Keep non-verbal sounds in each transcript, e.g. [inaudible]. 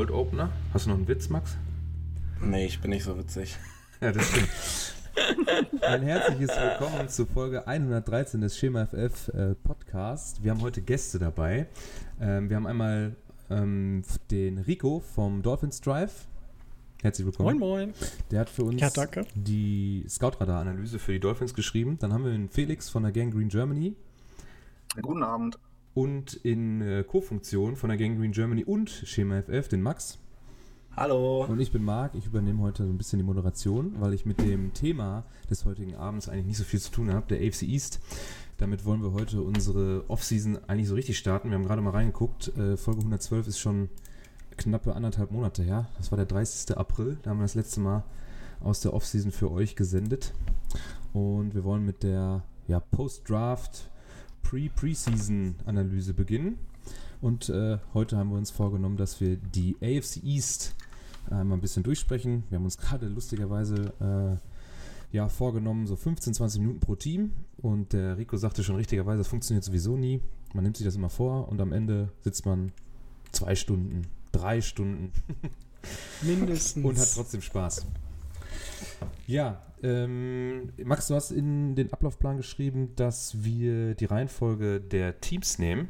Cold Opener. Hast du noch einen Witz, Max? Nee, ich bin nicht so witzig. [laughs] Ja, das stimmt. [laughs] Ein herzliches Willkommen zu Folge 113 des Schema FF äh, Podcast. Wir haben heute Gäste dabei. Ähm, wir haben einmal ähm, den Rico vom Dolphins Drive. Herzlich willkommen. Moin, moin. Der hat für uns Ja, die Scout-Radar-Analyse für die Dolphins geschrieben. Dann haben wir den Felix von der Gang Green Germany Guten Abend. Und in äh, Co-Funktion von der Gang Green Germany und Schema FF den Max. Hallo. Und ich bin Marc, ich übernehme heute so ein bisschen die Moderation, weil ich mit dem Thema des heutigen Abends eigentlich nicht so viel zu tun habe, der AFC East. Damit wollen wir heute unsere Offseason eigentlich so richtig starten. Wir haben gerade mal reingeguckt, äh, Folge 112 ist schon knappe anderthalb Monate her. Das war der 30. April, da haben wir das letzte Mal aus der Offseason für euch gesendet. Und wir wollen mit der ja, Post-Draft Pre-Preseason-Analyse beginnen. Und äh, heute haben wir uns vorgenommen, dass wir die AFC East einmal ein bisschen durchsprechen. Wir haben uns gerade lustigerweise äh, ja, vorgenommen, so 15, 20 Minuten pro Team. Und der Rico sagte schon richtigerweise, das funktioniert sowieso nie. Man nimmt sich das immer vor und am Ende sitzt man zwei Stunden, drei Stunden [laughs] Mindestens. und hat trotzdem Spaß. Ja, ähm, Max, du hast in den Ablaufplan geschrieben, dass wir die Reihenfolge der Teams nehmen.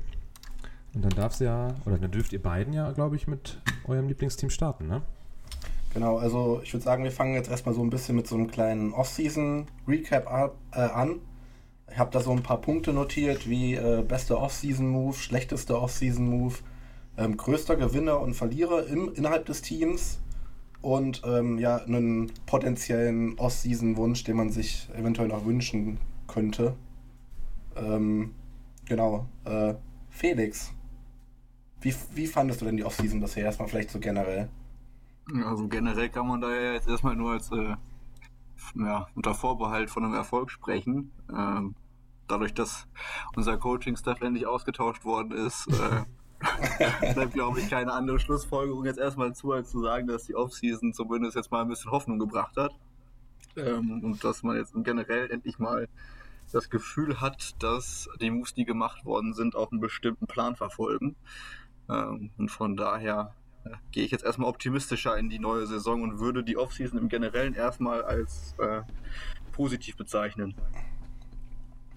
Und dann darf's ja, oder dann dürft ihr beiden ja, glaube ich, mit eurem Lieblingsteam starten, ne? Genau, also ich würde sagen, wir fangen jetzt erstmal so ein bisschen mit so einem kleinen Off-Season-Recap äh, an. Ich habe da so ein paar Punkte notiert, wie äh, beste Off-Season-Move, schlechteste Off-Season-Move, ähm, größter Gewinner und Verlierer im, innerhalb des Teams und ähm, ja, einen potenziellen Off-Season-Wunsch, den man sich eventuell noch wünschen könnte. Ähm, genau, äh, Felix, wie, wie fandest du denn die Off-Season bisher? Erstmal vielleicht so generell. Also generell kann man da ja jetzt erstmal nur als äh, ja, unter Vorbehalt von einem Erfolg sprechen. Ähm, dadurch, dass unser Coaching-Staff endlich ausgetauscht worden ist, äh, [laughs] [laughs] bleibt, glaube ich, keine andere Schlussfolgerung jetzt erstmal zu, als zu sagen, dass die Offseason zumindest jetzt mal ein bisschen Hoffnung gebracht hat. Ähm, und dass man jetzt generell endlich mal das Gefühl hat, dass die Moves, die gemacht worden sind, auch einen bestimmten Plan verfolgen. Ähm, und von daher äh, gehe ich jetzt erstmal optimistischer in die neue Saison und würde die Offseason im Generellen erstmal als äh, positiv bezeichnen.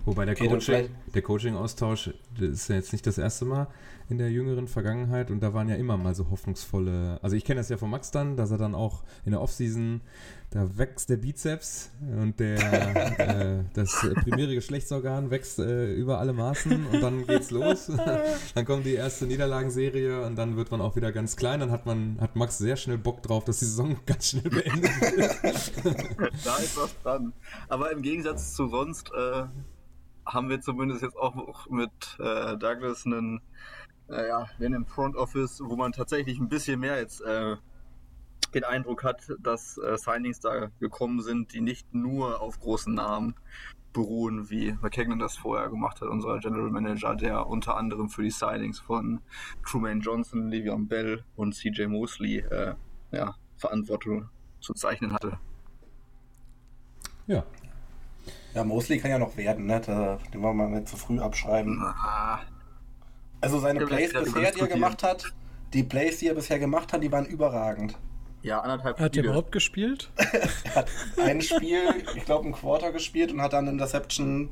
Wobei der Coaching, der Coaching-Austausch, ist ja jetzt nicht das erste Mal in der jüngeren Vergangenheit und da waren ja immer mal so hoffnungsvolle. Also ich kenne das ja von Max dann, dass er dann auch in der Offseason, da wächst der Bizeps und der [laughs] äh, das primäre Geschlechtsorgan wächst äh, über alle Maßen und dann geht's los. [laughs] dann kommt die erste Niederlagenserie und dann wird man auch wieder ganz klein. Dann hat man hat Max sehr schnell Bock drauf, dass die Saison [laughs] ganz schnell beendet wird. da ist was dran. Aber im Gegensatz zu sonst äh, haben wir zumindest jetzt auch mit äh, Douglas einen, äh, ja, einem Front Office, wo man tatsächlich ein bisschen mehr jetzt äh, den Eindruck hat, dass äh, Signings da gekommen sind, die nicht nur auf großen Namen beruhen, wie McKagan das vorher gemacht hat, unser General Manager, der unter anderem für die Signings von Truman Johnson, Le'Veon Bell und CJ Mosley äh, ja, Verantwortung zu zeichnen hatte. Ja, Ja, Mosley kann ja noch werden, ne? Da, den wollen wir mal nicht zu früh abschreiben. Ah, Also seine Plays bisher, die er gemacht hat, die Plays, die er bisher gemacht hat, die waren überragend. ja, anderthalb Hat er Spiele. überhaupt gespielt? [laughs] Hat ein Spiel, ich glaube, ein Quarter gespielt und hat dann Interception,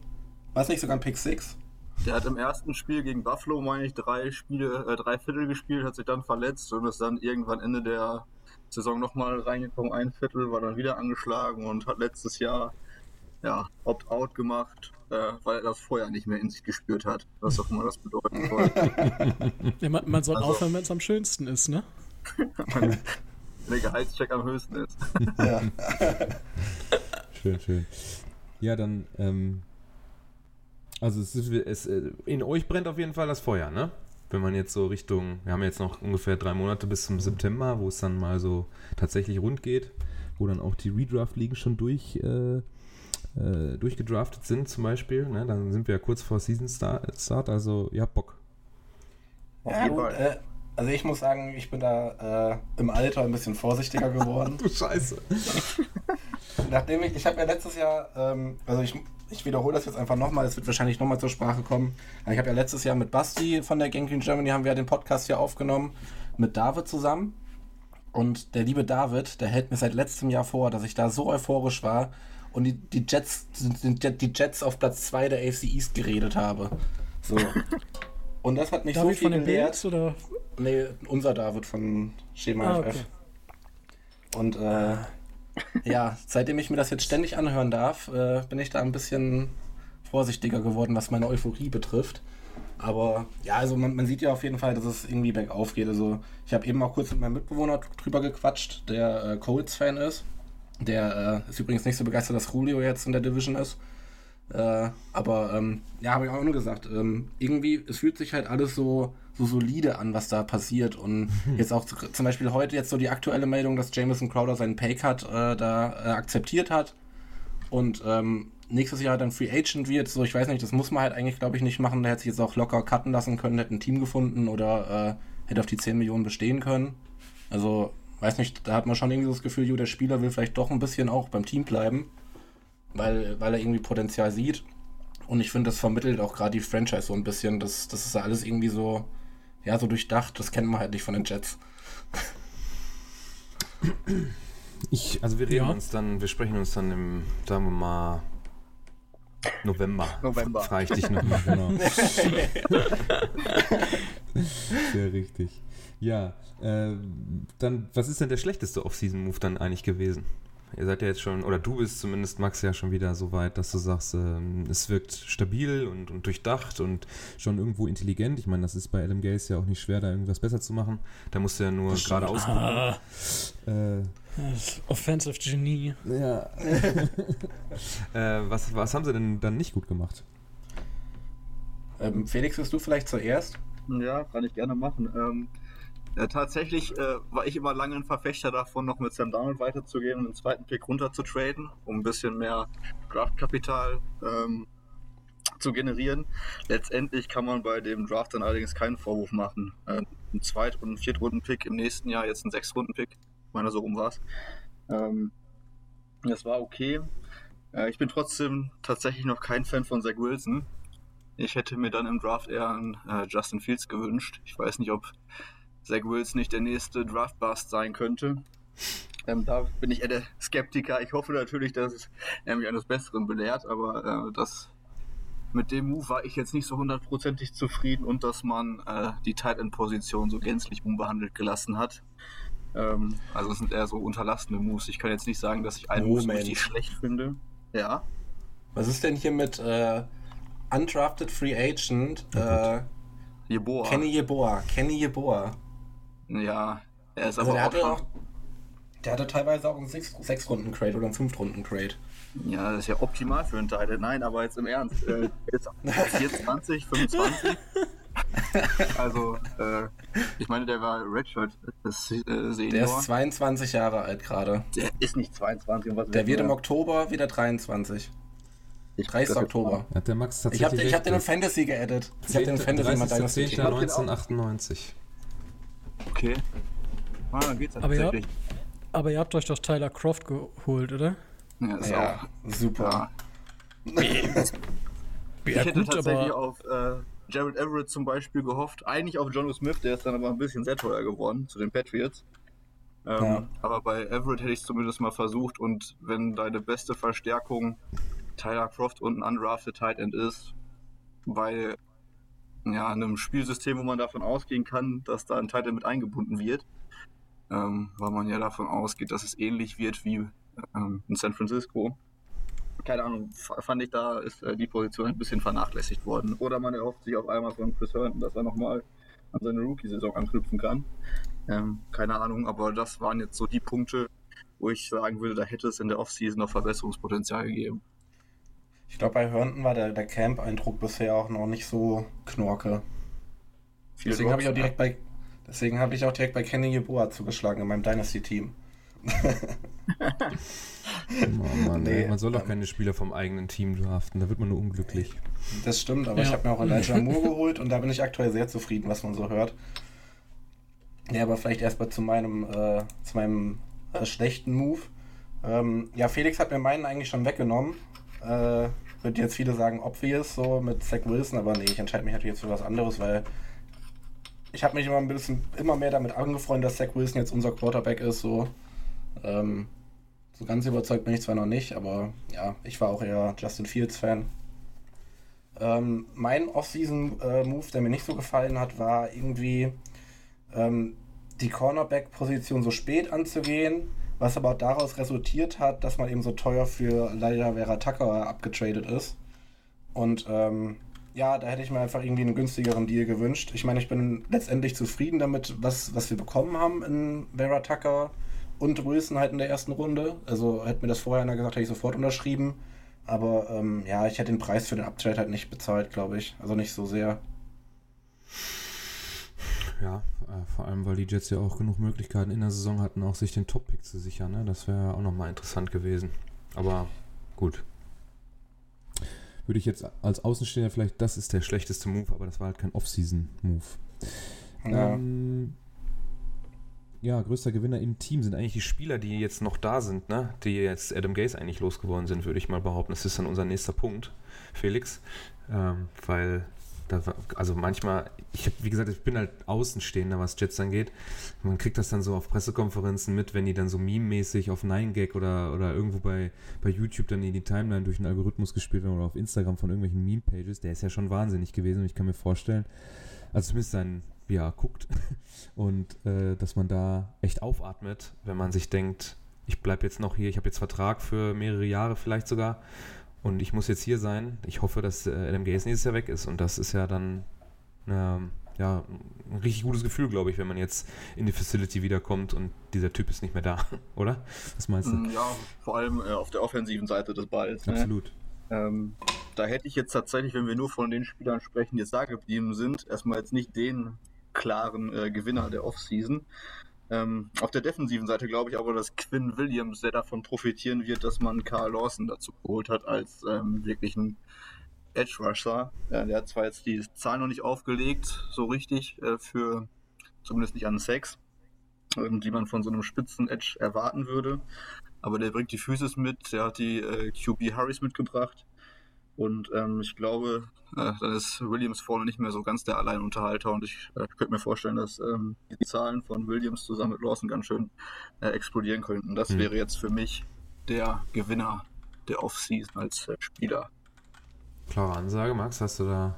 weiß nicht, sogar ein Pick Six. Der hat im ersten Spiel gegen Buffalo, meine ich, drei Spiele, äh, drei Viertel gespielt, hat sich dann verletzt und ist dann irgendwann Ende der Saison nochmal reingekommen. Ein Viertel war dann wieder angeschlagen und hat letztes Jahr ja, Opt-out gemacht, äh, weil er das vorher nicht mehr in sich gespürt hat. Was auch immer das bedeuten soll. [laughs] Ja, man, man soll Also- aufhören, wenn es am schönsten ist, ne? [laughs] Wenn der Gehaltscheck am höchsten ist. Ja. [laughs] Schön, schön. Ja, dann, ähm, also es ist, es, äh, in euch brennt auf jeden Fall das Feuer, ne? Wenn man jetzt so Richtung, wir haben jetzt noch ungefähr drei Monate bis zum September, wo es dann mal so tatsächlich rund geht, wo dann auch die Redraft-Ligen schon durch, äh, äh, durchgedraftet sind zum Beispiel, ne? Dann sind wir ja kurz vor Season Start, Start also ihr habt Bock. Auf ja jeden gut, Fall. äh, also ich muss sagen, ich bin da äh, im Alter ein bisschen vorsichtiger [laughs] geworden. Du Scheiße. [laughs] Nachdem ich, ich habe ja letztes Jahr, ähm, also ich, ich wiederhole das jetzt einfach nochmal, es wird wahrscheinlich nochmal zur Sprache kommen. Ich habe ja letztes Jahr mit Basti von der Gang Green Germany haben wir ja den Podcast hier aufgenommen, mit David zusammen. Und der liebe David, der hält mir seit letztem Jahr vor, dass ich da so euphorisch war und die, die Jets sind die Jets auf Platz 2 der AFC East geredet habe. So. [laughs] Und das hat mich David so viel von den gelehrt. Bills oder? Nee, unser David von Schema Ah, FF. okay. Und äh, ja, seitdem ich mir das jetzt ständig anhören darf, äh, bin ich da ein bisschen vorsichtiger geworden, was meine Euphorie betrifft. Aber ja, also man, man sieht ja auf jeden Fall, dass es irgendwie bergauf geht. Also ich habe eben auch kurz mit meinem Mitbewohner drüber gequatscht, der äh, Colts-Fan ist. Der äh, ist übrigens nicht so begeistert, dass Julio jetzt in der Division ist. Äh, aber ähm, ja, habe ich auch nur gesagt, ähm, irgendwie, es fühlt sich halt alles so, so solide an, was da passiert. Und jetzt auch zum Beispiel heute jetzt so die aktuelle Meldung, dass Jameson Crowder seinen Paycut äh, da äh, akzeptiert hat und ähm, nächstes Jahr dann Free Agent wird. So, ich weiß nicht, das muss man halt eigentlich, glaube ich, nicht machen. Der hätte sich jetzt auch locker cutten lassen können, hätte ein Team gefunden oder äh, hätte auf die 10 Millionen bestehen können. Also, weiß nicht, da hat man schon irgendwie so das Gefühl, jo, der Spieler will vielleicht doch ein bisschen auch beim Team bleiben weil, weil er irgendwie Potenzial sieht. Und ich finde, das vermittelt auch gerade die Franchise so ein bisschen. Das, das ist alles irgendwie so, ja, so durchdacht. Das kennt man halt nicht von den Jets. Ich, also wir reden Ja. uns dann, wir sprechen uns dann im, sagen wir mal, November. November. Frage ich dich nochmal, genau. [laughs] Sehr richtig. Ja, äh, dann, was ist denn der schlechteste Off-Season-Move dann eigentlich gewesen? Ihr seid ja jetzt schon, oder du bist zumindest, Max, ja schon wieder so weit, dass du sagst, ähm, es wirkt stabil und, und durchdacht und schon irgendwo intelligent. Ich meine, das ist bei Adam Gaze ja auch nicht schwer, da irgendwas besser zu machen. Da musst du ja nur stimmt. geradeaus Ah, äh, Offensive Genie. ja. [laughs] äh, was, was haben sie denn dann nicht gut gemacht? Ähm, Felix, bist du vielleicht zuerst? Ja, kann ich gerne machen. Ähm, äh, tatsächlich äh, war ich immer lange ein Verfechter davon, noch mit Sam Darnold weiterzugehen und den zweiten Pick runter zu traden, um ein bisschen mehr Draftkapital ähm, zu generieren. Letztendlich kann man bei dem Draft dann allerdings keinen Vorwurf machen. Äh, ein Zweit- und Viertrunden-Pick im nächsten Jahr, jetzt ein Sechstrunden-Pick. Ich meine, so rum war es. Ähm, das war okay. Äh, ich bin trotzdem tatsächlich noch kein Fan von Zach Wilson. Ich hätte mir dann im Draft eher einen äh, Justin Fields gewünscht. Ich weiß nicht, ob Zach Wilson nicht der nächste Draft-Bust sein könnte. Ähm, da bin ich eher der Skeptiker. Ich hoffe natürlich, dass er mich eines Besseren belehrt, aber äh, das mit dem Move war ich jetzt nicht so hundertprozentig zufrieden und dass man äh, die Tight End Position so gänzlich unbehandelt gelassen hat. Ähm, also es sind eher so unterlassene Moves. Ich kann jetzt nicht sagen, dass ich einen Move richtig schlecht finde. Ja. Was ist denn hier mit äh, Undrafted Free Agent äh, Jeboa. Kenny Yeboah? Kenny Yeboah. Ja, er ist Also aber der auch, auch, der hatte teilweise auch einen Sechs- Sechs-Runden-Crate oder einen Fünf-Runden-Crate. Ja, das ist ja optimal für einen End. Nein, aber jetzt im Ernst. Äh, jetzt [laughs] 24, 25. also, äh, ich meine, der war Redshirt das, äh, Der ist 22 Jahre alt gerade. Der ist nicht 22. Und was Der wird im er? Oktober wieder 23. Ich 30. das jetzt Oktober. Hat der Max Ich tatsächlich habe ich hab den in. Fantasy geaddet. Ich habe den in Fantasy mal Dynasty. 30.10. Ich hab den auch- 1998. Okay. Ah, dann geht's Aber ja. tatsächlich. Aber ihr habt euch doch Tyler Croft geholt, oder? Ja, ist Ja, auch. super. Ja. [laughs] Ich Ja, hätte gut, tatsächlich aber auf äh, Jared Everett zum Beispiel gehofft. Eigentlich auf Jono Smith, der ist dann aber ein bisschen sehr teuer geworden zu den Patriots. Ähm, Ja. Aber bei Everett hätte ich es zumindest mal versucht. Und wenn deine beste Verstärkung Tyler Croft und ein undrafted Tight End ist, bei ja, einem Spielsystem, wo man davon ausgehen kann, dass da ein End mit eingebunden wird, ähm, weil man ja davon ausgeht, dass es ähnlich wird wie ähm, in San Francisco. Keine Ahnung, fand ich da ist äh, die Position ein bisschen vernachlässigt worden. Oder man erhofft sich auf einmal von Chris Herndon, dass er nochmal an seine Rookie-Saison anknüpfen kann. Ähm, keine Ahnung, aber das waren jetzt so die Punkte, wo ich sagen würde, da hätte es in der Offseason noch Verbesserungspotenzial gegeben. Ich glaube, bei Herndon war der, der Camp-Eindruck bisher auch noch nicht so knorke. Viel Deswegen habe ich auch direkt bei deswegen habe ich auch direkt bei Kenny Yeboah zugeschlagen in meinem Dynasty-Team. Oh Mann, Nee, man soll doch ähm, keine Spieler vom eigenen Team draften, da wird man nur unglücklich. Das stimmt, aber Ja. ich habe mir auch Elijah [laughs] Moore geholt und da bin ich aktuell sehr zufrieden, was man so hört. Ja, aber vielleicht erstmal zu meinem, äh, zu meinem äh, schlechten Move. Ähm, ja, Felix hat mir meinen eigentlich schon weggenommen. Äh, wird jetzt viele sagen, obvious, so mit Zach Wilson, aber nee, ich entscheide mich natürlich jetzt für was anderes, weil ich habe mich immer ein bisschen immer mehr damit angefreundet, dass Zach Wilson jetzt unser Quarterback ist. So, ähm, so ganz überzeugt bin ich zwar noch nicht, aber ja, ich war auch eher Justin Fields Fan. Ähm, mein Off-Season-Move, äh, der mir nicht so gefallen hat, war irgendwie ähm, die Cornerback-Position so spät anzugehen, was aber daraus resultiert hat, dass man eben so teuer für leider Vera Tucker abgetradet ist. Und ähm, ja, da hätte ich mir einfach irgendwie einen günstigeren Deal gewünscht. Ich meine, ich bin letztendlich zufrieden damit, was, was wir bekommen haben in Vera Tucker und Wilson halt in der ersten Runde. Also hätte mir das vorher einer gesagt, hätte ich sofort unterschrieben. Aber ähm, ja, ich hätte den Preis für den Uptrade halt nicht bezahlt, glaube ich. Also nicht so sehr. Ja, äh, vor allem, weil die Jets ja auch genug Möglichkeiten in der Saison hatten, auch sich den Top-Pick zu sichern. Ne? Das wäre auch nochmal interessant gewesen. Aber gut. Würde ich jetzt als Außenstehender vielleicht, das ist der schlechteste Move, aber das war halt kein Off-Season-Move. Ja. Ähm, ja, größter Gewinner im Team sind eigentlich die Spieler, die jetzt noch da sind, ne? die jetzt Adam Gaze eigentlich losgeworden sind, würde ich mal behaupten. Das ist dann unser nächster Punkt, Felix. Ähm, weil da, also manchmal, ich habe, wie gesagt, ich bin halt Außenstehender, was Jets angeht. Man kriegt das dann so auf Pressekonferenzen mit, wenn die dann so meme-mäßig auf 9gag oder, oder irgendwo bei, bei YouTube dann in die Timeline durch einen Algorithmus gespielt werden oder auf Instagram von irgendwelchen Meme-Pages. Der ist ja schon wahnsinnig gewesen und ich kann mir vorstellen, also zumindest sein, er guckt [laughs] und äh, dass man da echt aufatmet, wenn man sich denkt, ich bleibe jetzt noch hier, ich habe jetzt Vertrag für mehrere Jahre vielleicht sogar und ich muss jetzt hier sein. Ich hoffe, dass äh, Adam Gaze nächstes Jahr weg ist. Und das ist ja dann äh, ja, ein richtig gutes Gefühl, glaube ich, wenn man jetzt in die Facility wiederkommt und dieser Typ ist nicht mehr da, [laughs] oder? Was meinst du? Mm, ja, vor allem äh, auf der offensiven Seite des Balls. Ne? Absolut. Ähm, da hätte ich jetzt tatsächlich, wenn wir nur von den Spielern sprechen, die jetzt da geblieben sind, erstmal jetzt nicht den klaren äh, Gewinner der Offseason. Ähm, auf der defensiven Seite glaube ich aber, dass Quinn Williams sehr davon profitieren wird, dass man Carl Lawson dazu geholt hat als ähm, wirklichen Edge Rusher. Ja, der hat zwar jetzt die Zahl noch nicht aufgelegt, so richtig, äh, für zumindest nicht an Sex, ähm, die man von so einem spitzen Edge erwarten würde. Aber der bringt die Physis mit, der hat die äh, QB Harris mitgebracht. Und ähm, ich glaube, äh, dann ist Williams vorne nicht mehr so ganz der Alleinunterhalter. Und ich äh, könnte mir vorstellen, dass ähm, die Zahlen von Williams zusammen mit Lawson ganz schön äh, explodieren könnten. Das mhm. wäre jetzt für mich der Gewinner der Offseason als äh, Spieler. Klare Ansage, Max, hast du da,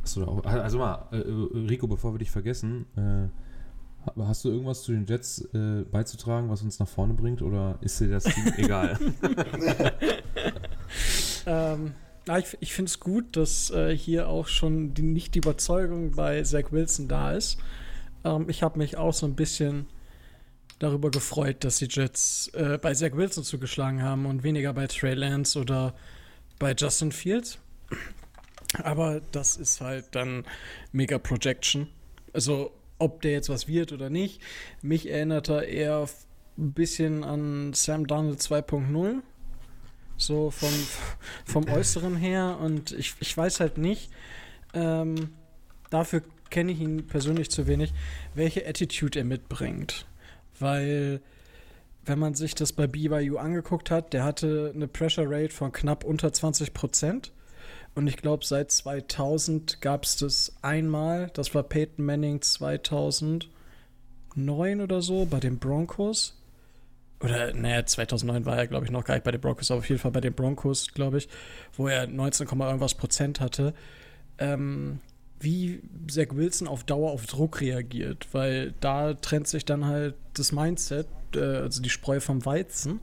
hast du da auch. Also mal, äh, Rico, bevor wir dich vergessen, äh, Hast du irgendwas zu den Jets äh, beizutragen, was uns nach vorne bringt, oder ist dir das Team [laughs] egal? [laughs] ähm, ja, ich, ich finde es gut, dass äh, hier auch schon die, nicht die Überzeugung bei Zach Wilson da ist. Ähm, ich habe mich auch so ein bisschen darüber gefreut, dass die Jets äh, bei Zach Wilson zugeschlagen haben und weniger bei Trey Lance oder bei Justin Fields. Aber das ist halt dann mega Projection. Also, ob der jetzt was wird oder nicht. Mich erinnert er eher ein bisschen an Sam Donald 2.0 so vom, vom Äußeren her. Und ich, ich weiß halt nicht, ähm, dafür kenne ich ihn persönlich zu wenig, welche Attitude er mitbringt. Weil, wenn man sich das bei BYU angeguckt hat, der hatte eine Pressure Rate von knapp unter 20 Prozent. Und ich glaube, seit 2000 gab es das einmal. Das war Peyton Manning 2009 oder so bei den Broncos oder naja, 2009 war er, glaube ich, noch gar nicht bei den Broncos, aber auf jeden Fall bei den Broncos, glaube ich, wo er 19, irgendwas Prozent hatte, ähm, wie Zach Wilson auf Dauer auf Druck reagiert, weil da trennt sich dann halt das Mindset, äh, also die Spreu vom Weizen.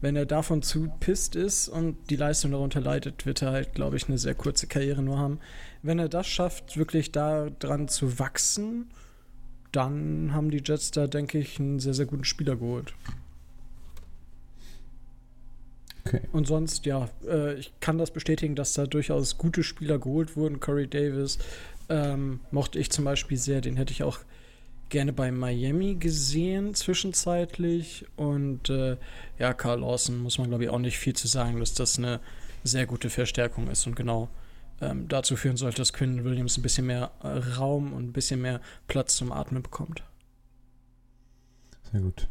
Wenn er davon zu pisst ist und die Leistung darunter leidet, wird er halt, glaube ich, eine sehr kurze Karriere nur haben. Wenn er das schafft, wirklich daran zu wachsen, dann haben die Jets da, denke ich, einen sehr, sehr guten Spieler geholt. Okay. Und sonst, ja, äh, ich kann das bestätigen, dass da durchaus gute Spieler geholt wurden. Corey Davis ähm, mochte ich zum Beispiel sehr, den hätte ich auch gerne bei Miami gesehen zwischenzeitlich. Und äh, ja, Carl Lawson muss man, glaube ich, auch nicht viel zu sagen, dass das eine sehr gute Verstärkung ist und genau ähm, dazu führen sollte, dass Quinn Williams ein bisschen mehr äh, Raum und ein bisschen mehr Platz zum Atmen bekommt. Sehr gut.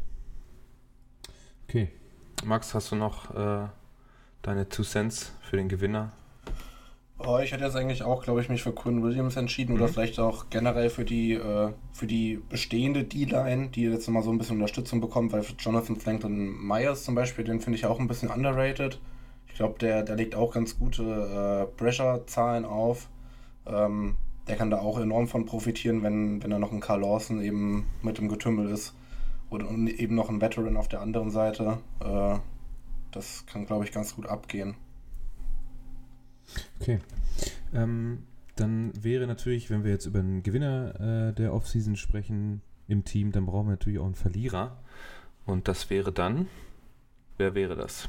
Okay, Max, hast du noch äh, deine Two Cents für den Gewinner? Oh, ich hätte jetzt eigentlich auch, glaube ich, mich für Quinn Williams entschieden mhm. oder vielleicht auch generell für die, äh, für die bestehende D-Line, die jetzt nochmal so ein bisschen Unterstützung bekommt, weil für Jonathan Franklin Myers zum Beispiel, den finde ich auch ein bisschen underrated. Ich glaube, der, der legt auch ganz gute äh, Pressure-Zahlen auf. Ähm, der kann da auch enorm von profitieren, wenn, wenn da noch ein Carl Lawson eben mit dem Getümmel ist. Oder eben noch ein Veteran auf der anderen Seite. Äh, das kann, glaube ich, ganz gut abgehen. Okay. Ähm, dann wäre natürlich, wenn wir jetzt über einen Gewinner äh, der Offseason sprechen im Team, dann brauchen wir natürlich auch einen Verlierer. Und das wäre dann, wer wäre das?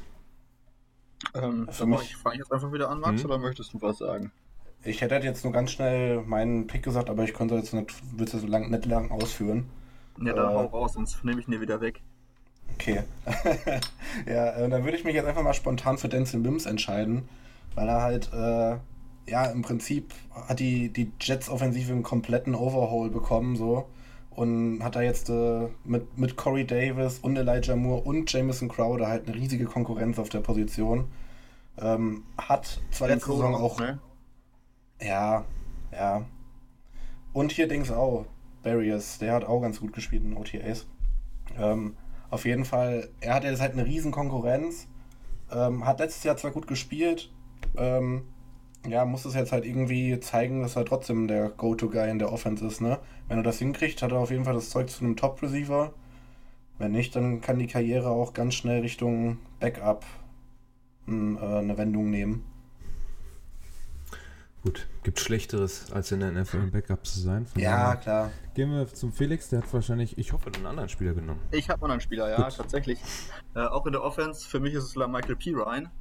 Ähm, für mich, ich fange jetzt einfach wieder an, Max, hm? oder möchtest du was sagen? Ich hätte jetzt nur ganz schnell meinen Pick gesagt, aber ich könnte jetzt nicht, würde es so lang, nicht lang ausführen. Ja, dann äh, hau raus, sonst nehme ich ihn dir wieder weg. Okay. [laughs] ja, äh, dann würde ich mich jetzt einfach mal spontan für Denzel Mims entscheiden, weil er halt, äh, ja, im Prinzip hat die, die Jets-Offensive einen kompletten Overhaul bekommen, so. Und hat da jetzt äh, mit, mit Corey Davis und Elijah Moore und Jamison Crowder halt eine riesige Konkurrenz auf der Position. Ähm, hat zwar letzte Saison auch. Ne? Ja, ja. Und hier Dings auch. Barriers, der hat auch ganz gut gespielt in OTAs. Ähm, auf jeden Fall, er hat jetzt halt eine riesen Konkurrenz. Ähm, hat letztes Jahr zwar gut gespielt, ähm, ja, muss es jetzt halt irgendwie zeigen, dass er trotzdem der Go-To-Guy in der Offense ist, ne? Wenn er das hinkriegt, hat er auf jeden Fall das Zeug zu einem Top-Receiver. Wenn nicht, dann kann die Karriere auch ganz schnell Richtung Backup hm, äh, eine Wendung nehmen. Gut, gibt Schlechteres, als in der NFL ein Backup zu sein. Von ja, daher. klar. Gehen wir zum Felix, der hat wahrscheinlich, ich hoffe, einen anderen Spieler genommen. Ich habe einen anderen Spieler, ja, Gut. tatsächlich. Äh, auch in der Offense, für mich ist es Michael P. Ryan.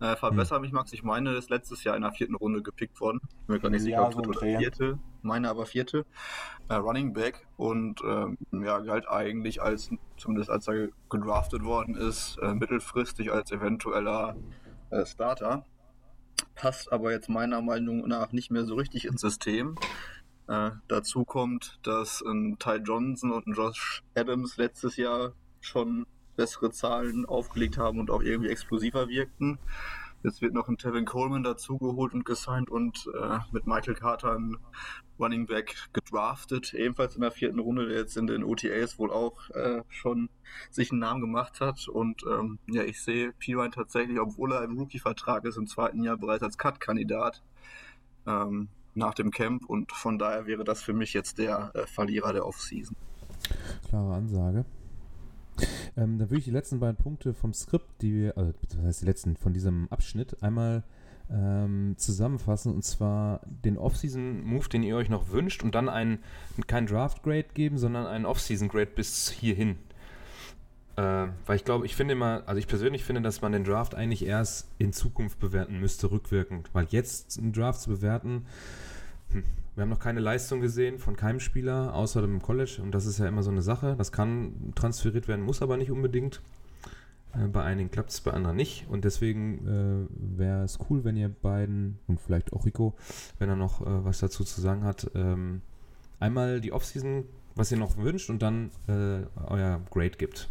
Äh, verbessere hm. mich, Max. Ich meine, ist letztes Jahr in der vierten Runde gepickt worden. Ich bin mir gar nicht sicher, ob dritte oder vierte. Meine aber vierte. Äh, Running Back und ähm, ja, galt eigentlich als, zumindest als er gedraftet worden ist, äh, mittelfristig als eventueller äh, Starter passt aber jetzt meiner Meinung nach nicht mehr so richtig ins System. Äh, dazu kommt, dass ein Ty Johnson und ein Josh Adams letztes Jahr schon bessere Zahlen aufgelegt haben und auch irgendwie explosiver wirkten. Jetzt wird noch ein Tevin Coleman dazugeholt und gesigned und äh, mit Michael Carter ein Running Back gedraftet, ebenfalls in der vierten Runde, der jetzt in den OTAs wohl auch äh, schon sich einen Namen gemacht hat. Und ähm, ja, ich sehe Pirine tatsächlich, obwohl er im Rookie-Vertrag ist, im zweiten Jahr bereits als Cut-Kandidat ähm, nach dem Camp. Und von daher wäre das für mich jetzt der äh, Verlierer der Offseason. Klare Ansage. Ähm, dann würde ich die letzten beiden Punkte vom Skript, die wir, also das heißt die letzten von diesem Abschnitt, einmal ähm, zusammenfassen und zwar den Off-Season-Move, den ihr euch noch wünscht und dann einen, kein Draft-Grade geben, sondern einen Off-Season-Grade bis hierhin. Äh, weil ich glaube, ich finde immer, also ich persönlich finde, dass man den Draft eigentlich erst in Zukunft bewerten müsste, rückwirkend. Weil jetzt einen Draft zu bewerten, hm, wir haben noch keine Leistung gesehen von keinem Spieler, außer dem College. Und das ist ja immer so eine Sache. Das kann transferiert werden, muss aber nicht unbedingt. Äh, bei einigen klappt es, bei anderen nicht. Und deswegen äh, wäre es cool, wenn ihr beiden und vielleicht auch Rico, wenn er noch äh, was dazu zu sagen hat, ähm, einmal die Offseason, was ihr noch wünscht und dann äh, euer Grade gibt.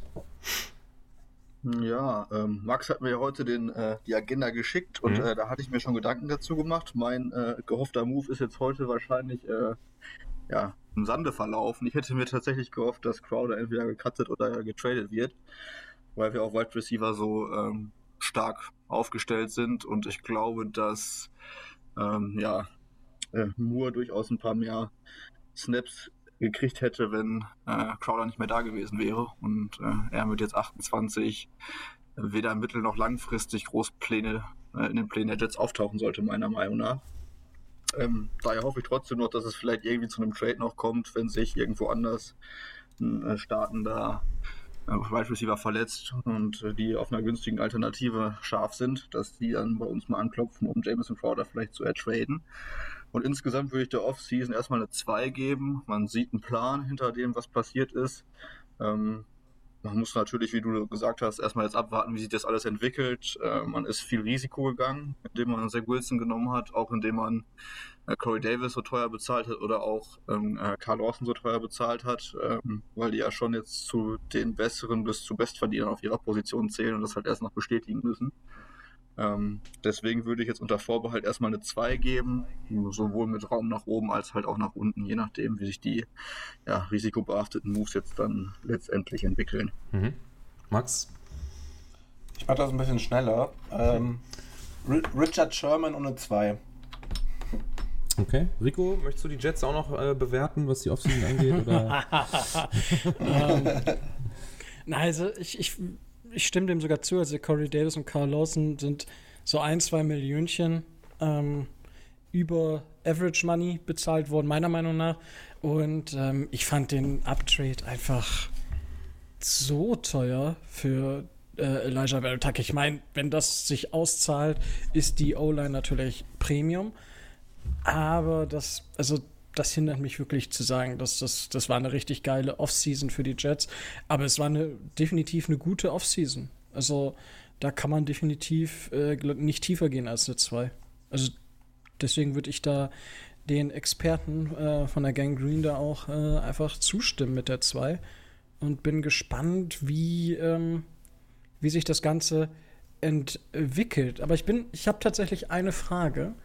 Ja, ähm, Max hat mir heute den, äh, die Agenda geschickt und mhm. äh, da hatte ich mir schon Gedanken dazu gemacht. Mein äh, gehoffter Move ist jetzt heute wahrscheinlich äh, ja, im Sande verlaufen. Ich hätte mir tatsächlich gehofft, dass Crowder entweder gecuttet oder getradet wird, weil wir auch Wide Receiver so ähm, stark aufgestellt sind und ich glaube, dass ähm, ja, äh, Moore durchaus ein paar mehr Snaps gekriegt hätte, wenn äh, Crowder nicht mehr da gewesen wäre. Und äh, er mit jetzt 28 weder mittel- noch langfristig Großpläne äh, in den Plänen der Jets auftauchen sollte, meiner Meinung nach. Ähm, daher hoffe ich trotzdem noch, dass es vielleicht irgendwie zu einem Trade noch kommt, wenn sich irgendwo anders ein äh, startender äh, Wide Receiver verletzt und äh, die auf einer günstigen Alternative scharf sind, dass die dann bei uns mal anklopfen, um Jameson Crowder vielleicht zu ertraden. Und insgesamt würde ich der Offseason erstmal eine 2 geben. Man sieht einen Plan hinter dem, was passiert ist. Ähm, man muss natürlich, wie du gesagt hast, erstmal jetzt abwarten, wie sich das alles entwickelt. Äh, man ist viel Risiko gegangen, indem man Zach Wilson genommen hat, auch indem man äh, Corey Davis so teuer bezahlt hat oder auch ähm, äh, Carl Lawson so teuer bezahlt hat, ähm, weil die ja schon jetzt zu den besseren bis zu Bestverdienern auf ihrer Position zählen und das halt erst noch bestätigen müssen. Ähm, deswegen würde ich jetzt unter Vorbehalt erstmal eine 2 geben, sowohl mit Raum nach oben als halt auch nach unten, je nachdem, wie sich die ja, risikobehafteten Moves jetzt dann letztendlich entwickeln. Mhm. Max? Ich mache das ein bisschen schneller. Ähm, Richard Sherman und eine 2. Okay. Rico, möchtest du die Jets auch noch äh, bewerten, was die Offseason angeht? Oder? [laughs] ähm, na, also ich, ich, ich stimme dem sogar zu. Also Corey Davis und Carl Lawson sind so ein, zwei Millionchen ähm, über Average Money bezahlt worden, meiner Meinung nach. Und ähm, ich fand den Uptrade einfach so teuer für äh, Elijah Verotak. Ich meine, wenn das sich auszahlt, ist die O-Line natürlich Premium. Aber das, also das hindert mich wirklich zu sagen, dass das, das war eine richtig geile Offseason für die Jets. Aber es war eine, definitiv eine gute Offseason. Also da kann man definitiv äh, nicht tiefer gehen als eine 2. Also deswegen würde ich da den Experten äh, von der Gang Green da auch äh, einfach zustimmen mit der 2 und bin gespannt, wie, ähm, wie sich das Ganze entwickelt. Aber ich bin, ich habe tatsächlich eine Frage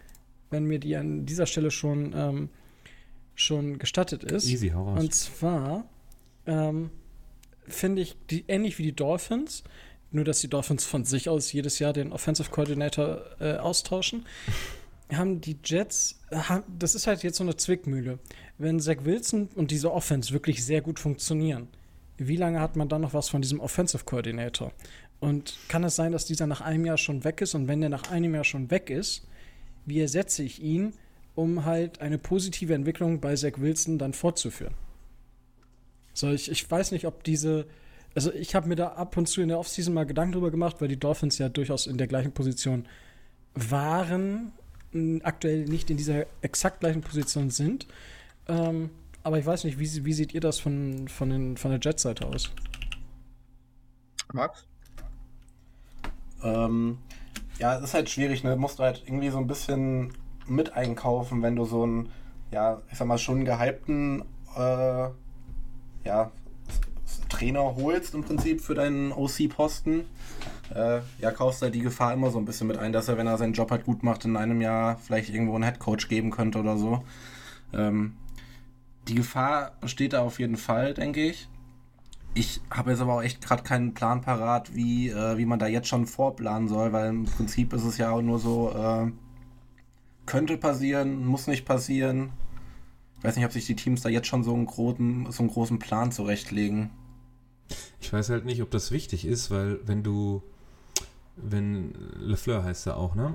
wenn mir die an dieser Stelle schon, ähm, schon gestattet ist. Easy, hau raus. Und zwar ähm, finde ich die ähnlich wie die Dolphins, nur dass die Dolphins von sich aus jedes Jahr den Offensive Coordinator äh, austauschen, haben die Jets, haben, das ist halt jetzt so eine Zwickmühle. Wenn Zach Wilson und diese Offense wirklich sehr gut funktionieren, wie lange hat man dann noch was von diesem Offensive Coordinator? Und kann es sein, dass dieser nach einem Jahr schon weg ist? Und wenn der nach einem Jahr schon weg ist, wie ersetze ich ihn, um halt eine positive Entwicklung bei Zach Wilson dann fortzuführen. So, ich, ich weiß nicht, ob diese, also ich habe mir da ab und zu in der Offseason mal Gedanken drüber gemacht, weil die Dolphins ja durchaus in der gleichen Position waren, aktuell nicht in dieser exakt gleichen Position sind. Ähm, aber ich weiß nicht, wie, wie seht ihr das von, von, den, von der Jet-Seite aus? Max? Ähm, ja, es ist halt schwierig, ne? Musst du halt irgendwie so ein bisschen mit einkaufen, wenn du so einen, ja, ich sag mal, schon gehypten, äh, ja, Trainer holst im Prinzip für deinen OC-Posten. Äh, ja, kaufst du halt die Gefahr immer so ein bisschen mit ein, dass er, wenn er seinen Job halt gut macht, in einem Jahr vielleicht irgendwo einen Headcoach geben könnte oder so. Ähm, die Gefahr besteht da auf jeden Fall, denke ich. Ich habe jetzt aber auch echt gerade keinen Plan parat, wie, äh, wie man da jetzt schon vorplanen soll, weil im Prinzip ist es ja auch nur so, äh, könnte passieren, muss nicht passieren. Ich weiß nicht, ob sich die Teams da jetzt schon so einen großen, so einen großen Plan zurechtlegen. Ich weiß halt nicht, ob das wichtig ist, weil wenn du, wenn LeFleur heißt er auch, ne?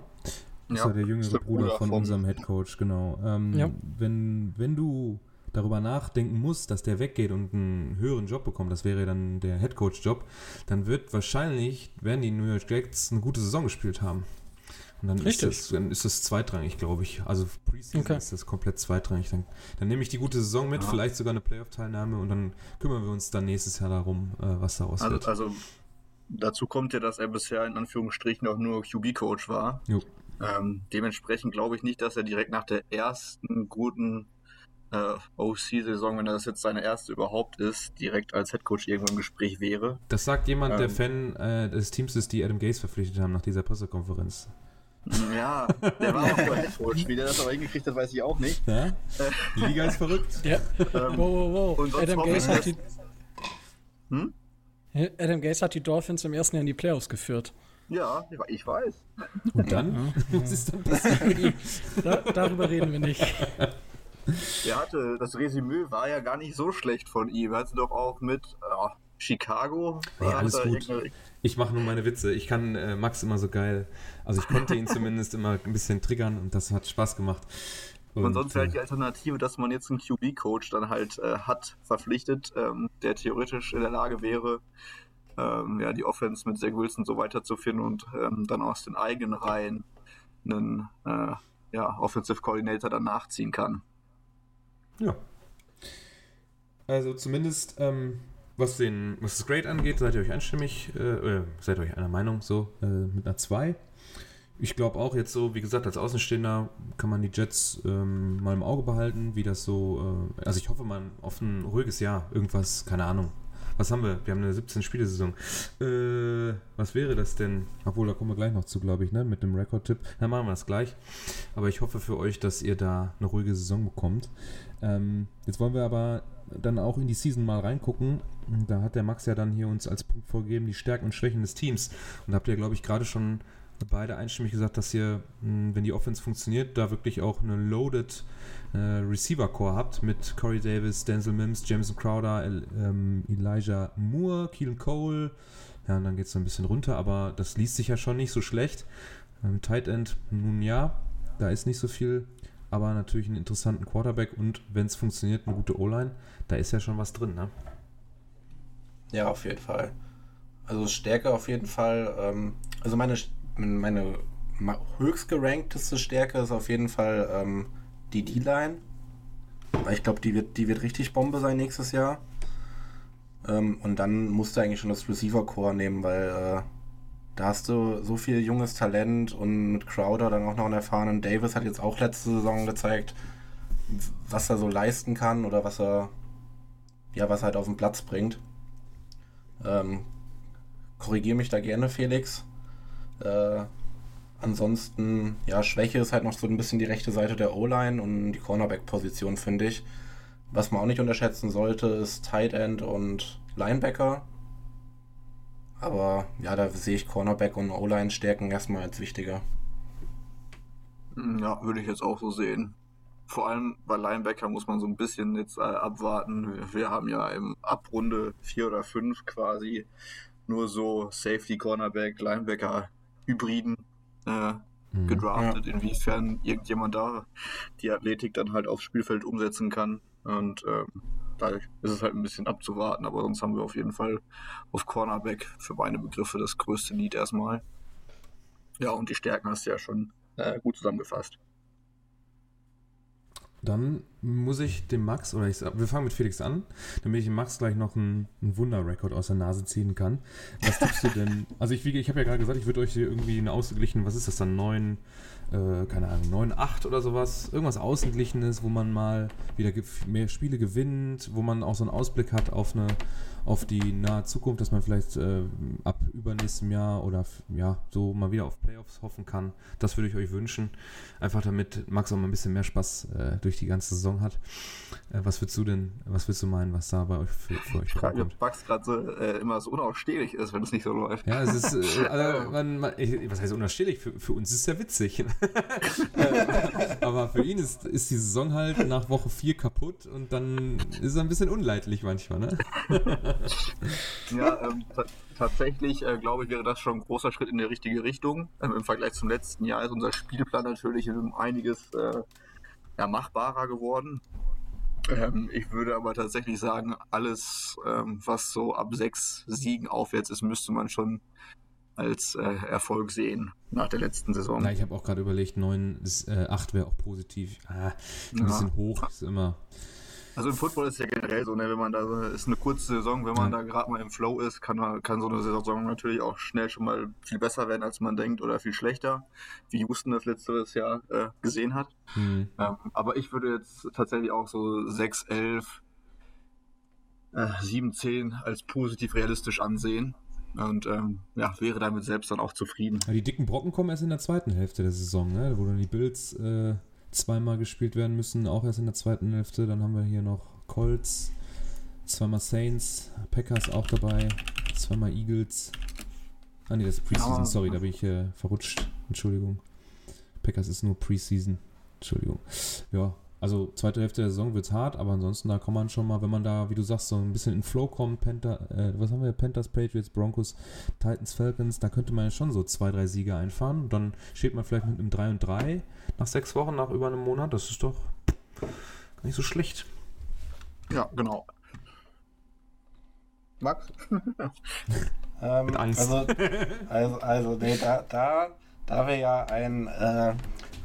Das ja, ist ja der jüngere Bruder, Bruder von unserem Headcoach, genau. Ähm, ja. wenn, wenn du darüber nachdenken muss, dass der weggeht und einen höheren Job bekommt, das wäre dann der Headcoach-Job, dann wird wahrscheinlich, werden die New York Jets eine gute Saison gespielt haben. Und dann ist das, dann ist das zweitrangig, glaube ich. Also Preseason okay. ist das komplett zweitrangig. Dann, dann nehme ich die gute Saison mit, ja. vielleicht sogar eine Playoff-Teilnahme und dann kümmern wir uns dann nächstes Jahr darum, äh, was daraus also, wird. Also dazu kommt ja, dass er bisher in Anführungsstrichen auch nur QB-Coach war. Ähm, dementsprechend glaube ich nicht, dass er direkt nach der ersten guten äh, OC-Saison, wenn das jetzt seine erste überhaupt ist, direkt als Headcoach irgendwo im Gespräch wäre. Das sagt jemand, ähm, der Fan äh, des Teams ist, die Adam Gaze verpflichtet haben nach dieser Pressekonferenz. Ja, der war auch nur [laughs] Headcoach. Wie der das aber hingekriegt hat, weiß ich auch nicht. Ja? Die Liga ist verrückt. Ja. Ähm, wow, wow, wow. Adam Gaze hat die. Hm? Adam Gaze hat die Dolphins im ersten Jahr in die Playoffs geführt. Ja, ich weiß. Und dann? [laughs] Was ist dann passiert? [laughs] da, darüber reden wir nicht. Er hatte, das Resümee war ja gar nicht so schlecht von ihm. Er hatte doch auch mit äh, Chicago. Ja, alles gut. Ich mache nur meine Witze. Ich kann äh, Max immer so geil. Also ich konnte ihn [laughs] zumindest immer ein bisschen triggern und das hat Spaß gemacht. Und, und sonst wäre halt die Alternative, dass man jetzt einen QB-Coach dann halt äh, hat, verpflichtet, ähm, der theoretisch in der Lage wäre, ähm, ja, die Offense mit Zach Wilson so weiterzuführen und ähm, dann aus den eigenen Reihen einen äh, ja, Offensive Coordinator dann nachziehen kann. Ja. Also zumindest, ähm, was, den, was das Grade angeht, seid ihr euch einstimmig, äh, äh, seid ihr euch einer Meinung, so äh, mit einer 2. Ich glaube auch jetzt so, wie gesagt, als Außenstehender kann man die Jets ähm, mal im Auge behalten, wie das so, äh, also ich hoffe mal auf ein ruhiges Jahr, irgendwas, keine Ahnung, Was haben wir? Wir haben eine 17-Spiele-Saison. Äh, was wäre das denn? Obwohl, da kommen wir gleich noch zu, glaube ich, ne? Mit dem Rekordtipp. Dann machen wir das gleich. Aber ich hoffe für euch, dass ihr da eine ruhige Saison bekommt. Ähm, jetzt wollen wir aber dann auch in die Season mal reingucken. Da hat der Max ja dann hier uns als Punkt vorgegeben, die Stärken und Schwächen des Teams. Und da habt ihr, glaube ich, gerade schon beide einstimmig gesagt, dass ihr, wenn die Offense funktioniert, da wirklich auch eine loaded äh, Receiver-Core habt mit Corey Davis, Denzel Mims, Jameson Crowder, El, ähm, Elijah Moore, Keelan Cole. Ja, und dann geht es so ein bisschen runter, aber das liest sich ja schon nicht so schlecht. Ähm, Tight End, nun ja, da ist nicht so viel, aber natürlich einen interessanten Quarterback und wenn es funktioniert, eine gute O-Line, da ist ja schon was drin, ne? Ja, auf jeden Fall. Also Stärke auf jeden Fall. Ähm, also meine, meine höchst gerankteste Stärke ist auf jeden Fall ähm, die D-Line. Weil ich glaube, die wird, die wird richtig Bombe sein nächstes Jahr. Ähm, und dann musst du eigentlich schon das Receiver-Core nehmen, weil äh, da hast du so viel junges Talent und mit Crowder dann auch noch einen erfahrenen Davis hat jetzt auch letzte Saison gezeigt, was er so leisten kann oder was er ja was er halt auf den Platz bringt. Ähm, Korrigiere mich da gerne, Felix. Äh, ansonsten, ja, Schwäche ist halt noch so ein bisschen die rechte Seite der O-Line und die Cornerback-Position, finde ich. Was man auch nicht unterschätzen sollte, ist Tight End und Linebacker. Aber ja, da sehe ich Cornerback und O-Line-Stärken erstmal als wichtiger. Ja, würde ich jetzt auch so sehen. Vor allem bei Linebacker muss man so ein bisschen jetzt äh, abwarten. Wir, wir, haben ja im Abrunde 4 oder 5 quasi nur so Safety, Cornerback, Linebacker, Hybriden äh, mhm. gedraftet, ja. inwiefern irgendjemand da die Athletik dann halt aufs Spielfeld umsetzen kann. Und ähm, da ist es halt ein bisschen abzuwarten, aber sonst haben wir auf jeden Fall auf Cornerback für meine Begriffe das größte Lied erstmal. Ja, und die Stärken hast du ja schon äh, gut zusammengefasst. Dann muss ich dem Max, oder ich, wir fangen mit Felix an, damit ich dem Max gleich noch einen, einen Wunderrekord aus der Nase ziehen kann. Was tippst du denn? [laughs] Also ich, ich habe ja gerade gesagt, ich würde euch hier irgendwie eine ausgeglichene, was ist das dann, 9, äh, keine Ahnung, 9, 8 oder sowas, irgendwas Ausgeglichenes, wo man mal wieder mehr Spiele gewinnt, wo man auch so einen Ausblick hat auf eine auf die nahe Zukunft, dass man vielleicht äh, ab übernächstem Jahr oder ja, so mal wieder auf Playoffs hoffen kann. Das würde ich euch wünschen. Einfach damit Max auch mal ein bisschen mehr Spaß äh, durch die ganze Saison hat. Äh, was würdest du denn, was würdest du meinen, was da bei euch für, für euch Ich frage ob Max gerade so, äh, immer so unausstehlich ist, wenn es nicht so läuft. Ja, es ist, äh, [laughs] also, man, man, ich, was heißt unausstehlich? Für, für uns ist es ja witzig. [laughs] Aber für ihn ist, ist die Saison halt nach Woche 4 kaputt und dann ist es ein bisschen unleidlich manchmal, ne? [laughs] ja, ähm, tatsächlich äh, glaube ich, wäre das schon ein großer Schritt in die richtige Richtung. Ähm, Im Vergleich zum letzten Jahr ist unser Spielplan natürlich um einiges äh, ja, machbarer geworden. Ähm, ich würde aber tatsächlich sagen, alles, ähm, was so ab sechs Siegen aufwärts ist, müsste man schon als äh, Erfolg sehen nach der letzten Saison. Ja, ich habe auch gerade überlegt, 9 bis äh, 8 wäre auch positiv. Ah, ein ja. bisschen hoch ist immer. Also im Football ist ja generell so, ne, wenn man da ist eine kurze Saison, wenn man ja. da gerade mal im Flow ist, kann, kann so eine Saison natürlich auch schnell schon mal viel besser werden, als man denkt, oder viel schlechter, wie Houston das letztes Jahr äh, gesehen hat. Mhm. Ähm, aber ich würde jetzt tatsächlich auch so 6, 11, äh, 7, 10 als positiv realistisch ansehen. Und ähm, ja, wäre damit selbst dann auch zufrieden. die dicken Brocken kommen erst in der zweiten Hälfte der Saison, ne? wo dann die Bills äh, zweimal gespielt werden müssen, auch erst in der zweiten Hälfte. Dann haben wir hier noch Colts, zweimal Saints, Packers auch dabei, zweimal Eagles. Ah ne, das ist Preseason, sorry, da bin ich äh, verrutscht. Entschuldigung. Packers ist nur Preseason. Entschuldigung. Ja, also zweite Hälfte der Saison wird es hart, aber ansonsten da kann man schon mal, wenn man da, wie du sagst, so ein bisschen in Flow kommt, Panther, äh, was haben wir, Panthers, Patriots, Broncos, Titans, Falcons, da könnte man ja schon so zwei, drei Siege einfahren und dann steht man vielleicht mit einem 3 und 3 nach sechs Wochen, nach über einem Monat, das ist doch gar nicht so schlecht. Ja, genau. Max? [laughs] ähm, mit Angst. Also, also, also nee, da, da, da wir ja ein äh,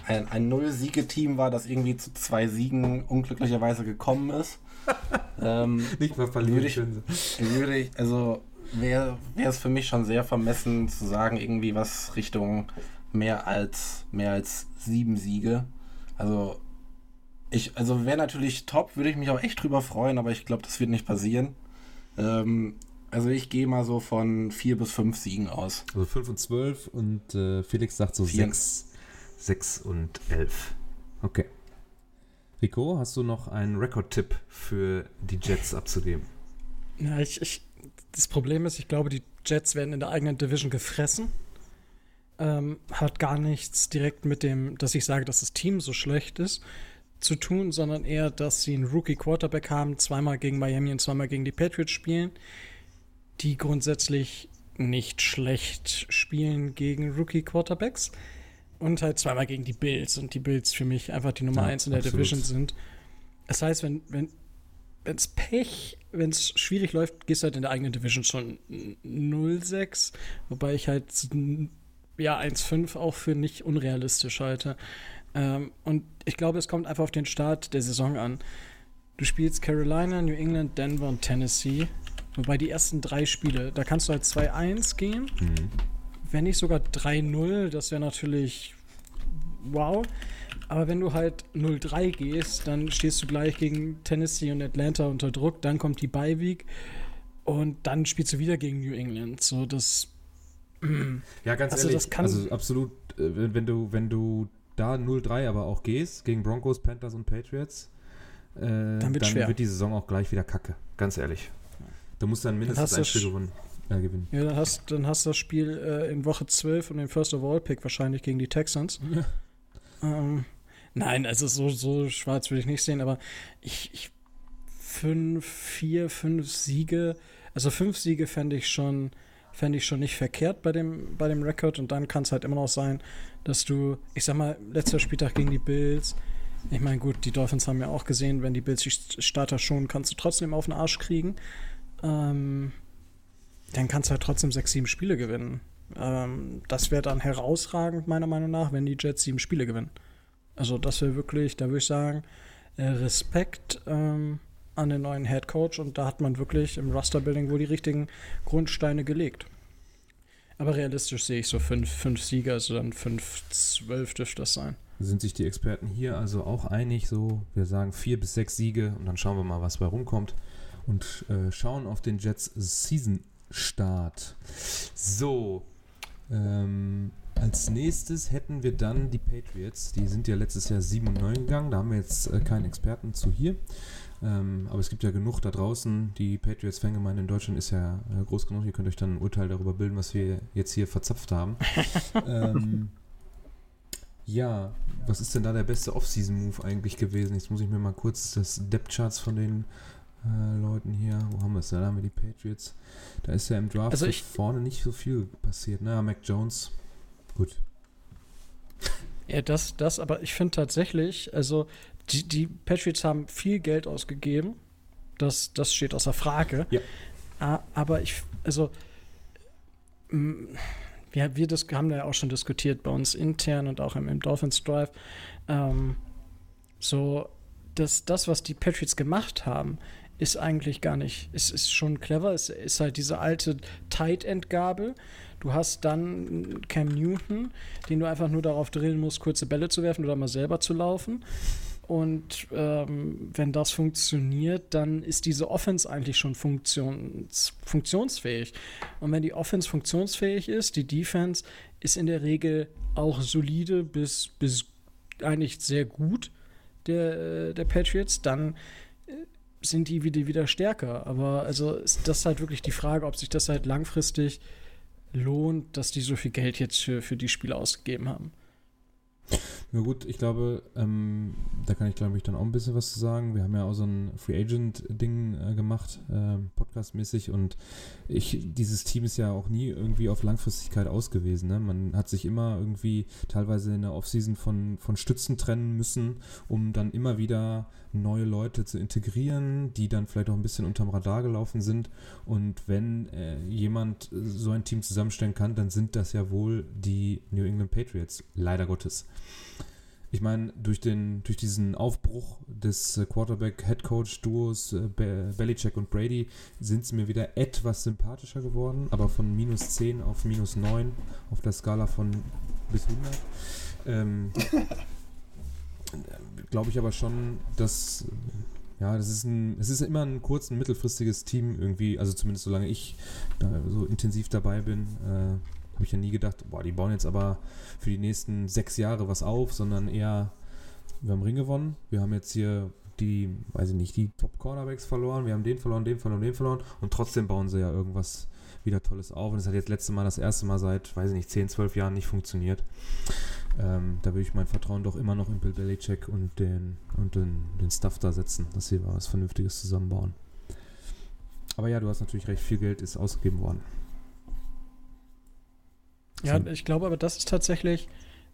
ein, ein Null-Siege-Team war, das irgendwie zu zwei Siegen unglücklicherweise gekommen ist. [laughs] ähm, Nicht mal verlieren würde ich, würde ich, also wäre es für mich schon sehr vermessen zu sagen, irgendwie was Richtung mehr als mehr als sieben Siege. Also ich, also wäre natürlich top, würde ich mich auch echt drüber freuen, aber ich glaube, das wird nicht passieren. Ähm, also ich gehe mal so von vier bis fünf Siegen aus. Also 5 und 12 und äh, Felix sagt so Vier. 6, 6 und 11. Okay. Rico, hast du noch einen Rekordtipp für die Jets abzugeben? Ja, ich, ich, das Problem ist, ich glaube, die Jets werden in der eigenen Division gefressen. Ähm, hat gar nichts direkt mit dem, dass ich sage, dass das Team so schlecht ist, zu tun, sondern eher, dass sie einen Rookie-Quarterback haben, zweimal gegen Miami und zweimal gegen die Patriots spielen, die grundsätzlich nicht schlecht spielen gegen Rookie-Quarterbacks und halt zweimal gegen die Bills und die Bills für mich einfach die Nummer Ja, eins in der absolut. Division sind. Das heißt, wenn, wenn wenn's Pech, wenn es schwierig läuft, gehst du halt in der eigenen Division schon 0-6, wobei ich halt ja 1-5 auch für nicht unrealistisch halte. Ähm, und ich glaube, es kommt einfach auf den Start der Saison an. Du spielst Carolina, New England, Denver und Tennessee. Wobei die ersten drei Spiele, da kannst du halt 2-1 gehen, Mhm. Wenn nicht sogar 3-0, das wäre natürlich wow. Aber wenn du halt 0-3 gehst, dann stehst du gleich gegen Tennessee und Atlanta unter Druck, dann kommt die Bye Week und dann spielst du wieder gegen New England. So, das. [clears throat] Ja, ganz Also ehrlich, das kann- also absolut, äh, wenn, du, wenn du da 0-3 aber auch gehst, gegen Broncos, Panthers und Patriots, äh, dann, wird's schwer. wird die Saison auch gleich wieder kacke, ganz ehrlich. Du musst dann mindestens ein Spiel sch- äh, gewinnen. Ja, dann hast, dann hast du das Spiel äh, in Woche 12 und den First of All Pick wahrscheinlich gegen die Texans. [laughs] Ähm, nein, also so, so schwarz würde ich nicht sehen, aber ich, ich fünf, vier, fünf Siege, also fünf Siege fände ich schon, fände ich schon nicht verkehrt bei dem, bei dem Rekord und dann kann es halt immer noch sein, dass du, ich sag mal, letzter Spieltag gegen die Bills, ich meine, gut, die Dolphins haben ja auch gesehen, wenn die Bills die Starter schon, kannst du trotzdem auf den Arsch kriegen. Ähm, dann kannst du halt trotzdem sechs, sieben Spiele gewinnen. Ähm, das wäre dann herausragend, meiner Meinung nach, wenn die Jets sieben Spiele gewinnen. Also das wäre wirklich, da würde ich sagen, äh, Respekt ähm, an den neuen Head Coach und da hat man wirklich im Roster-Building wohl die richtigen Grundsteine gelegt. Aber realistisch sehe ich so fünf, fünf Sieger, also dann fünf, zwölf dürfte das sein. Sind sich die Experten hier also auch einig, so wir sagen vier bis sechs Siege und dann schauen wir mal, was bei rumkommt und äh, schauen auf den Jets Season Start. So, ähm, als nächstes hätten wir dann die Patriots. Die sind ja letztes Jahr 7 und 9 gegangen. Da haben wir jetzt äh, keinen Experten zu hier. Ähm, aber es gibt ja genug da draußen. Die Patriots-Fangemeinde in Deutschland ist ja äh, groß genug. Ihr könnt euch dann ein Urteil darüber bilden, was wir jetzt hier verzapft haben. [laughs] ähm, ja, was ist denn da der beste Off-Season-Move eigentlich gewesen? Jetzt muss ich mir mal kurz das Depth-Charts von den äh, Leuten hier, wo haben wir es? Da haben wir die Patriots. Da ist ja im Draft Also so ich- vorne nicht so viel passiert. Na, Mac Jones, gut. Ja, das, das, aber ich finde tatsächlich, also die, die Patriots haben viel Geld ausgegeben. Das, das steht außer Frage. Ja. A- Aber ich, also, mm, wir, das haben da ja auch schon diskutiert bei uns intern und auch im, im Dolphins Drive. Ähm, so, das, das, was die Patriots gemacht haben, ist eigentlich gar nicht, ist, ist schon clever. Es ist halt diese alte Tight End Gabel. Du hast dann Cam Newton, den du einfach nur darauf drillen musst, kurze Bälle zu werfen oder mal selber zu laufen. Und ähm, wenn das funktioniert, dann ist diese Offense eigentlich schon funktions funktionsfähig. Und wenn die Offense funktionsfähig ist, die Defense ist in der Regel auch solide bis, bis eigentlich sehr gut der, äh, der Patriots, dann äh, sind die wieder, wieder stärker. Aber also ist das halt wirklich die Frage, ob sich das halt langfristig lohnt, dass die so viel Geld jetzt für, für die Spiele ausgegeben haben. Na gut, ich glaube, ähm, da kann ich glaube ich dann auch ein bisschen was zu sagen. Wir haben ja auch so ein Free Agent Ding äh, gemacht, ähm, podcastmäßig und ich, dieses Team ist ja auch nie irgendwie auf Langfristigkeit ausgewiesen. Ne? Man hat sich immer irgendwie teilweise in der Offseason von, von Stützen trennen müssen, um dann immer wieder neue Leute zu integrieren, die dann vielleicht auch ein bisschen unterm Radar gelaufen sind. Und wenn äh, jemand so ein Team zusammenstellen kann, dann sind das ja wohl die New England Patriots, leider Gottes. Ich meine, durch, durch diesen Aufbruch des äh, Quarterback-Headcoach-Duos äh, Be Belichick und Brady sind sie mir wieder etwas sympathischer geworden, aber von minus 10 auf minus 9 auf der Skala von bis 100. Ähm, [laughs] Glaube ich aber schon, dass ja, das ist ein, es ist immer ein kurz, ein mittelfristiges Team irgendwie, also zumindest solange ich da so intensiv dabei bin, äh, habe ich ja nie gedacht, boah, die bauen jetzt aber für die nächsten sechs Jahre was auf, sondern eher, wir haben Ring gewonnen, wir haben jetzt hier die, weiß ich nicht, die Top-Cornerbacks verloren, wir haben den verloren, den verloren, den verloren und trotzdem bauen sie ja irgendwas wieder Tolles auf und es hat jetzt letzte Mal das erste Mal seit, weiß ich nicht, 10, 12 Jahren nicht funktioniert. Ähm, da würde ich mein Vertrauen doch immer noch in Bill Belichick und den, und den, den Stuff da setzen, dass sie was Vernünftiges zusammenbauen. Aber ja, du hast natürlich recht, viel Geld ist ausgegeben worden. Ja, ich glaube aber, das ist tatsächlich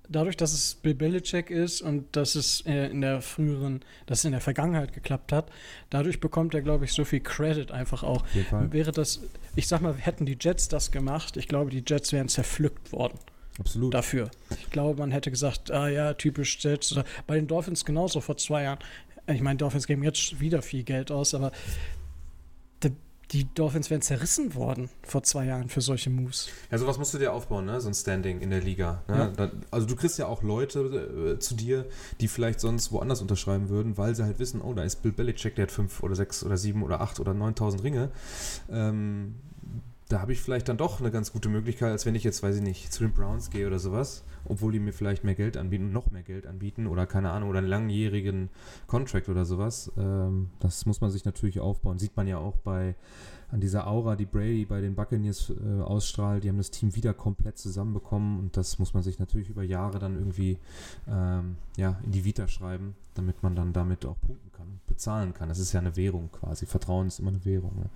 dadurch, dass es Bill Belichick ist und dass es äh, in der früheren, dass es in der Vergangenheit geklappt hat, dadurch bekommt er, glaube ich, so viel Credit einfach auch. Wäre das, ich sag mal, hätten die Jets das gemacht, ich glaube, die Jets wären zerpflückt worden Absolut. dafür. Ich glaube, man hätte gesagt, ah ja, typisch Jets. Oder bei den Dolphins genauso vor zwei Jahren. Ich meine, Dolphins geben jetzt wieder viel Geld aus, aber die, Dolphins wären zerrissen worden vor zwei Jahren für solche Moves. Ja, sowas musst du dir aufbauen, ne? so ein Standing in der Liga. Ne? Ja. Also du kriegst ja auch Leute äh, zu dir, die vielleicht sonst woanders unterschreiben würden, weil sie halt wissen, oh, da ist Bill Belichick, der hat fünf oder sechs oder sieben oder acht oder 9000 Ringe. Ähm, da habe ich vielleicht dann doch eine ganz gute Möglichkeit, als wenn ich jetzt, weiß ich nicht, zu den Browns gehe oder sowas, obwohl die mir vielleicht mehr Geld anbieten, noch mehr Geld anbieten oder keine Ahnung, oder einen langjährigen Contract oder sowas. Ähm, das muss man sich natürlich aufbauen. Sieht man ja auch bei an dieser Aura, die Brady bei den Buccaneers äh, ausstrahlt. Die haben das Team wieder komplett zusammenbekommen und das muss man sich natürlich über Jahre dann irgendwie ähm, ja, in die Vita schreiben, damit man dann damit auch punkten kann, bezahlen kann. Das ist ja eine Währung quasi. Vertrauen ist immer eine Währung. Ne?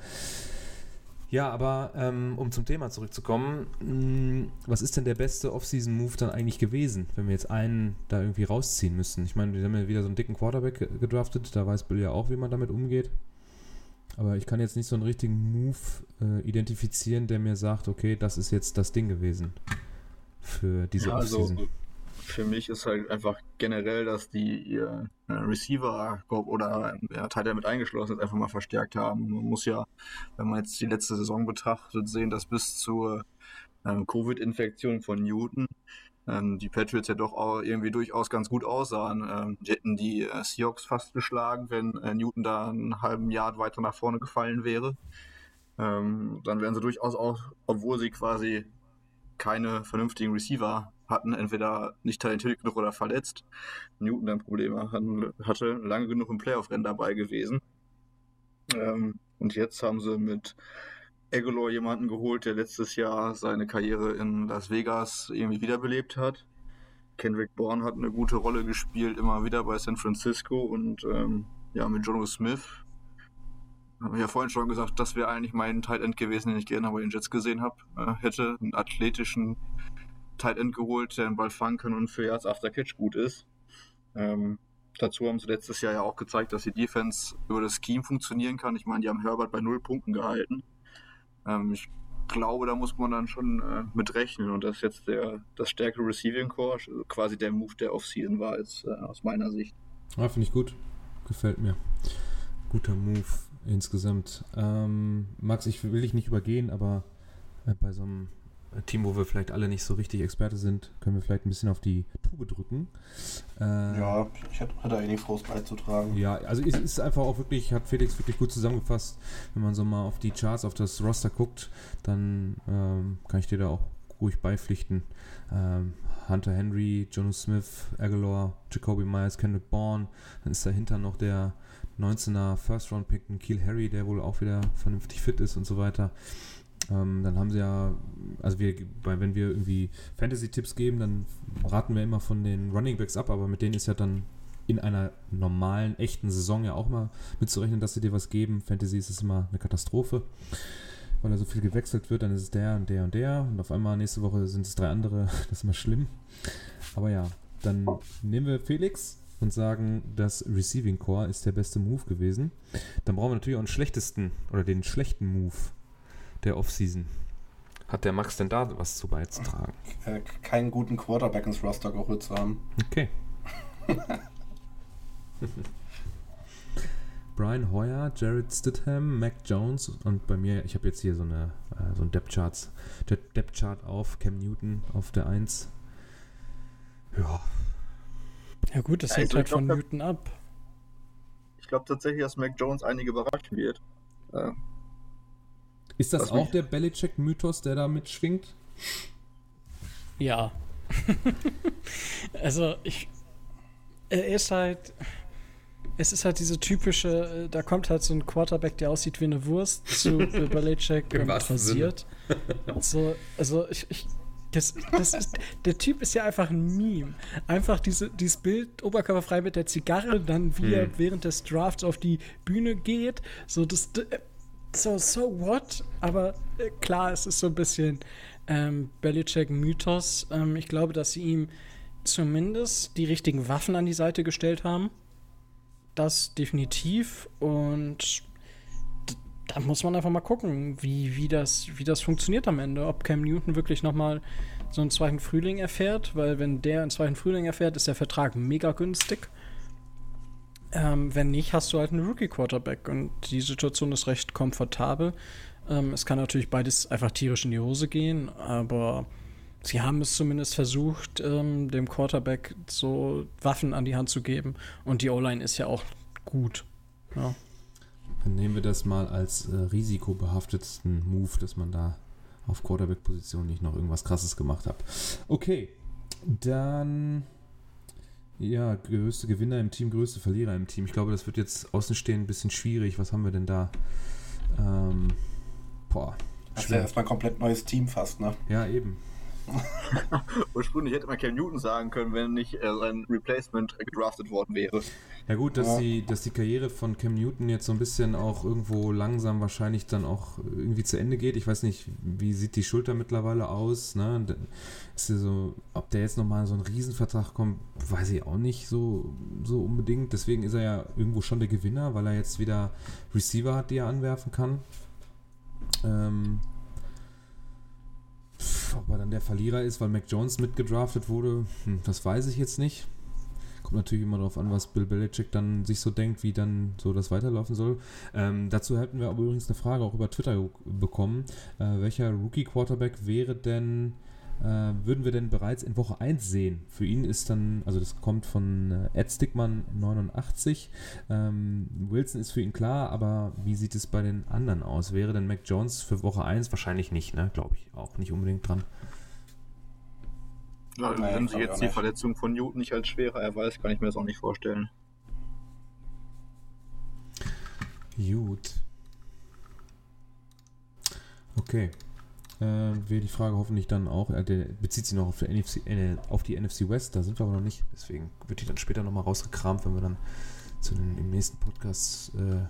Ja, aber ähm, um zum Thema zurückzukommen, mh, was ist denn der beste Off-Season-Move dann eigentlich gewesen, wenn wir jetzt einen da irgendwie rausziehen müssen? Ich meine, wir haben ja wieder so einen dicken Quarterback ge- gedraftet, da weiß Bill ja auch, wie man damit umgeht. Aber ich kann jetzt nicht so einen richtigen Move äh, identifizieren, der mir sagt, okay, das ist jetzt das Ding gewesen für diese Ja, also Off-Season. Für mich ist halt einfach generell, dass die ihr äh, Receiver oder ja, Teil mit eingeschlossen ist, einfach mal verstärkt haben. Man muss ja, wenn man jetzt die letzte Saison betrachtet, sehen, dass bis zur ähm, Covid-Infektion von Newton ähm, die Patriots ja doch auch irgendwie durchaus ganz gut aussahen. Ähm, die hätten die äh, Seahawks fast geschlagen, wenn äh, Newton da einen halben Yard weiter nach vorne gefallen wäre. Ähm, dann wären sie durchaus auch, obwohl sie quasi keine vernünftigen Receiver hatten, entweder nicht talentiert genug oder verletzt, Newton dann Probleme hatte, lange genug im Playoff-Rennen dabei gewesen. Ähm, und jetzt haben sie mit Aguilar jemanden geholt, der letztes Jahr seine Karriere in Las Vegas irgendwie wiederbelebt hat. Kendrick Bourne hat eine gute Rolle gespielt, immer wieder bei San Francisco und ähm, ja, mit Jono Smith. Habe ich ja vorhin schon gesagt, das wäre eigentlich mein Tight End gewesen, den ich gerne bei den Jets gesehen habe. Äh, hätte einen athletischen Tight End geholt, der den Ball fangen kann und für Yards After Catch gut ist. Ähm, dazu haben sie letztes Jahr ja auch gezeigt, dass die Defense über das Scheme funktionieren kann. Ich meine, die haben Herbert bei null Punkten gehalten. Ähm, ich glaube, da muss man dann schon äh, mit rechnen und das ist jetzt der, das stärkere Receiving Core, also quasi der Move, der Offseason war, jetzt, äh, aus meiner Sicht. Ja, finde ich gut. Gefällt mir. Guter Move insgesamt. Ähm, Max, ich will dich nicht übergehen, aber äh, bei so einem Team, wo wir vielleicht alle nicht so richtig Experte sind, können wir vielleicht ein bisschen auf die Tube drücken. Äh, Ja, ich hätte hätte da eh groß beizutragen. Ja, also es ist einfach auch wirklich, hat Felix wirklich gut zusammengefasst. Wenn man so mal auf die Charts, auf das Roster guckt, dann ähm, kann ich dir da auch ruhig beipflichten. Ähm, Hunter Henry, Jonas Smith, Aguilar, Jacoby Myers, Kendrick Bourne. Dann ist dahinter noch der 19er First-Round-Pick, Keel Harry, der wohl auch wieder vernünftig fit ist und so weiter. Ähm, dann haben sie ja, also wir, wenn wir irgendwie Fantasy-Tipps geben, dann raten wir immer von den Running Backs ab, aber mit denen ist ja dann in einer normalen, echten Saison ja auch mal mitzurechnen, dass sie dir was geben. Fantasy ist es immer eine Katastrophe, weil da so viel gewechselt wird, dann ist es der und der und der und auf einmal nächste Woche sind es drei andere, [laughs] das ist immer schlimm. Aber ja, dann nehmen wir Felix und sagen, das Receiving Core ist der beste Move gewesen. Dann brauchen wir natürlich auch den schlechtesten oder den schlechten Move der Offseason. Hat der Max denn da was zu beizutragen? Äh, keinen guten Quarterback ins Roster geholt zu haben. Okay. [laughs] Brian Hoyer, Jared Stidham, Mac Jones und bei mir, ich habe jetzt hier so eine äh, so ein Depth Charts, der Depth Chart auf Cam Newton auf der 1. Ja, Ja gut, das Ja, hängt halt glaub, von Newton ab. Ich ich glaube tatsächlich, dass Mac Jones einige überraschen wird. Äh, Ist das Was auch mich- der Belichick-Mythos, der da mitschwingt? Ja. [laughs] also ich. Er ist halt. Es ist halt diese typische, äh, da kommt halt so ein Quarterback, der aussieht wie eine Wurst, zu Bill [laughs] Belichick und rasiert. So, also ich, ich das, das ist, der Typ ist ja einfach ein Meme. Einfach diese, dieses Bild, oberkörperfrei mit der Zigarre, dann wie er Hm. während des Drafts auf die Bühne geht. So, das, äh, so, so what? Aber äh, klar, es ist so ein bisschen ähm, Belichick-Mythos. Ähm, ich glaube, dass sie ihm zumindest die richtigen Waffen an die Seite gestellt haben. Das definitiv. Und da muss man einfach mal gucken, wie, wie, das, wie das funktioniert am Ende. Ob Cam Newton wirklich nochmal so einen zweiten Frühling erfährt, weil wenn der einen zweiten Frühling erfährt, ist der Vertrag mega günstig. Ähm, wenn nicht, hast du halt einen Rookie-Quarterback und die Situation ist recht komfortabel. Ähm, es kann natürlich beides einfach tierisch in die Hose gehen, aber sie haben es zumindest versucht, ähm, dem Quarterback so Waffen an die Hand zu geben und die O-Line ist ja auch gut. Ja. Dann nehmen wir das mal als äh, risikobehaftetsten Move, dass man da auf Quarterback-Position nicht noch irgendwas krasses gemacht hat. Okay, dann ja, größte Gewinner im Team, größte Verlierer im Team. Ich glaube, das wird jetzt außenstehend ein bisschen schwierig. Was haben wir denn da? Ähm, boah, Das ist ja erstmal ein komplett neues Team fast, ne? Ja, eben. [laughs] ursprünglich hätte man Cam Newton sagen können, wenn nicht äh, sein Replacement gedraftet worden wäre. Ja gut, dass, Ja. Die, dass die Karriere von Cam Newton jetzt so ein bisschen auch irgendwo langsam wahrscheinlich dann auch irgendwie zu Ende geht. Ich weiß nicht, wie sieht die Schulter mittlerweile aus. Ne? Ist ja so, ob der jetzt nochmal so ein Riesenvertrag kommt, weiß ich auch nicht so, so unbedingt. Deswegen ist er ja irgendwo schon der Gewinner, weil er jetzt wieder Receiver hat, die er anwerfen kann. Ähm, ob er dann der Verlierer ist, weil Mac Jones mitgedraftet wurde, hm, das weiß ich jetzt nicht. Kommt natürlich immer darauf an, was Bill Belichick dann sich so denkt, wie dann so das weiterlaufen soll. Ähm, dazu hätten wir aber übrigens eine Frage auch über Twitter bekommen. Äh, welcher Rookie-Quarterback wäre denn, würden wir denn bereits in Woche 1 sehen? Für ihn ist dann, also das kommt von äh, Ed Stickman 89. Ähm, Wilson ist für ihn klar, aber wie sieht es bei den anderen aus? Wäre denn Mac Jones für Woche 1? Wahrscheinlich nicht, ne? Glaube ich auch nicht unbedingt dran. Ja, Nee, wenn sie jetzt die. Verletzung von Newton nicht als schwerer erweist, kann ich mir das auch nicht vorstellen. Gut. Okay. Äh, wir die Frage hoffentlich dann auch, äh, der bezieht sich noch auf, NFC, äh, auf die NFC West, da sind wir aber noch nicht, deswegen wird die dann später nochmal rausgekramt, wenn wir dann zu den, im nächsten Podcast, äh,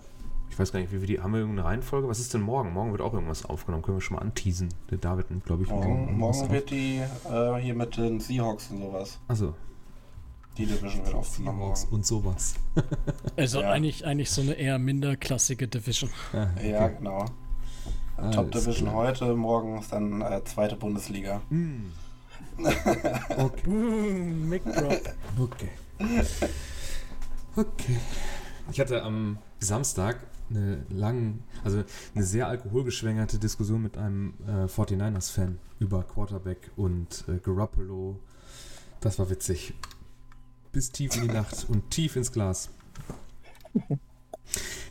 ich weiß gar nicht, wie wir die, haben wir irgendeine Reihenfolge? Was ist denn morgen? Morgen wird auch irgendwas aufgenommen, können wir schon mal anteasen. Der David glaube ich, Morgen, morgen wird die äh, hier mit den Seahawks und sowas. Achso, Die Division wird aufgenommen. Und sowas. Also Ja. eigentlich, eigentlich so eine eher minderklassige Division. Ah, Ja, okay. genau. Alles Top Division klar. heute, morgen ist dann äh, zweite Bundesliga. Hm. [laughs] Okay. Mm, Mic Drop. Okay. Okay. Ich hatte am Samstag eine lang, also eine sehr alkoholgeschwängerte Diskussion mit einem äh, 49ers-Fan über Quarterback und äh, Garoppolo. Das war witzig. Bis tief in die Nacht und tief ins Glas. [laughs]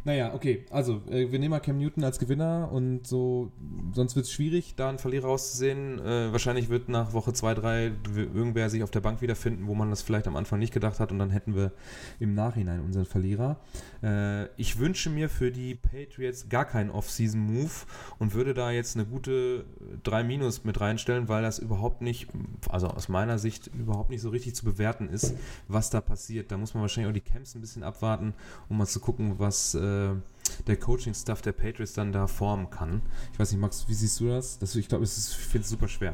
Naja, okay, also äh, wir nehmen mal Cam Newton als Gewinner und so, sonst wird es schwierig, da einen Verlierer auszusehen. Äh, wahrscheinlich wird nach Woche 2, 3 irgendwer sich auf der Bank wiederfinden, wo man das vielleicht am Anfang nicht gedacht hat und dann hätten wir im Nachhinein unseren Verlierer. Äh, ich wünsche mir für die Patriots gar keinen Off-Season-Move und würde da jetzt eine gute 3 Minus mit reinstellen, weil das überhaupt nicht, also aus meiner Sicht überhaupt nicht so richtig zu bewerten ist, was da passiert. Da muss man wahrscheinlich auch die Camps ein bisschen abwarten, um mal zu gucken, was äh, der Coaching-Staff der Patriots dann da formen kann. Ich weiß nicht, Max, wie siehst du das? das ich glaube, es ist, ich finde es super schwer.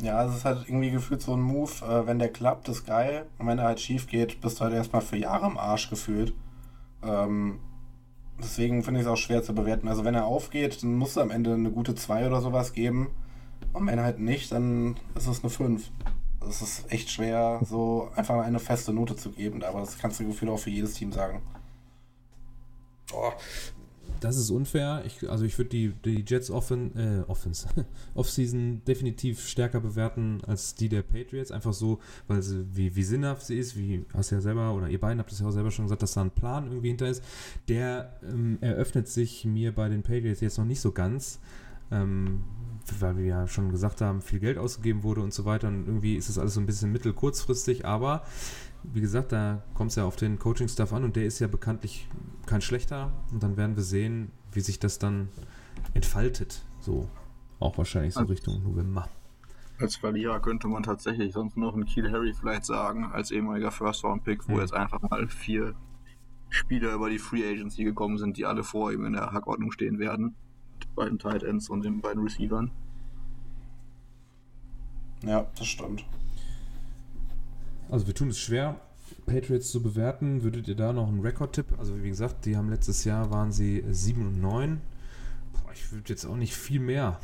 Ja, es ist halt irgendwie gefühlt so ein Move, äh, wenn der klappt, ist geil. Und wenn er halt schief geht, bist du halt erstmal für Jahre im Arsch gefühlt. Ähm, deswegen finde ich es auch schwer zu bewerten. Also wenn er aufgeht, dann muss er am Ende eine gute 2 oder sowas geben. Und wenn halt nicht, dann ist es eine 5. Es ist echt schwer, so einfach eine feste Note zu geben, aber das kannst du gefühlt auch für jedes Team sagen. Oh, Das ist unfair. Ich, also ich würde die, die Jets Offen, äh, Offense, [laughs] Offseason definitiv stärker bewerten als die der Patriots. Einfach so, weil sie, wie, wie sinnhaft sie ist, wie hast ja selber, oder ihr beiden habt es ja auch selber schon gesagt, dass da ein Plan irgendwie hinter ist. Der ähm, eröffnet sich mir bei den Patriots jetzt noch nicht so ganz. Ähm, weil wir ja schon gesagt haben, viel Geld ausgegeben wurde und so weiter. Und irgendwie ist das alles so ein bisschen mittelkurzfristig, aber wie gesagt, da kommt es ja auf den Coaching-Staff an und der ist ja bekanntlich kein schlechter. Und dann werden wir sehen, wie sich das dann entfaltet. So, auch wahrscheinlich so also, Richtung November. Als Verlierer könnte man tatsächlich sonst noch einen Kiel Harry vielleicht sagen, als ehemaliger First-Round-Pick, wo mhm. jetzt einfach mal vier Spieler über die Free Agency gekommen sind, die alle vor ihm in der Hackordnung stehen werden. Die beiden Tight Ends und den beiden Receivern. Ja, das stimmt. Also wir tun es schwer, Patriots zu bewerten. Würdet ihr da noch einen Rekordtipp? Also wie gesagt, die haben letztes Jahr waren sie 7 und 9. Boah, ich würde jetzt auch nicht viel mehr.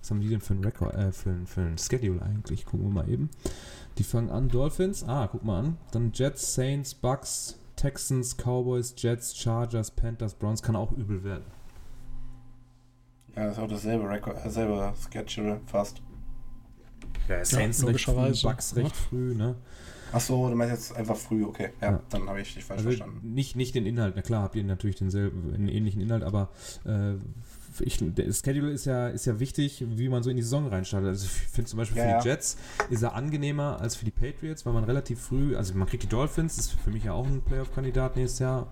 Was haben die denn für einen Rekord, äh, für, ein, für einen Schedule eigentlich? Gucken wir mal eben. Die fangen an Dolphins. Ah, guck mal an. Dann Jets, Saints, Bucks, Texans, Cowboys, Jets, Chargers, Panthers, Browns. Kann auch übel werden. Ja, das ist auch dasselbe Rekord, dasselbe Schedule fast. Ja, Saints ja, recht früh, Bucks recht früh, ne? Achso, du meinst jetzt einfach früh, okay. Ja, ja. dann habe ich dich falsch also verstanden. Nicht, nicht den Inhalt, na klar, habt ihr natürlich denselben, einen ähnlichen Inhalt, aber äh, ich, der Schedule ist ja, ist ja wichtig, wie man so in die Saison reinstartet. Also ich finde zum Beispiel ja, für die Jets ist er angenehmer als für die Patriots, weil man relativ früh, also man kriegt die Dolphins, das ist für mich ja auch ein Playoff-Kandidat nächstes Jahr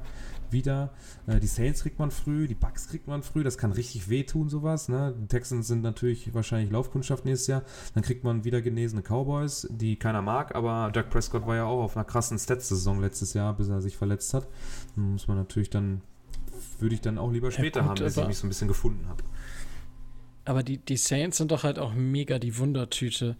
wieder. Äh, die Saints kriegt man früh, die Bucks kriegt man früh, das kann richtig wehtun, sowas. Ne? Die Texans sind natürlich wahrscheinlich Laufkundschaft nächstes Jahr. Dann kriegt man wieder genesene Cowboys, die keiner mag, aber Doug Prescott war ja auch auf einer krassen Stats-Saison letztes Jahr, bis er sich verletzt hat. Dann muss man natürlich dann, würde ich dann auch lieber später ja, gut, haben, bis ich mich so ein bisschen gefunden habe. Aber die, die Saints sind doch halt auch mega die Wundertüte.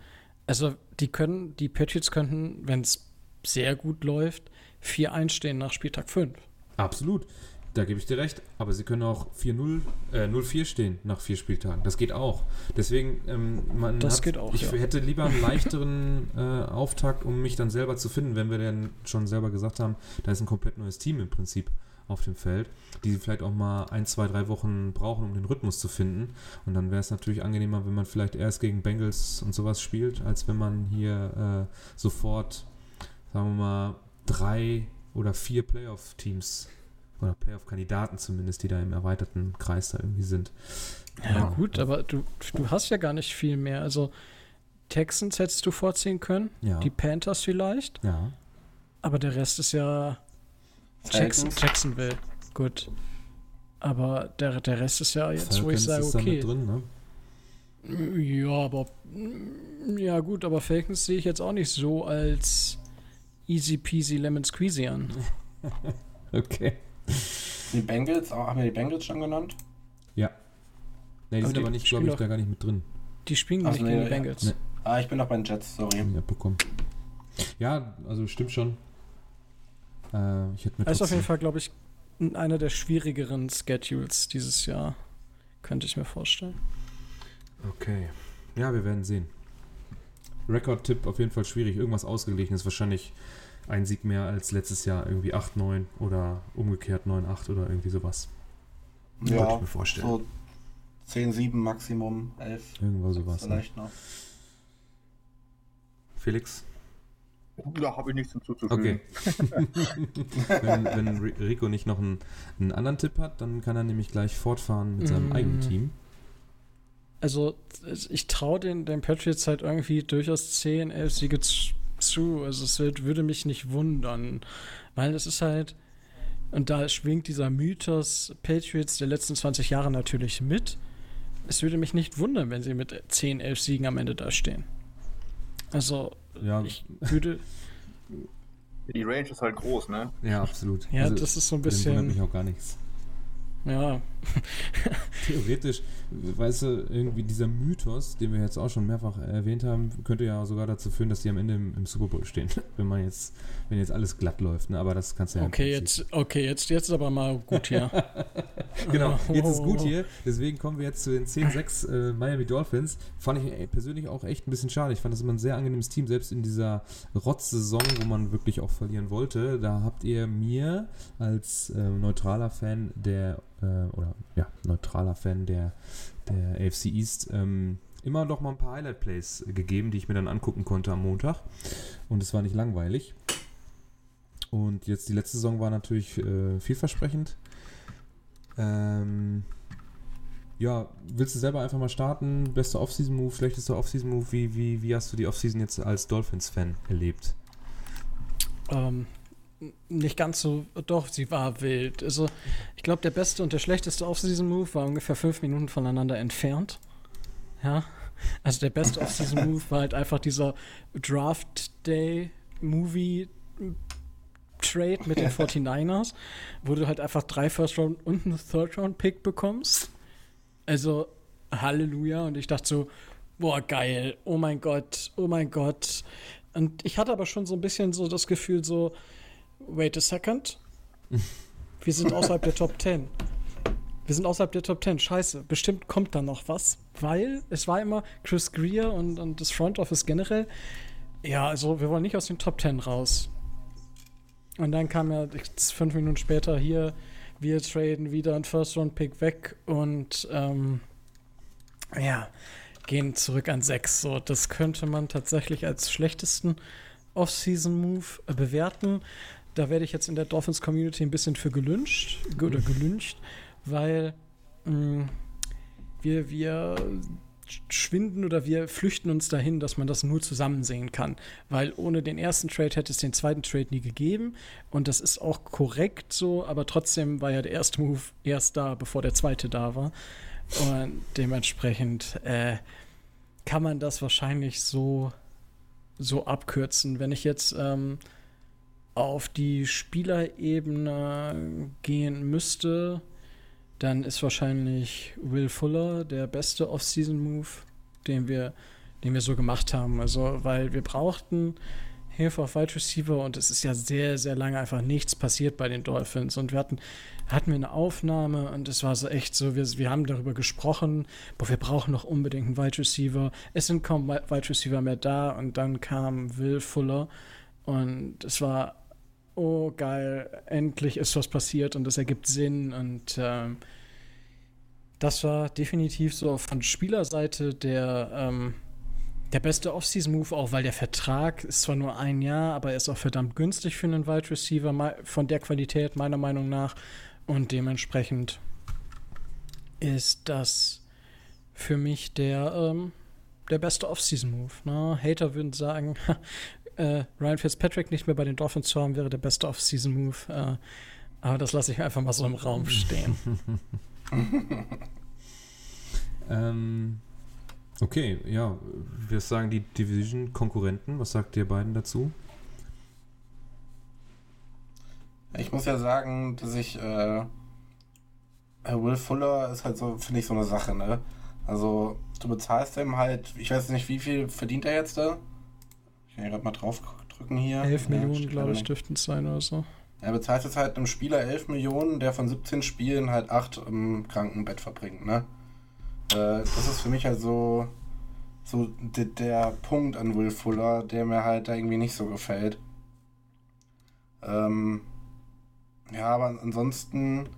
Also, die können, die Patriots könnten, wenn es sehr gut läuft, 4 einstehen nach Spieltag 5. Absolut. Da gebe ich dir recht. Aber sie können auch 4-0, äh, 0-4 stehen nach vier Spieltagen. Das geht auch. Deswegen, ähm, man das hat, geht auch. Ich ja. hätte lieber einen [laughs] leichteren äh, Auftakt, um mich dann selber zu finden, wenn wir dann schon selber gesagt haben, da ist ein komplett neues Team im Prinzip auf dem Feld, die vielleicht auch mal ein, zwei, drei Wochen brauchen, um den Rhythmus zu finden. Und dann wäre es natürlich angenehmer, wenn man vielleicht erst gegen Bengals und sowas spielt, als wenn man hier äh, sofort, sagen wir mal, drei oder vier Playoff-Teams oder Playoff-Kandidaten zumindest, die da im erweiterten Kreis da irgendwie sind. Ja, ja, gut, aber du, du hast ja gar nicht viel mehr. Also Texans hättest du vorziehen können, ja. die Panthers vielleicht. Ja. Aber der Rest ist ja Jackson, Jacksonville. Gut. Aber der, der Rest ist ja jetzt, Falcons wo ich sage, okay. Drin, ne? Ja, aber ja gut, aber Falcons sehe ich jetzt auch nicht so als easy peasy lemon squeezy an. [laughs] okay. Die Bengals, haben wir die Bengals schon genannt? Ja. Ne, die aber sind die aber nicht, glaube ich, da gar nicht mit drin. Die spielen Ach, nicht nee, gegen die Bengals. Nee. Ah, ich bin noch bei den Jets, sorry. Ja, bekommen. Ja, also stimmt schon. Äh, ich hätte mir Das ist auf jeden Fall, glaube ich, einer der schwierigeren Schedules dieses Jahr. Könnte ich mir vorstellen. Okay. Ja, wir werden sehen. Rekord-Tipp auf jeden Fall schwierig. Irgendwas ausgeglichen ist wahrscheinlich ein Sieg mehr als letztes Jahr. Irgendwie 8-9 oder umgekehrt 9-8 oder irgendwie sowas. Ja, Könnte ich mir vorstellen. So 10-7 Maximum, 11. Irgendwas sowas. Ne? Vielleicht ne? noch. Felix? Da habe ich nichts hinzuzufügen. Okay. [laughs] [laughs] wenn, wenn, Rico nicht noch einen, einen, anderen Tipp hat, dann kann er nämlich gleich fortfahren mit seinem mm. eigenen Team. Also, ich traue den, den Patriots halt irgendwie durchaus 10, 11 Siege zu. Also, es wird, würde mich nicht wundern. Weil es ist halt, und da schwingt dieser Mythos Patriots der letzten 20 Jahre natürlich mit. Es würde mich nicht wundern, wenn sie mit 10, 11 Siegen am Ende dastehen. Also, ja. ich würde. Die Range ist halt groß, ne? Ja, absolut. Ja, also, das ist so ein bisschen. wundert mich auch gar nichts. Ja. [laughs] Theoretisch, weißt du, irgendwie dieser Mythos, den wir jetzt auch schon mehrfach erwähnt haben, könnte ja sogar dazu führen, dass die am Ende im, im Super Bowl stehen, [laughs] wenn man jetzt, wenn jetzt alles glatt läuft. Ne? Aber das kannst du ja Okay, jetzt, okay, jetzt, jetzt aber mal gut hier. [laughs] genau, jetzt ist gut [laughs] hier. Deswegen kommen wir jetzt zu den 10-6 äh, Miami Dolphins. Fand ich ey, persönlich auch echt ein bisschen schade. Ich fand das immer ein sehr angenehmes Team, selbst in dieser Rotz-Saison, wo man wirklich auch verlieren wollte. Da habt ihr mir als äh, neutraler Fan der äh, oder ja, neutraler Fan der, der AFC East, ähm, immer noch mal ein paar Highlight-Plays gegeben, die ich mir dann angucken konnte am Montag. Und es war nicht langweilig. Und jetzt die letzte Saison war natürlich äh, vielversprechend. Ähm, ja, willst du selber einfach mal starten? Bester Offseason-Move, schlechtester Offseason-Move? Wie, wie, wie hast du die Offseason jetzt als Dolphins-Fan erlebt? Ähm, nicht ganz so, doch, sie war wild. Also, ich glaube, der beste und der schlechteste Offseason-Move war ungefähr fünf Minuten voneinander entfernt. Ja. Also, der beste [laughs] Offseason-Move war halt einfach dieser Draft-Day-Movie. Trade mit den 49ers, wo du halt einfach drei First Round und einen Third Round Pick bekommst. Also Halleluja und ich dachte so, boah geil, oh mein Gott, oh mein Gott. Und ich hatte aber schon so ein bisschen so das Gefühl so, wait a second, wir sind außerhalb der Top 10. Wir sind außerhalb der Top 10. Scheiße, bestimmt kommt da noch was, weil es war immer Chris Greer und, und das Front Office generell. Ja, also wir wollen nicht aus den Top 10 raus. Und dann kam ja fünf Minuten später hier, wir traden wieder einen First-Round-Pick weg und ähm, ja, gehen zurück an sechs. So, das könnte man tatsächlich als schlechtesten Off-Season-Move bewerten. Da werde ich jetzt in der Dolphins-Community ein bisschen für gelünscht oder gelünscht, weil mh, mm, wir, wir schwinden oder wir flüchten uns dahin, dass man das nur zusammen sehen kann. Weil ohne den ersten Trade hätte es den zweiten Trade nie gegeben. Und das ist auch korrekt so, aber trotzdem war ja der erste Move erst da, bevor der zweite da war. Und dementsprechend äh, kann man das wahrscheinlich so, so abkürzen. Wenn ich jetzt ähm, auf die Spielerebene gehen müsste, dann ist wahrscheinlich Will Fuller der beste Off-Season-Move, den wir, den wir so gemacht haben. Also, weil wir brauchten Hilfe auf Wide Receiver und es ist ja sehr, sehr lange einfach nichts passiert bei den Dolphins. Und wir hatten, hatten wir eine Aufnahme und es war so echt so, wir, wir haben darüber gesprochen, boah, wir brauchen noch unbedingt einen Wide Receiver. Es sind kaum Wide Receiver mehr da und dann kam Will Fuller und es war oh geil, endlich ist was passiert und das ergibt Sinn und ähm, das war definitiv so von Spielerseite der, ähm, der beste Offseason-Move, auch weil der Vertrag ist zwar nur ein Jahr, aber er ist auch verdammt günstig für einen Wide Receiver von der Qualität, meiner Meinung nach. Und dementsprechend ist das für mich der, ähm, der beste Offseason-Move. Ne? Hater würden sagen, [laughs] äh, Ryan Fitzpatrick nicht mehr bei den Dolphins zu haben, wäre der beste Off-Season-Move. Äh, aber das lasse ich einfach mal so im Raum stehen. [laughs] ähm, okay, ja, wir sagen die Division-Konkurrenten. Was sagt ihr beiden dazu? Ich muss ja sagen, dass ich äh, Will Fuller ist halt so, finde ich, so eine Sache, ne? Also, du bezahlst ihm halt, ich weiß nicht, wie viel verdient er jetzt da? Ich kann gerade mal drauf drücken hier. 11 ja, Millionen, glaube ich, dürften es sein oder so. Er bezahlt jetzt halt einem Spieler 11 Millionen, der von 17 Spielen halt 8 im Krankenbett verbringt, ne? Äh, das ist für mich halt so, so der Punkt an Will Fuller, der mir halt da irgendwie nicht so gefällt. Ähm, ja, aber ansonsten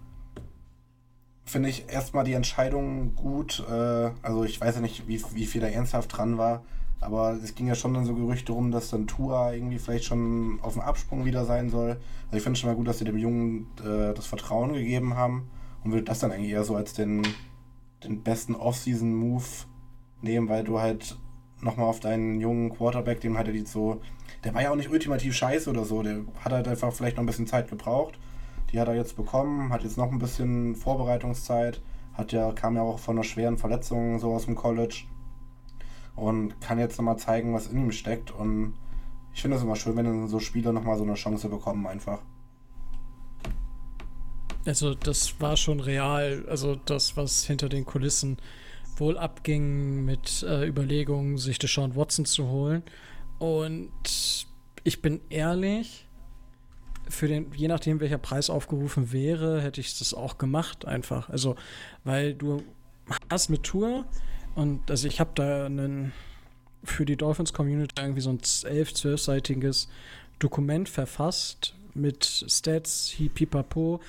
finde ich erstmal die Entscheidung gut. Äh, also ich weiß ja nicht, wie, wie viel da ernsthaft dran war. Aber es ging ja schon dann so Gerüchte rum, dass dann Tua irgendwie vielleicht schon auf dem Absprung wieder sein soll. Also ich finde es schon mal gut, dass sie dem Jungen äh, das Vertrauen gegeben haben und würde das dann eigentlich eher so als den, den besten Off-Season-Move nehmen, weil du halt nochmal auf deinen jungen Quarterback, dem hat er die so, der war ja auch nicht ultimativ scheiße oder so, der hat halt einfach vielleicht noch ein bisschen Zeit gebraucht. Die hat er jetzt bekommen, hat jetzt noch ein bisschen Vorbereitungszeit, hat ja, kam ja auch von einer schweren Verletzung so aus dem College und kann jetzt nochmal zeigen, was in ihm steckt. Und ich finde es immer schön, wenn so Spieler nochmal so eine Chance bekommen, einfach. Also, das war schon real. Also, das, was hinter den Kulissen wohl abging mit äh, Überlegungen, sich Deshaun Watson zu holen. Und ich bin ehrlich, für den, je nachdem, welcher Preis aufgerufen wäre, hätte ich das auch gemacht, einfach. Also, weil du hast mit Tour und also ich habe da einen für die Dolphins Community irgendwie so ein 11, 12-seitiges Dokument verfasst mit Stats, Pipapo,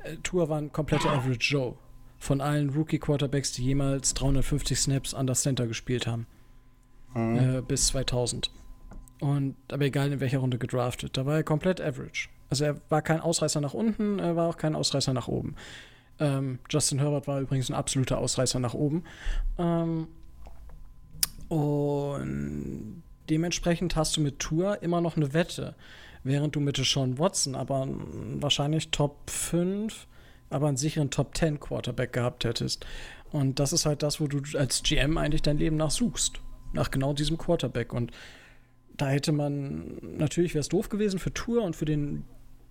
äh, Tour war ein kompletter Average Joe. Von allen Rookie-Quarterbacks, die jemals 350 Snaps an das Center gespielt haben. Mhm. Äh, bis 2000. Und aber egal in welcher Runde gedraftet, da war er komplett average. Also er war kein Ausreißer nach unten, er war auch kein Ausreißer nach oben. Ähm, Justin Herbert war übrigens ein absoluter Ausreißer nach oben. Ähm, und dementsprechend hast du mit Tour immer noch eine Wette, während du mit Sean Watson aber wahrscheinlich Top 5, aber einen sicheren Top 10 Quarterback gehabt hättest. Und das ist halt das, wo du als GM eigentlich dein Leben nach suchst. Nach genau diesem Quarterback. Und da hätte man, natürlich wäre es doof gewesen für Tour und für den,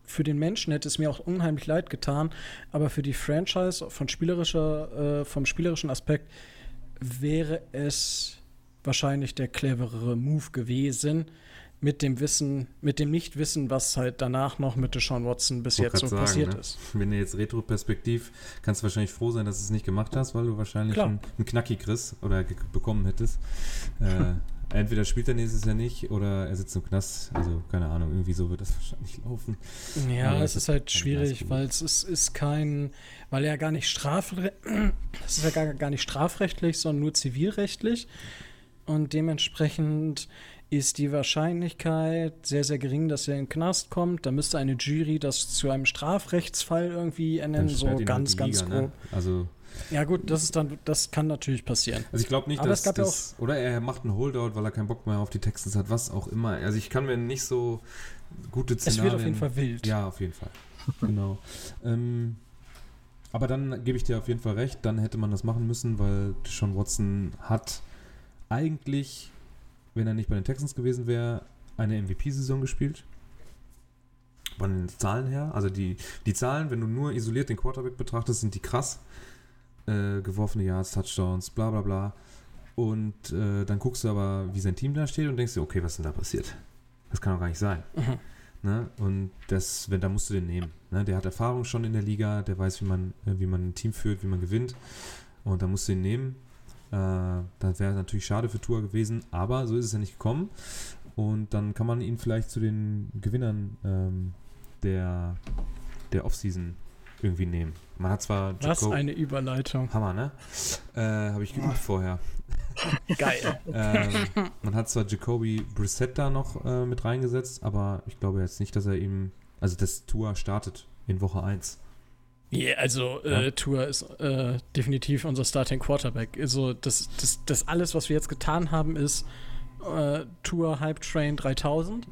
für den Menschen hätte es mir auch unheimlich leid getan, aber für die Franchise von spielerischer, äh, vom spielerischen Aspekt wäre es wahrscheinlich der cleverere Move gewesen, mit dem Wissen, mit dem Nichtwissen, was halt danach noch mit Deshaun Watson bis jetzt so sagen, passiert ne? ist. Wenn du jetzt retroperspektiv, kannst du wahrscheinlich froh sein, dass du es nicht gemacht hast, weil du wahrscheinlich Klar. einen, einen Knacki kriegst oder bekommen hättest. äh, [laughs] entweder spielt er nächstes Jahr nicht oder er sitzt im Knast. Also keine Ahnung, irgendwie so wird das wahrscheinlich laufen. Ja, es ist halt schwierig, weil es ist, ist kein, weil er gar nicht strafre [clears throat] das ist ja gar, gar nicht strafrechtlich, sondern nur zivilrechtlich. Und dementsprechend ist die Wahrscheinlichkeit sehr, sehr gering, dass er in den Knast kommt. Da müsste eine Jury das zu einem Strafrechtsfall irgendwie ernennen, so halt ganz, ganz Liga, grob. Ne? Also, Ja, gut, das ist dann, das kann natürlich passieren. also ich glaube nicht, Aber dass es gab ja das, oder er macht einen Holdout, weil er keinen Bock mehr auf die Texans hat, was auch immer. Also ich kann mir nicht so gute Es Szenarien wird auf jeden Fall wild. Ja, auf jeden Fall. [laughs] genau. Ähm, aber dann gebe ich dir auf jeden Fall recht, dann hätte man das machen müssen, weil Sean Watson hat eigentlich, wenn er nicht bei den Texans gewesen wäre, eine MVP-Saison gespielt. Von den Zahlen her. Also die, die Zahlen, wenn du nur isoliert den Quarterback betrachtest, sind die krass. Äh, geworfene Yards, Touchdowns, bla bla bla. Und äh, dann guckst du aber, wie sein Team da steht und denkst dir, okay, was ist denn da passiert? Das kann doch gar nicht sein. Mhm. Ne? Und das, wenn, da musst du den nehmen. Ne? Der hat Erfahrung schon in der Liga, der weiß, wie man, äh, wie man ein Team führt, wie man gewinnt. Und da musst du ihn nehmen. Äh, das wäre natürlich schade für Tour gewesen, aber so ist es ja nicht gekommen. Und dann kann man ihn vielleicht zu den Gewinnern ähm, der, der Offseason irgendwie nehmen. Man hat zwar Was Jaco- eine Überleitung. Hammer, ne? Äh, Habe ich geübt vorher. [laughs] Geil. ähm, man hat zwar Jacoby Brissett da noch äh, mit reingesetzt, aber ich glaube jetzt nicht, dass er ihm, also das Tour startet in Woche 1. Ja, also Ja. äh, Tour ist äh, definitiv unser Starting Quarterback. Also das, das, das alles, was wir jetzt getan haben, ist äh, Tour Hype Train 3000.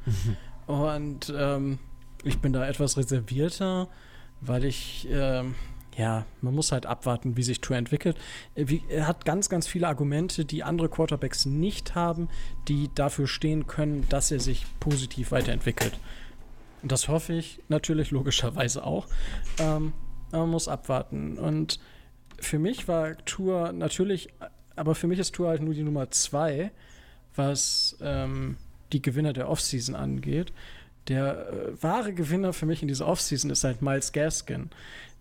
Und ähm, ich bin da etwas reservierter, weil ich, ähm, ja, man muss halt abwarten, wie sich Tour entwickelt. Äh, Wie, er hat ganz, ganz viele Argumente, die andere Quarterbacks nicht haben, die dafür stehen können, dass er sich positiv weiterentwickelt. Und das hoffe ich natürlich logischerweise auch. Ähm, man muss abwarten. Und für mich war Tour natürlich, aber für mich ist Tour halt nur die Nummer zwei, was ähm, die Gewinner der Offseason angeht. Der äh, wahre Gewinner für mich in dieser Offseason ist halt Miles Gaskin,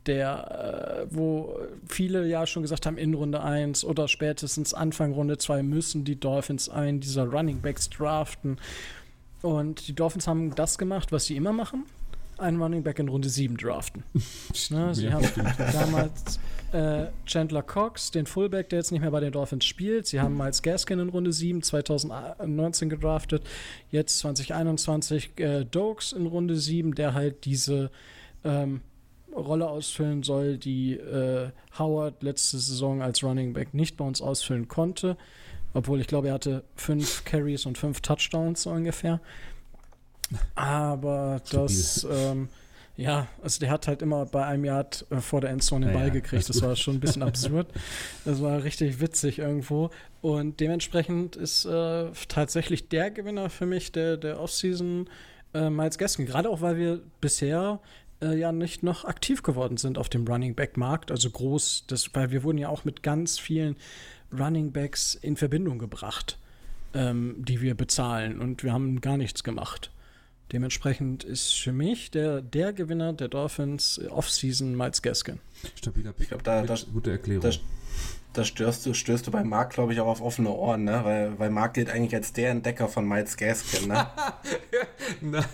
der, äh, wo viele ja schon gesagt haben, in Runde 1 oder spätestens Anfang Runde 2 müssen die Dolphins einen dieser Running Backs draften. Und die Dolphins haben das gemacht, was sie immer machen: einen Running Back in Runde 7 draften. [laughs] Ne, sie Ja, haben stimmt. damals äh, Chandler Cox, den Fullback, der jetzt nicht mehr bei den Dolphins spielt. Sie haben Miles Gaskin in Runde 7 2019 gedraftet. Jetzt 2021 äh, Dokes in Runde 7, der halt diese ähm, Rolle ausfüllen soll, die äh, Howard letzte Saison als Running Back nicht bei uns ausfüllen konnte. Obwohl ich glaube, er hatte fünf Carries und fünf Touchdowns so ungefähr. Aber das, ähm, ja, also der hat halt immer bei einem Yard äh, vor der Endzone den Ball ja, gekriegt. Das war schon ein bisschen [laughs] absurd. Das war richtig witzig irgendwo. Und dementsprechend ist äh, tatsächlich der Gewinner für mich der, der Offseason äh, Miles Gaskin. Gerade auch, weil wir bisher äh, ja nicht noch aktiv geworden sind auf dem Running Back Markt. Also groß, das, weil wir wurden ja auch mit ganz vielen Running Backs in Verbindung gebracht, ähm, die wir bezahlen. Und wir haben gar nichts gemacht. Dementsprechend ist für mich der, der Gewinner der Dolphins Offseason Miles Gaskin. Stabiler Pick. glaub, da- mit da- gute Erklärung. Da, da stößt du, stößt du bei Marc, glaube ich, auch auf offene Ohren, ne? Weil, weil Marc gilt eigentlich als der Entdecker von Miles Gaskin, ne? [laughs] Na,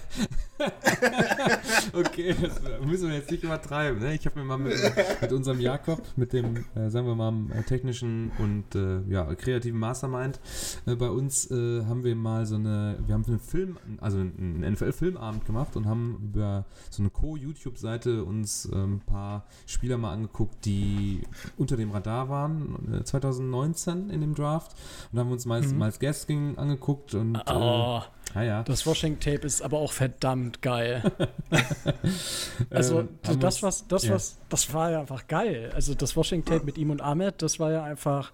[laughs] okay, das müssen wir jetzt nicht übertreiben. Ne? Ich habe mir mal mit, mit, unserem Jakob, mit dem, äh, sagen wir mal, äh, technischen und äh, ja, kreativen Mastermind äh, bei uns, äh, haben wir mal so eine, wir haben einen Film, also einen NFL-Filmabend gemacht und haben über so eine Co-YouTube-Seite uns ein ähm, paar Spieler mal angeguckt, die unter dem Radar waren, 2019 äh, in dem Draft. Und haben uns Miles, mhm. Miles Gaskin angeguckt und oh. Ah, ja. Das Washing Tape ist aber auch verdammt geil. [laughs] also ähm, das was das ja. was das war ja einfach geil. Also das Washing Tape mit ihm und Ahmed, das war ja einfach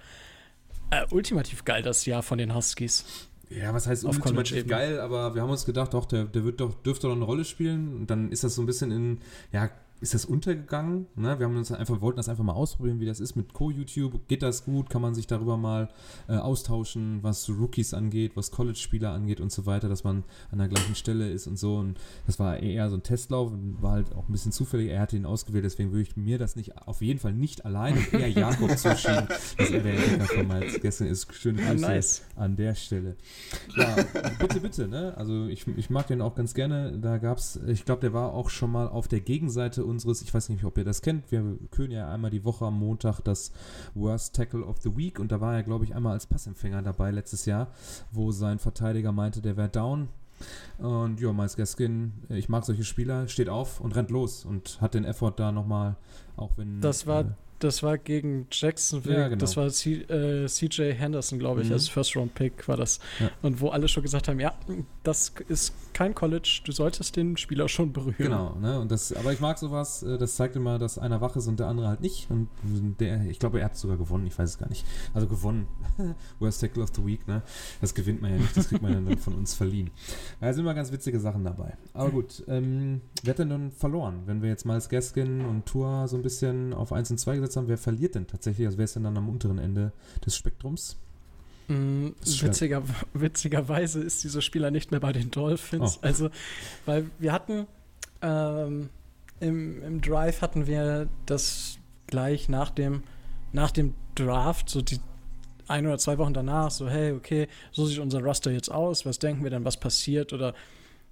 äh, ultimativ geil das Jahr von den Huskies. Ja, was heißt ultimativ geil, aber wir haben uns gedacht, doch, der, der wird doch, dürfte doch eine Rolle spielen. Und dann ist das so ein bisschen in, ja, ist das untergegangen. Ne? Wir haben uns einfach, wollten das einfach mal ausprobieren, wie das ist mit Co-YouTube. Geht das gut? Kann man sich darüber mal äh, austauschen, was Rookies angeht, was College-Spieler angeht und so weiter, dass man an der gleichen Stelle ist und so. Und das war eher so ein Testlauf und war halt auch ein bisschen zufällig. Er hatte ihn ausgewählt, deswegen würde ich mir das nicht, auf jeden Fall nicht allein und [laughs] eher Jakob zuschieben, dass er der Entdecker von Miles gestern ist. Schöne Grüße nice. an der Stelle. Ja, bitte, bitte, ne? Also ich, ich mag den auch ganz gerne. Da gab es, ich glaube, der war auch schon mal auf der Gegenseite unseres, ich weiß nicht, ob ihr das kennt, wir kühlen ja einmal die Woche am Montag das Worst Tackle of the Week und da war er, glaube ich, einmal als Passempfänger dabei letztes Jahr, wo sein Verteidiger meinte, der wäre down. Und ja, Miles Gaskin, ich mag solche Spieler, steht auf und rennt los und hat den Effort da nochmal, auch wenn. Das war äh, das war gegen Jacksonville. Ja, genau. Das war C, äh, CJ Henderson, glaube ich, mhm. als First-Round-Pick war das. Ja. Und wo alle schon gesagt haben, ja, das ist kein College, du solltest den Spieler schon berühren. Genau, ne? Und das, aber ich mag sowas, äh, das zeigt immer, dass einer wach ist und der andere halt nicht. Und der, ich glaube, er hat sogar gewonnen, ich weiß es gar nicht. Also gewonnen. [laughs] Worst Tackle of the Week, ne? Das gewinnt man ja nicht, das kriegt man dann von uns verliehen. Da sind immer ganz witzige Sachen dabei. Aber gut, ähm, wer hat denn dann verloren, wenn wir jetzt mal als Gaskin und Tour so ein bisschen auf 1 und 2 gesetzt haben, wer verliert denn tatsächlich? Also wer ist denn dann am unteren Ende des Spektrums? Mm, witziger, witzigerweise ist dieser Spieler nicht mehr bei den Dolphins. Oh. Also, weil wir hatten ähm, im, im Drive hatten wir das gleich nach dem, nach dem Draft, so die ein oder zwei Wochen danach, so, hey, okay, so sieht unser Roster jetzt aus, was denken wir denn, was passiert oder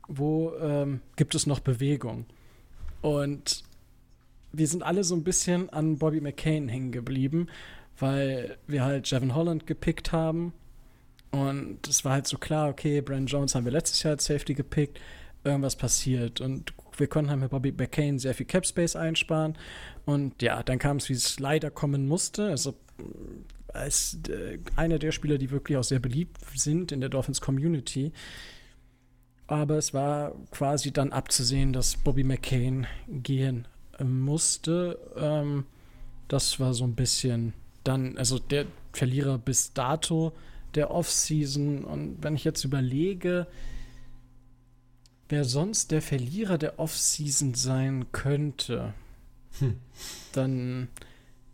wo ähm, gibt es noch Bewegung? Und wir sind alle so ein bisschen an Bobby McCain hängen geblieben, weil wir halt Jevin Holland gepickt haben. Und es war halt so klar, okay, Brandon Jones haben wir letztes Jahr als Safety gepickt, irgendwas passiert. Und wir konnten halt mit Bobby McCain sehr viel Cap Space einsparen. Und ja, dann kam es, wie es leider kommen musste. Also als äh, einer der Spieler, die wirklich auch sehr beliebt sind in der Dolphins Community. Aber es war quasi dann abzusehen, dass Bobby McCain gehen musste. Ähm, das war so ein bisschen dann, also der Verlierer bis dato der Offseason. Und wenn ich jetzt überlege, wer sonst der Verlierer der Offseason sein könnte, hm. dann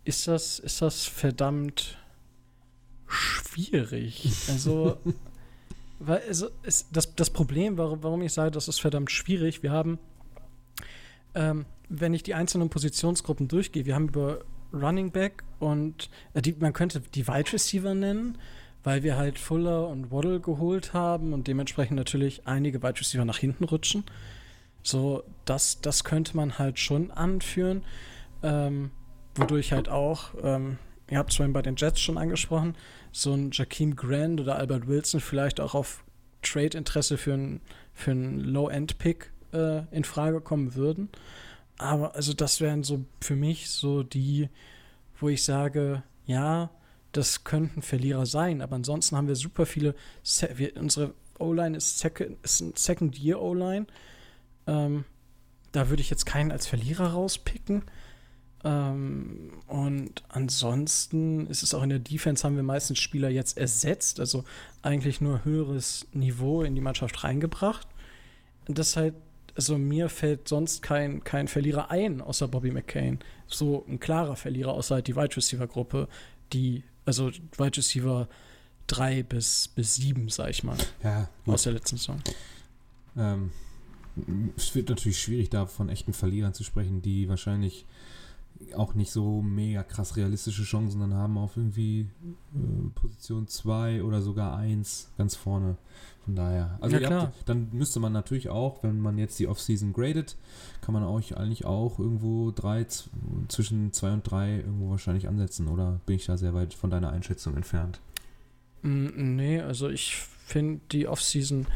ist das, ist das verdammt schwierig. Also, [laughs] weil also ist das, das Problem, warum, warum ich sage, das ist verdammt schwierig, wir haben ähm, wenn ich die einzelnen Positionsgruppen durchgehe, wir haben über Running Back und äh, die, man könnte die Wide Receiver nennen, weil wir halt Fuller und Waddle geholt haben und dementsprechend natürlich einige Wide Receiver nach hinten rutschen. So, das, das könnte man halt schon anführen. Ähm, wodurch halt auch, ähm, ihr habt es vorhin bei den Jets schon angesprochen, so ein Jakeem Grant oder Albert Wilson vielleicht auch auf Trade-Interesse für einen für Low-End-Pick äh, in Frage kommen würden. Aber also das wären so für mich so die, wo ich sage, ja, das könnten Verlierer sein. Aber ansonsten haben wir super viele. Se wir, unsere O-Line ist, ist ein Second-Year-O-Line. Ähm, da würde ich jetzt keinen als Verlierer rauspicken. Ähm, und ansonsten ist es auch in der Defense, haben wir meistens Spieler jetzt ersetzt, also eigentlich nur höheres Niveau in die Mannschaft reingebracht. Das halt also mir fällt sonst kein, kein Verlierer ein, außer Bobby McCain. So ein klarer Verlierer, außer halt die Wide Receiver-Gruppe, die, also Wide Receiver 3 bis, bis 7, sag ich mal. Ja. Gut. Aus der letzten Saison. Ähm, es wird natürlich schwierig, da von echten Verlierern zu sprechen, die wahrscheinlich auch nicht so mega krass realistische Chancen dann haben auf irgendwie äh, Position 2 oder sogar 1 ganz vorne. Von daher. Also Ja, klar. habt, dann müsste man natürlich auch, wenn man jetzt die Offseason gradet, kann man euch eigentlich auch irgendwo drei, zwischen 2 und 3 irgendwo wahrscheinlich ansetzen. Oder bin ich da sehr weit von deiner Einschätzung entfernt? Mm, Nee, also ich finde, die Offseason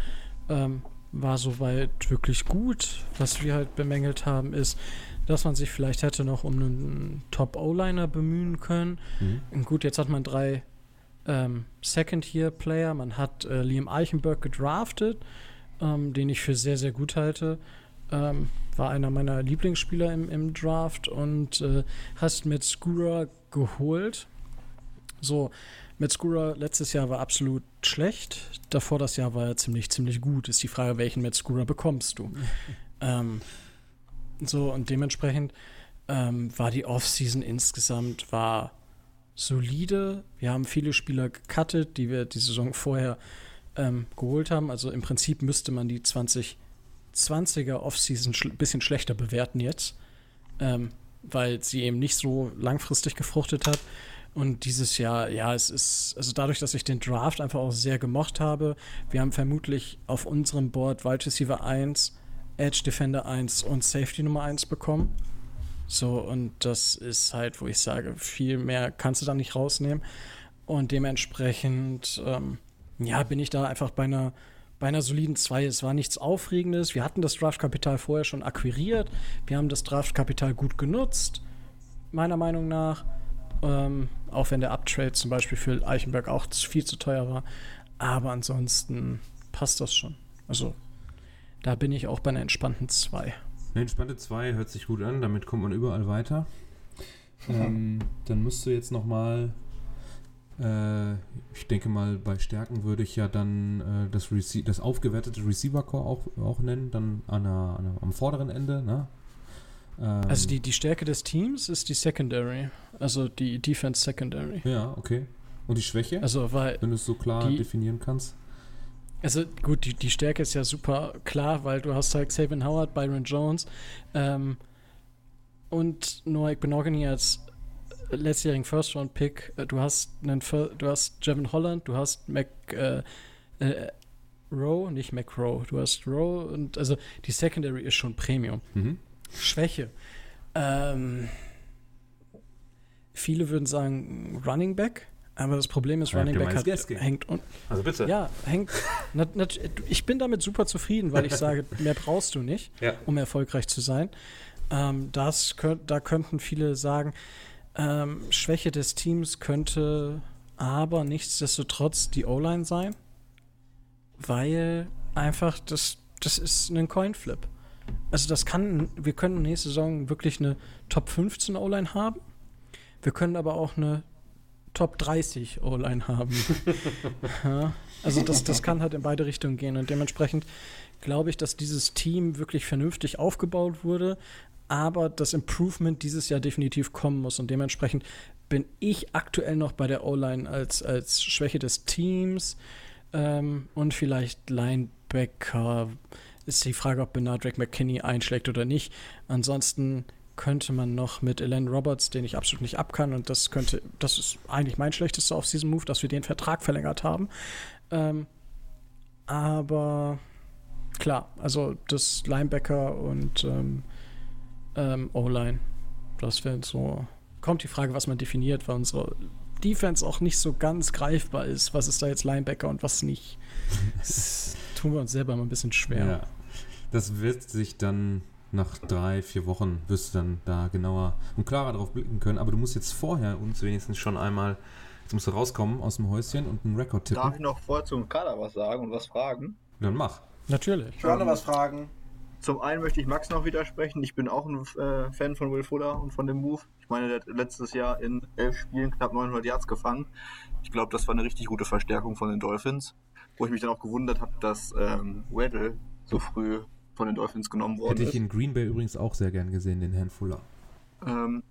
ähm, war soweit wirklich gut. Was wir halt bemängelt haben, ist, dass man sich vielleicht hätte noch um einen Top-O-Liner bemühen können. Mhm. Gut, jetzt hat man drei ähm, Second-Year-Player. Man hat äh, Liam Eichenberg gedraftet, ähm, den ich für sehr, sehr gut halte. Ähm, war einer meiner Lieblingsspieler im, im Draft und äh, hast mit Skura geholt. So, mit Skura letztes Jahr war absolut schlecht. Davor das Jahr war er ziemlich, ziemlich gut. Ist die Frage, welchen mit Skura bekommst du? [laughs] ähm, so, und dementsprechend ähm, war die Offseason insgesamt war solide. Wir haben viele Spieler gecuttet, die wir die Saison vorher ähm, geholt haben. Also im Prinzip müsste man die 2020er Offseason ein bisschen schlechter bewerten jetzt, ähm, weil sie eben nicht so langfristig gefruchtet hat. Und dieses Jahr, ja, es ist, also dadurch, dass ich den Draft einfach auch sehr gemocht habe, wir haben vermutlich auf unserem Board Wide Receiver 1, Edge Defender 1 und Safety Nummer 1 bekommen. So, und das ist halt, wo ich sage, viel mehr kannst du da nicht rausnehmen. Und dementsprechend, ähm, ja, bin ich da einfach bei einer, bei einer soliden 2. Es war nichts Aufregendes. Wir hatten das Draftkapital vorher schon akquiriert. Wir haben das Draftkapital gut genutzt, meiner Meinung nach. Ähm, auch wenn der Uptrade zum Beispiel für Eichenberg auch viel zu teuer war. Aber ansonsten passt das schon. Also, da bin ich auch bei einer entspannten 2. Eine entspannte 2 hört sich gut an, damit kommt man überall weiter. [laughs] Ähm, dann musst du jetzt nochmal, äh, ich denke mal, bei Stärken würde ich ja dann äh, das, Rece das aufgewertete Receiver-Core auch, auch nennen, dann an der, an der, am vorderen Ende. Ne? Ähm, Also die, die Stärke des Teams ist die Secondary. Also die Defense Secondary. Ja, okay. Und die Schwäche, Also weil, wenn du es so klar die- definieren kannst? Also gut, die, die Stärke ist ja super klar, weil du hast halt Xavier Howard, Byron Jones ähm, und Noah Benogany als letztjährigen First-Round-Pick. Äh, Du hast einen, du hast Jevin Holland, du hast Mac äh, äh, Rowe, nicht Mac Rowe, du hast Rowe und also die Secondary ist schon Premium. Mhm. Schwäche. Ähm, viele würden sagen Running Back, aber das Problem ist, Ja, Running Back hat, hängt un Also bitte. ja, hängt. Na, na, ich bin damit super zufrieden, weil ich sage, [laughs] mehr brauchst du nicht, Ja. um erfolgreich zu sein. Ähm, das könnt, da könnten viele sagen, ähm, Schwäche des Teams könnte aber nichtsdestotrotz die O-Line sein, weil einfach das, das ist ein Coinflip. Also das kann, wir können nächste Saison wirklich eine Top 15 O-Line haben. Wir können aber auch eine Top 30 O-Line haben. [laughs] ja, also das, das kann halt in beide Richtungen gehen und dementsprechend glaube ich, dass dieses Team wirklich vernünftig aufgebaut wurde, aber das Improvement dieses Jahr definitiv kommen muss und dementsprechend bin ich aktuell noch bei der O-Line als, als Schwäche des Teams ähm, und vielleicht Linebacker. Ist die Frage, ob Bernard Drake McKinney einschlägt oder nicht. Ansonsten könnte man noch mit Ellen Roberts, den ich absolut nicht abkann, und das könnte, das ist eigentlich mein schlechtester auf diesem Move, dass wir den Vertrag verlängert haben. Ähm, aber klar, also das Linebacker und ähm, ähm, O-Line, das wäre so. Kommt die Frage, was man definiert, weil unsere Defense auch nicht so ganz greifbar ist. Was ist da jetzt Linebacker und was nicht? [laughs] Das tun wir uns selber mal ein bisschen schwer. Ja. Das wird sich dann nach drei, vier Wochen, wirst du dann da genauer und klarer drauf blicken können. Aber du musst jetzt vorher uns wenigstens schon einmal, jetzt musst du rauskommen aus dem Häuschen und einen Rekord tippen. Darf ich noch vorher zum Kader was sagen und was fragen? Dann mach. Natürlich. Ich wollte was fragen. Zum einen möchte ich Max noch widersprechen. Ich bin auch ein äh, Fan von Will Fuller und von dem Move. Ich meine, der hat letztes Jahr in elf Spielen knapp 900 Yards gefangen. Ich glaube, das war eine richtig gute Verstärkung von den Dolphins. Wo ich mich dann auch gewundert habe, dass ähm, Weddle so früh von den Dolphins genommen worden Hätte ich ist. in Green Bay übrigens auch sehr gern gesehen, den Herrn Fuller. Ähm,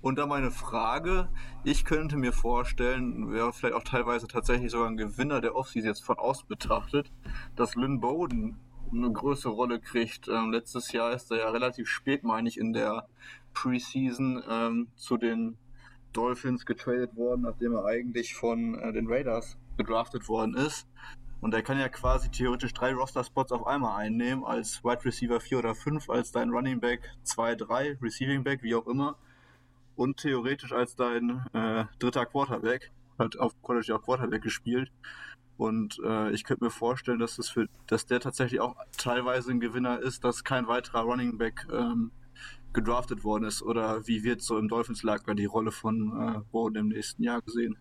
und dann meine Frage, ich könnte mir vorstellen, wäre vielleicht auch teilweise tatsächlich sogar ein Gewinner der Offseason jetzt von außen betrachtet, dass Lynn Bowden eine größere Rolle kriegt. Ähm, letztes Jahr ist er ja relativ spät, meine ich, in der Preseason ähm, zu den Dolphins getradet worden, nachdem er eigentlich von äh, den Raiders gedraftet worden ist. Und er kann ja quasi theoretisch drei Roster-Spots auf einmal einnehmen, als Wide Receiver 4 oder 5, als dein Running Back 2, 3, Receiving Back, wie auch immer. Und theoretisch als dein äh, dritter Quarterback. Hat auf College auch Quarterback gespielt. Und äh, ich könnte mir vorstellen, dass, das für, dass der tatsächlich auch teilweise ein Gewinner ist, dass kein weiterer Running Back ähm, gedraftet worden ist. Oder wie wird so im Dolphins-Lager die Rolle von äh, Boden im nächsten Jahr gesehen?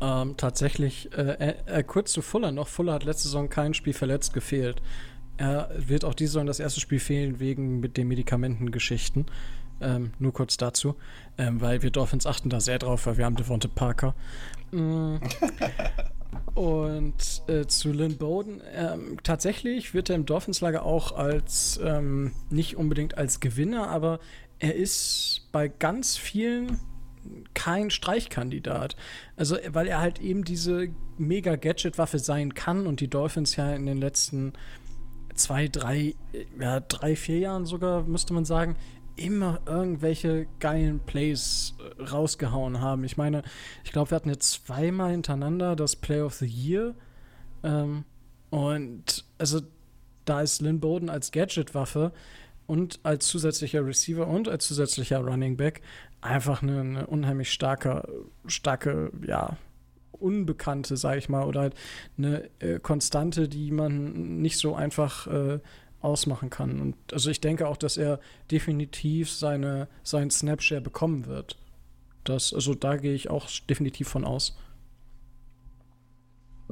Ähm, tatsächlich, äh, äh, kurz zu Fuller noch. Fuller hat letzte Saison kein Spiel verletzt gefehlt. Er wird auch diese Saison das erste Spiel fehlen wegen mit den Medikamentengeschichten. Ähm, nur kurz dazu, ähm, weil wir Dolphins achten da sehr drauf, weil wir haben Devonte Parker. Mm. [laughs] Und äh, zu Lynn Bowden, ähm, tatsächlich wird er im Dolphins-Lager auch als, ähm, nicht unbedingt als Gewinner, aber er ist bei ganz vielen kein Streichkandidat. Also, weil er halt eben diese mega Gadget-Waffe sein kann und die Dolphins ja in den letzten zwei, drei, ja, drei, vier Jahren sogar, müsste man sagen, immer irgendwelche geilen Plays äh, rausgehauen haben. Ich meine, ich glaube, wir hatten jetzt zweimal hintereinander das Play of the Year. Ähm, und also da ist Lynn Bowden als Gadget-Waffe und als zusätzlicher Receiver und als zusätzlicher Running Back einfach eine, eine unheimlich starke, starke, ja, Unbekannte, sage ich mal, oder halt eine äh, Konstante, die man nicht so einfach äh, ausmachen kann. Und also ich denke auch, dass er definitiv seine, seinen Snapshare bekommen wird. Das, also da gehe ich auch definitiv von aus.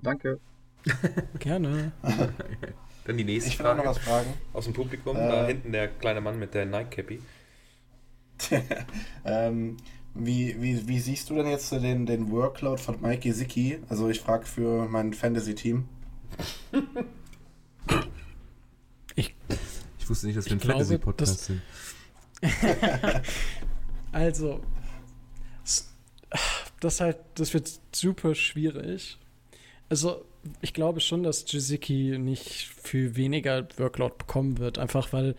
Danke. [laughs] [laughs] Gerne. Dann die nächste Ich auch noch Frage was fragen. aus dem Publikum. Äh. Da hinten der kleine Mann mit der Nike-Cappy. [laughs] ähm, wie, wie, wie siehst du denn jetzt den, den Workload von Mike Gesicki? Also ich frage für mein Fantasy-Team. Ich, Ich wusste nicht, dass wir ein Fantasy-Podcast das- sind. [laughs] also, das halt, das wird super schwierig. Also, ich glaube schon, dass Jiziki nicht viel weniger Workload bekommen wird, einfach weil.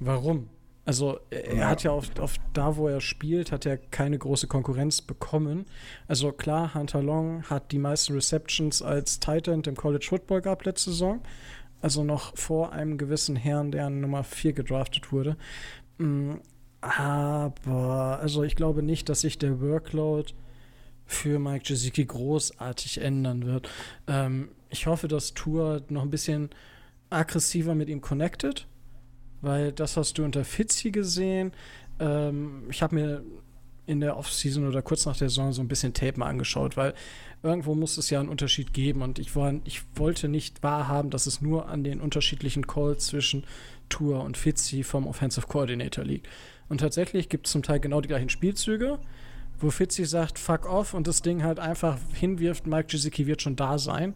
Warum? Also, er Ja. hat ja auf, auf da, wo er spielt, hat er keine große Konkurrenz bekommen. Also klar, Hunter Long hat die meisten Receptions als Tight End im College Football gehabt letzte Saison. Also noch vor einem gewissen Herrn, der an Nummer 4 gedraftet wurde. Mm, Aber, also ich glaube nicht, dass sich der Workload für Mike Gesicki großartig ändern wird. Ähm, ich hoffe, dass Tour noch ein bisschen aggressiver mit ihm connected, weil das hast du unter Fitzy gesehen. Ähm, ich habe mir in der Offseason oder kurz nach der Saison so ein bisschen Tape mal angeschaut, weil irgendwo muss es ja einen Unterschied geben und ich, war, ich wollte nicht wahrhaben, dass es nur an den unterschiedlichen Calls zwischen Tour und Fitzy vom Offensive Coordinator liegt. Und tatsächlich gibt es zum Teil genau die gleichen Spielzüge, wo Fitzy sagt, fuck off und das Ding halt einfach hinwirft, Mike Gesicki wird schon da sein.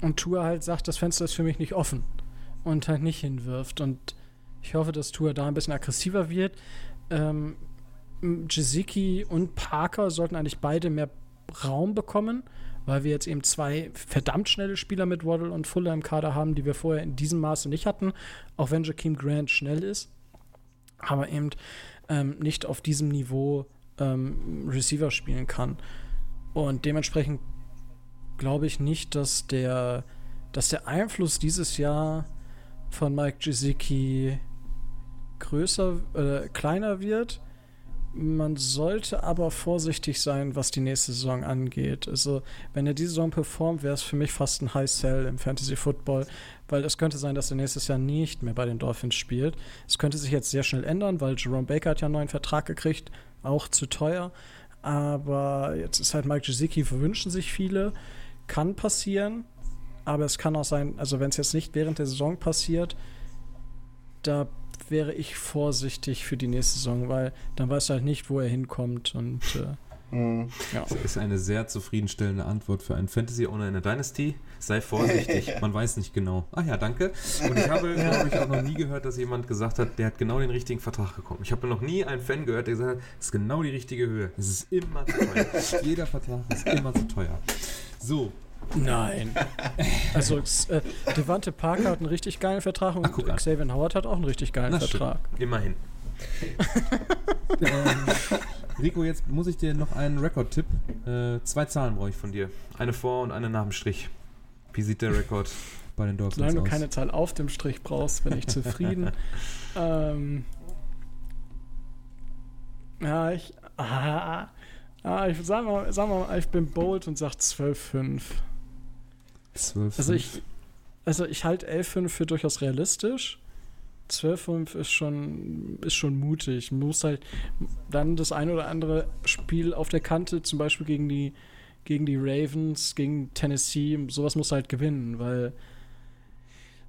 Und Tour halt sagt, das Fenster ist für mich nicht offen und halt nicht hinwirft. Und ich hoffe, dass Tour da ein bisschen aggressiver wird. Ähm, Gesicki und Parker sollten eigentlich beide mehr Raum bekommen, weil wir jetzt eben zwei verdammt schnelle Spieler mit Waddle und Fuller im Kader haben, die wir vorher in diesem Maße nicht hatten, auch wenn Jakeem Grant schnell ist, aber eben ähm, nicht auf diesem Niveau ähm, Receiver spielen kann. Und dementsprechend glaube ich nicht, dass der, dass der Einfluss dieses Jahr von Mike Gesicki größer, äh, kleiner wird. Man sollte aber vorsichtig sein, was die nächste Saison angeht. Also, wenn er diese Saison performt, wäre es für mich fast ein High Sell im Fantasy Football, weil es könnte sein, dass er nächstes Jahr nicht mehr bei den Dolphins spielt. Es könnte sich jetzt sehr schnell ändern, weil Jerome Baker hat ja einen neuen Vertrag gekriegt, auch zu teuer. Aber jetzt ist halt Mike Gesicki, wünschen sich viele. Kann passieren, aber es kann auch sein, also wenn es jetzt nicht während der Saison passiert, da wäre ich vorsichtig für die nächste Saison, weil dann weißt du halt nicht, wo er hinkommt und äh, Hm. ja. Das ist eine sehr zufriedenstellende Antwort für einen Fantasy-Owner in der Dynasty. Sei vorsichtig, [laughs] man weiß nicht genau. Ah ja, danke. Und ich habe, glaube ich, auch noch nie gehört, dass jemand gesagt hat, der hat genau den richtigen Vertrag bekommen. Ich habe noch nie einen Fan gehört, der gesagt hat, das ist genau die richtige Höhe. Es ist immer zu teuer. [laughs] Jeder Vertrag ist immer zu teuer. So, Nein. [laughs] Also äh, Devante Parker hat einen richtig geilen Vertrag und Ach, Xavier Howard hat auch einen richtig geilen Na, Vertrag. Stimmt. Immerhin. [laughs] ähm, Rico, jetzt muss ich dir noch einen Rekord-Tipp. Äh, zwei Zahlen brauche ich von dir. Eine vor und eine nach dem Strich. Wie sieht der Rekord [laughs] bei den Dolphins Solange aus? du keine Zahl auf dem Strich brauchst, bin ich zufrieden. ähm, ja, ich. Ah, ah, ich sag mal, sag mal, ich bin bold und sag 12,5. 12. Also ich, also ich halte 11,5 für durchaus realistisch. 12,5 ist schon, ist schon mutig. Man muss halt dann das ein oder andere Spiel auf der Kante, zum Beispiel gegen die, gegen die Ravens, gegen Tennessee, sowas muss halt gewinnen, weil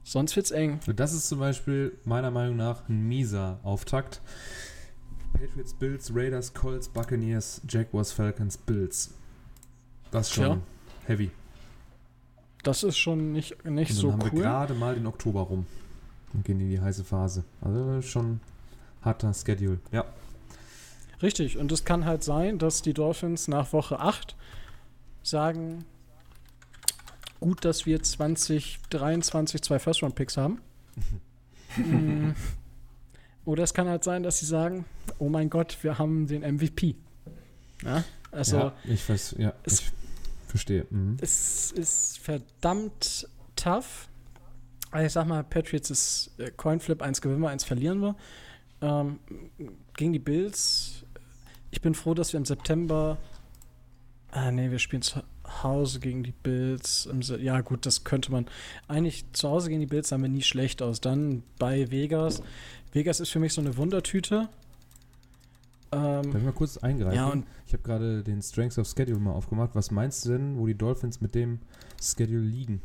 sonst wird's eng. Das ist zum Beispiel meiner Meinung nach ein mieser Auftakt. Patriots, Bills, Raiders, Colts, Buccaneers, Jaguars, Falcons, Bills. Das ist schon Tja. heavy. Das ist schon nicht, nicht so haben wir cool. gerade mal den Oktober rum und gehen in die heiße Phase. Also schon harter Schedule. Ja. Richtig, und es kann halt sein, dass die Dolphins nach Woche 8 sagen, gut, dass wir 2023 zwei First-Round-Picks haben. [laughs] Mm. Oder es kann halt sein, dass sie sagen, oh mein Gott, wir haben den MVP. Ja? Also ja, ich weiß, ja, es- ich verstehe. Mhm. es ist verdammt tough. Also ich sag mal, Patriots ist äh, Coinflip, eins gewinnen wir, eins verlieren wir. Ähm, gegen die Bills, ich bin froh, dass wir im September. Ah, nee, wir spielen zu Hause gegen die Bills. Ja, gut, das könnte man. Eigentlich zu Hause gegen die Bills sahen wir nie schlecht aus. Dann bei Vegas. Vegas ist für mich so eine Wundertüte. Darf ich Ähm, mal kurz eingreifen? ja, ich habe gerade den Strengths of Schedule mal aufgemacht. Was meinst du denn, wo die Dolphins mit dem Schedule liegen?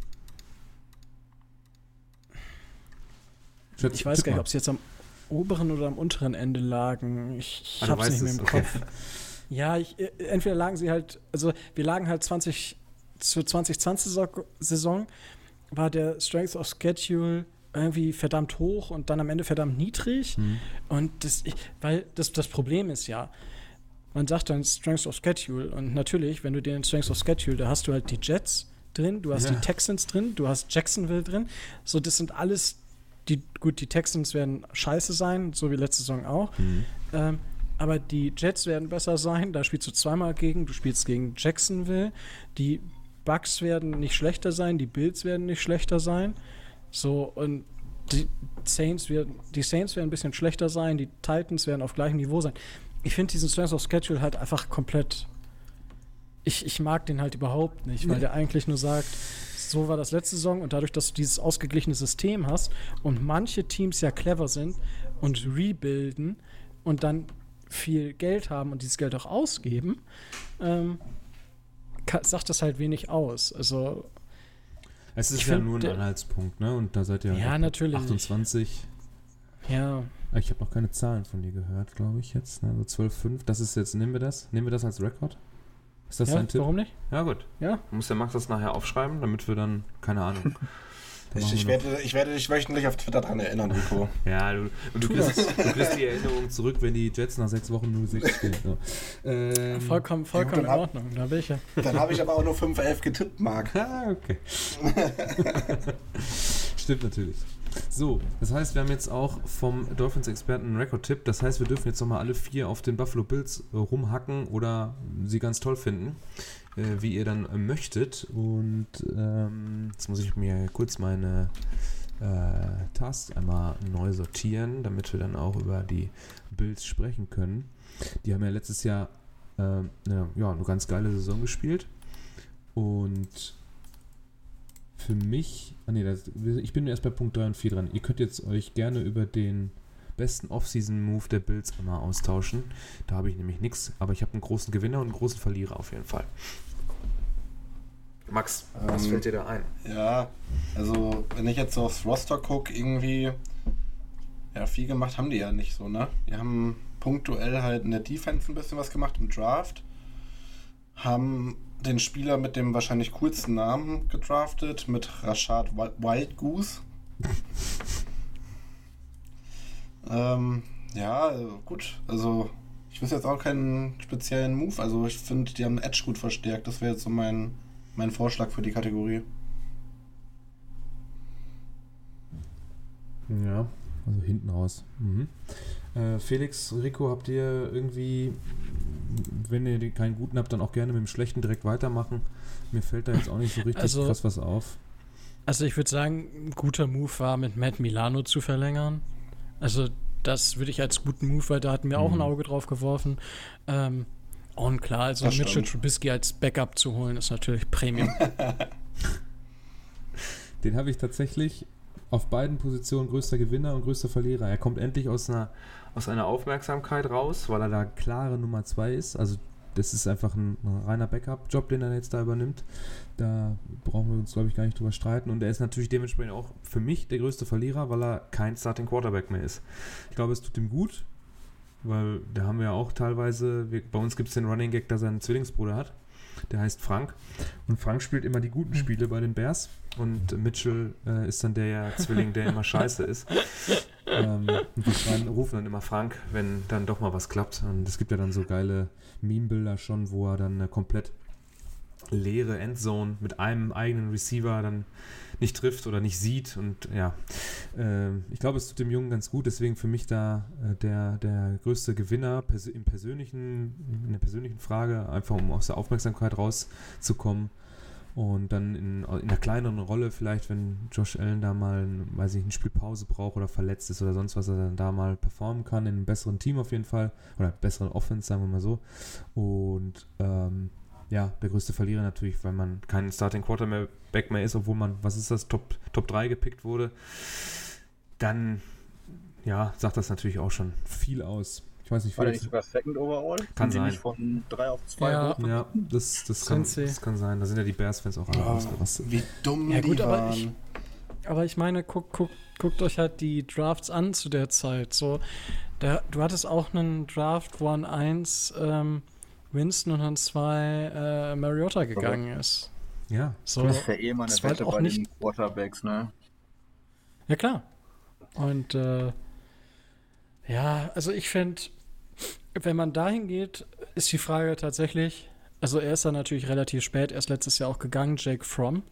Schätz- ich weiß gar nicht, ob sie jetzt am oberen oder am unteren Ende lagen. Ich, ich Ah, du hab's nicht mehr es, im okay. Kopf. Ja, ich, äh, entweder lagen sie halt, also wir lagen halt 20 zur 2020-Saison, war der Strength of Schedule irgendwie verdammt hoch und dann am Ende verdammt niedrig. Hm. Und das, weil das, das Problem ist ja, man sagt dann Strength of Schedule und natürlich, wenn du den Strength of Schedule, da hast du halt die Jets drin, du hast Ja. die Texans drin, du hast Jacksonville drin. So, das sind alles die, gut, die Texans werden scheiße sein, so wie letzte Saison auch. Hm. Ähm, aber die Jets werden besser sein. Da spielst du zweimal gegen. Du spielst gegen Jacksonville. Die Bucks werden nicht schlechter sein. Die Bills werden nicht schlechter sein. So, und die Saints werden, die Saints werden ein bisschen schlechter sein. Die Titans werden auf gleichem Niveau sein. Ich finde diesen Strength of Schedule halt einfach komplett. Ich, ich mag den halt überhaupt nicht, weil Nee. der eigentlich nur sagt, so war das letzte Saison und dadurch, dass du dieses ausgeglichene System hast und manche Teams ja clever sind und rebuilden und dann viel Geld haben und dieses Geld auch ausgeben, ähm, sagt das halt wenig aus. Also, Es ist Ich ja find, nur ein Anhaltspunkt, ne? Und da seid ihr Ja, ab natürlich. 28. ja, Ah, Ich habe noch keine Zahlen von dir gehört, glaube ich jetzt. Ne? So 12,5. Das ist jetzt, nehmen wir das? Nehmen wir das als Rekord? Ist das ja dein Tipp? warum nicht? Ja, gut. Ja. Muss der Max das nachher aufschreiben, damit wir dann, keine Ahnung. [laughs] Ich, ich, werde, ich werde dich wöchentlich auf Twitter dran erinnern, Rico. [laughs] Ja, du, und du, kriegst, du kriegst die Erinnerung zurück, wenn die Jets nach sechs Wochen 0-6 stehen. So. Ähm, Vollkommen, vollkommen in dann hab- Ordnung. Da bin ich ja. Dann habe ich aber auch nur 5-11 getippt, Marc. [laughs] Ah, okay. [laughs] Stimmt natürlich. So, das heißt, wir haben jetzt auch vom Dolphins-Experten einen Rekord-Tipp. Das heißt, wir dürfen jetzt nochmal alle vier auf den Buffalo Bills äh, rumhacken oder sie ganz toll finden, äh, wie ihr dann äh, möchtet. Und ähm, jetzt muss ich mir kurz meine äh, Tasks einmal neu sortieren, damit wir dann auch über die Bills sprechen können. Die haben ja letztes Jahr eine, ja, eine ganz geile Saison gespielt. Und für mich, ah nee, das, ich bin erst bei Punkt 3 und 4 dran. Ihr könnt jetzt euch gerne über den besten Off-Season-Move der Bills einmal austauschen. Da habe ich nämlich nichts, aber ich habe einen großen Gewinner und einen großen Verlierer auf jeden Fall. Max, was Ähm, fällt dir da ein? Ja, also wenn ich jetzt so aufs Roster gucke, irgendwie, ja, viel gemacht haben die ja nicht so, ne? Die haben punktuell halt in der Defense ein bisschen was gemacht im Draft, haben den Spieler mit dem wahrscheinlich coolsten Namen gedraftet, mit Rashad Wi- Wild Goose. [laughs] ähm, ja, gut, also ich wüsste jetzt auch keinen speziellen Move, also ich finde, die haben Edge gut verstärkt, das wäre jetzt so mein mein Vorschlag für die Kategorie. Ja, also hinten raus. Mhm. Äh, Felix, Rico, habt ihr irgendwie, wenn ihr keinen guten habt, dann auch gerne mit dem schlechten direkt weitermachen? Mir fällt da jetzt auch nicht so richtig Also- krass was auf. Also ich würde sagen, ein guter Move war, mit Matt Milano zu verlängern. Also das würde ich als guten Move, weil da hatten wir auch ein Mhm. Auge drauf geworfen. Ähm, und klar, also Das Mitchell stimmt. Trubisky als Backup zu holen, ist natürlich Premium. [laughs] Den habe ich tatsächlich auf beiden Positionen größter Gewinner und größter Verlierer. Er kommt endlich aus einer, aus einer Aufmerksamkeit raus, weil er da klare Nummer zwei ist. Also das ist einfach ein, ein reiner Backup-Job, den er jetzt da übernimmt. Da brauchen wir uns, glaube ich, gar nicht drüber streiten. Und er ist natürlich dementsprechend auch für mich der größte Verlierer, weil er kein Starting Quarterback mehr ist. Ich glaube, es tut ihm gut, weil da haben wir ja auch teilweise, wir, bei uns gibt es den Running Gag, dass er einen Zwillingsbruder hat. Der heißt Frank. Und Frank spielt immer die guten Spiele bei den Bears. Und Mitchell äh, ist dann der Zwilling, der immer scheiße ist. ähm, und wir rufen dann immer Frank, wenn dann doch mal was klappt. Und es gibt ja dann so geile Meme-Bilder schon, wo er dann eine komplett leere Endzone mit einem eigenen Receiver dann nicht trifft oder nicht sieht. Und ja, ähm, ich glaube, es tut dem Jungen ganz gut. Deswegen für mich da äh, der, der größte Gewinner pers im persönlichen, in der persönlichen Frage, einfach um aus der Aufmerksamkeit rauszukommen. Und dann in, in einer kleineren Rolle vielleicht, wenn Josh Allen da mal, weiß ich, eine Spielpause braucht oder verletzt ist oder sonst was, er dann da mal performen kann, in einem besseren Team auf jeden Fall. Oder besseren Offense, sagen wir mal so. Und ähm, ja, der größte Verlierer natürlich, weil man kein Starting Quarterback mehr ist, obwohl man, was ist das, Top, Top 3 gepickt wurde. Dann, ja, sagt das natürlich auch schon viel aus. Ich weiß nicht, War der nicht sogar Second Overall? Kann die sein. nicht von 3 auf 2 Ja. hoch? ja, das, das, kann, das kann sein. Da sind ja die Bears-Fans auch alle ausgerastet. wie dumm Ja, die gut, aber waren. ich- Aber ich meine, guck, guck, guckt euch halt die Drafts an zu der Zeit. So, der, du hattest auch einen Draft, wo an 1 ähm, Winston und an 2 äh, Mariota gegangen ist. Ja, So, Das wäre eh mal eine halt Wette auch bei nicht- den Quarterbacks, ne? ja klar. Und äh, ja, also ich finde, wenn man dahin geht, ist die Frage tatsächlich, also er ist dann natürlich relativ spät, erst letztes Jahr auch gegangen, Jake Fromm.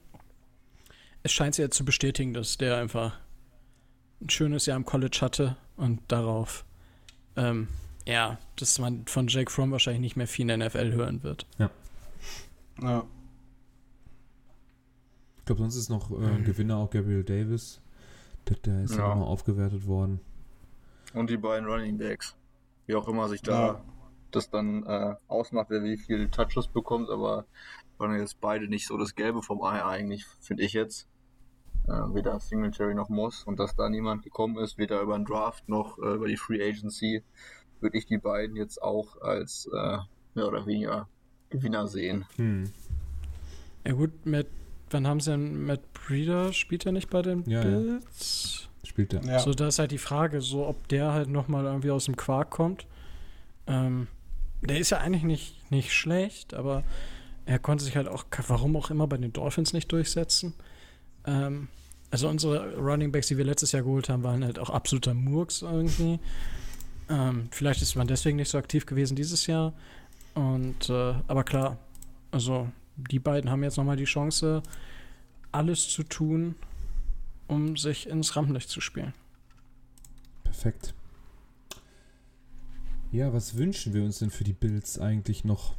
Es scheint sich jetzt zu bestätigen, dass der einfach ein schönes Jahr im College hatte und darauf, ähm, ja, dass man von Jake Fromm wahrscheinlich nicht mehr viel in der NFL hören wird. Ja. ich glaube, sonst ist noch äh, ein Mhm. Gewinner auch Gabriel Davis. Der, der ist ja Ja. nochmal aufgewertet worden. Und die beiden Running Backs. Wie auch immer sich da Ja. das dann äh, ausmacht, wer wie viele Touches bekommt, aber waren jetzt beide nicht so das Gelbe vom Ei eigentlich, finde ich jetzt. Äh, weder Singletary noch Moss und dass da niemand gekommen ist, weder über den Draft noch äh, über die Free Agency, würde ich die beiden jetzt auch als äh, mehr oder weniger Gewinner sehen. Hm. Ja gut, mit, wann haben sie denn Matt Breeder? Spielt er nicht bei den Ja, ja. Bills? Spielt er. Ja. So, da ist halt die Frage, so ob der halt nochmal irgendwie aus dem Quark kommt. Ähm, der ist ja eigentlich nicht, nicht schlecht, aber er konnte sich halt auch, warum auch immer, bei den Dolphins nicht durchsetzen. Ähm, also unsere Running Backs, die wir letztes Jahr geholt haben, waren halt auch absoluter Murks irgendwie. Ähm, vielleicht ist man deswegen nicht so aktiv gewesen dieses Jahr. Und äh, aber klar, also die beiden haben jetzt nochmal die Chance, alles zu tun, um sich ins Rampenlicht zu spielen. Perfekt. Ja, was wünschen wir uns denn für die Bills eigentlich noch?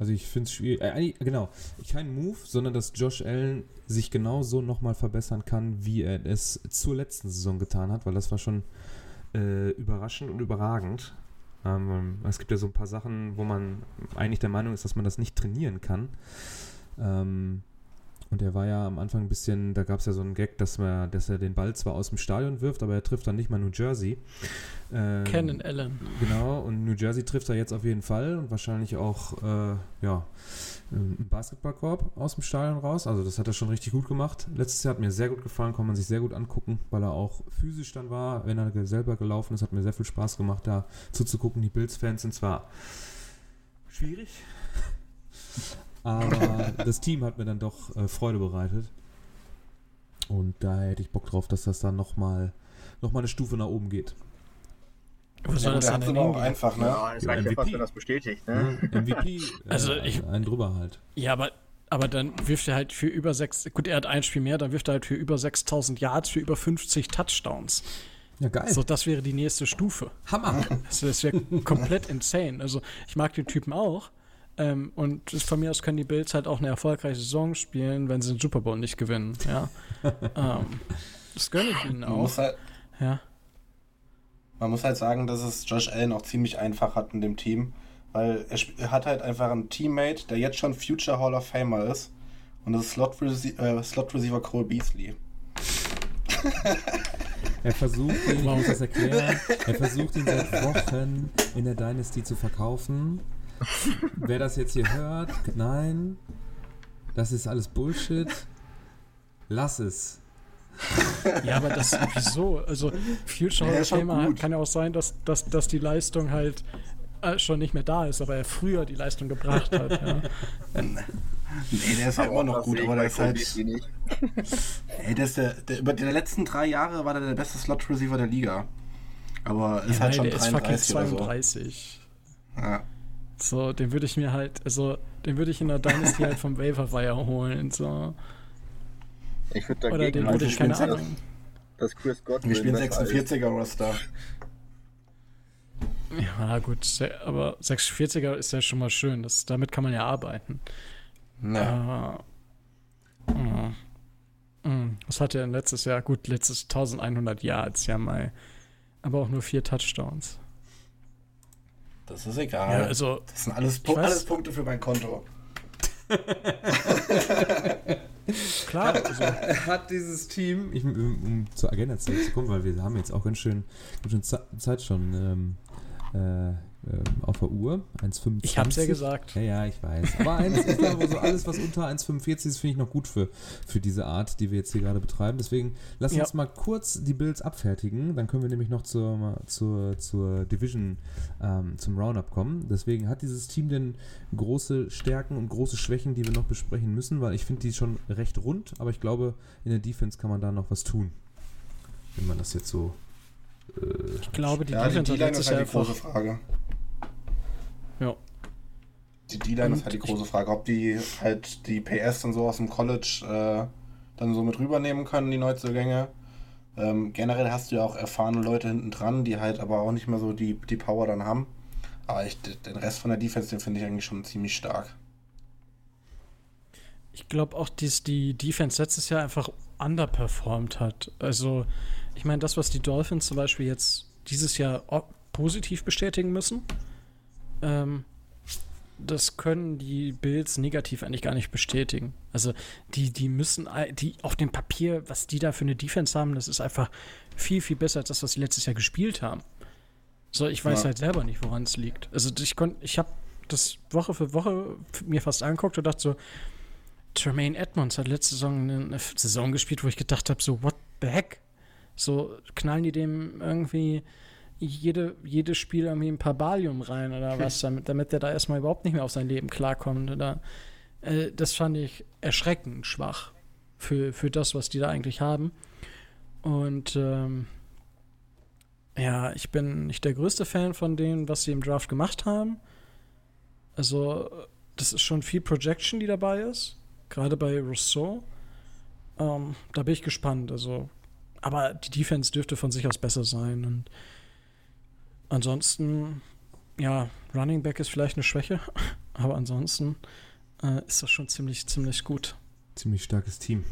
Also ich finde es schwierig. Äh, genau, kein Move, sondern dass Josh Allen sich genauso nochmal verbessern kann, wie er es zur letzten Saison getan hat, weil das war schon äh, überraschend und überragend. Ähm, es gibt ja so ein paar Sachen, wo man eigentlich der Meinung ist, dass man das nicht trainieren kann. Ähm, und er war ja am Anfang ein bisschen, da gab es ja so einen Gag, dass, man, dass er den Ball zwar aus dem Stadion wirft, aber er trifft dann nicht mal New Jersey. Ähm, Kennen Allen. Genau, und New Jersey trifft er jetzt auf jeden Fall und wahrscheinlich auch äh, ja, einen Basketballkorb aus dem Stadion raus. Also das hat er schon richtig gut gemacht. Letztes Jahr hat mir sehr gut gefallen, kann man sich sehr gut angucken, weil er auch physisch dann war, wenn er selber gelaufen ist, hat mir sehr viel Spaß gemacht, da zuzugucken. Die Bills-Fans sind zwar schwierig, aber das Team hat mir dann doch äh, Freude bereitet. Und daher hätte ich Bock drauf, dass das dann nochmal noch mal eine Stufe nach oben geht. Wo Ja, soll gut, das denn aber auch einfach, ne? Ja, es Ja, ja MVP. das bestätigt, ne? Ne? MVP, Also äh, ich- einen drüber halt. Ja, aber aber dann wirft er halt für über sechs, gut, er hat ein Spiel mehr, dann wirft er halt für über 6000 Yards, für über 50 Touchdowns. Ja, geil. So, das wäre die nächste Stufe. Hammer. Also, das wäre komplett insane. Also, ich mag den Typen auch. Ähm, und von mir aus können die Bills halt auch eine erfolgreiche Saison spielen, wenn sie den Super Bowl nicht gewinnen. Ja. [laughs] ähm, das gönne ich ihnen Man auch. muss, halt, Ja. man muss halt sagen, dass es Josh Allen auch ziemlich einfach hat in dem Team, weil er, er hat halt einfach einen Teammate, der jetzt schon Future Hall of Famer ist. Und das ist Slot, Rece äh, Slot Receiver Cole Beasley. [laughs] Er versucht, ihn, ich muss das erklären, er versucht ihn seit Wochen in der Dynasty zu verkaufen. Wer das jetzt hier hört, nein, das ist alles Bullshit. Lass es. Ja, aber das, wieso? Also, Future Ja, Hall ist of schon Famer gut. kann ja auch sein, dass, dass, dass die Leistung halt äh, schon nicht mehr da ist, aber er früher die Leistung gebracht hat. Ja. Nee, der ist ja immer noch gut, aber der ist halt. Nicht. [laughs] Ey, der ist der, der, über die letzten drei Jahre war der der beste Slot Receiver der Liga. Aber ist Ja, halt schon der ist fucking 33 oder so. 32. Ja. So, den würde ich mir halt, also, den würde ich in der Dynasty halt vom Waverwire holen. So. Ich würde Oder dagegen den halt würde ich, keine Ahnung. dass Chris Godwin Wir spielen besser ist. 46er Roster. Ja, gut, aber 46er ist ja schon mal schön. Das, damit kann man ja arbeiten. Ja. Äh, mm, mm. Was hat er denn letztes Jahr? Gut, letztes 1100 Yards, ja mal. Aber auch nur vier Touchdowns. Das ist egal. Ja, also, das sind alles, Pu alles Punkte für mein Konto. [laughs] klar, also, Hat dieses Team, ich, um, zur Agenda zu kommen, weil wir haben jetzt auch ganz schön, ganz schön Ze- Zeit schon ähm, äh, auf der Uhr. 1,25. ich hab's ja gesagt. Ja, ja, ich weiß. Aber eins, ich glaube, so alles, was unter 1,45 ist, finde ich noch gut für, für diese Art, die wir jetzt hier gerade betreiben. Deswegen lass Ja. uns mal kurz die Builds abfertigen. Dann können wir nämlich noch zur, zur, zur Division, ähm, zum Roundup kommen. Deswegen hat dieses Team denn große Stärken und große Schwächen, die wir noch besprechen müssen, weil ich finde die schon recht rund, aber ich glaube, in der Defense kann man da noch was tun. Wenn man das jetzt so. Äh, Ich glaube, die ja, die Defense hat D-Line letztes ist Jahr halt die große einfach. Frage. Ja. Die D-Line ist halt die große Frage, ob die halt die PS und so aus dem College äh, dann so mit rübernehmen können, die Neuzugänge. Ähm, generell hast du ja auch erfahrene Leute hinten dran, die halt aber auch nicht mehr so die, die Power dann haben. Aber ich, den Rest von der Defense, den finde ich eigentlich schon ziemlich stark. Ich glaube auch, dass die Defense letztes Jahr einfach underperformed hat. Also, ich meine, das, was die Dolphins zum Beispiel jetzt dieses Jahr positiv bestätigen müssen, ähm, das können die Bills negativ eigentlich gar nicht bestätigen. Also, die, die müssen, die auf dem Papier, was die da für eine Defense haben, das ist einfach viel, viel besser als das, was sie letztes Jahr gespielt haben. So, ich weiß Ja. halt selber nicht, woran es liegt. Also, ich konnte, ich habe das Woche für Woche mir fast angeguckt und dachte so, Tremaine Edmonds hat letzte Saison eine Saison gespielt, wo ich gedacht habe, so, what the heck? So, knallen die dem irgendwie jede, jedes Spiel irgendwie ein paar Balium rein oder was, damit, damit der da erstmal überhaupt nicht mehr auf sein Leben klarkommt. Oder, äh, das fand ich erschreckend schwach für, für das, was die da eigentlich haben. Und ähm, ja, ich bin nicht der größte Fan von dem, was sie im Draft gemacht haben. Also, das ist schon viel Projection, die dabei ist. Gerade bei Rousseau. Ähm, da bin ich gespannt. Also, aber die Defense dürfte von sich aus besser sein. Und ansonsten, ja, Running Back ist vielleicht eine Schwäche, [laughs] aber ansonsten äh, ist das schon ziemlich, ziemlich gut. ziemlich starkes Team.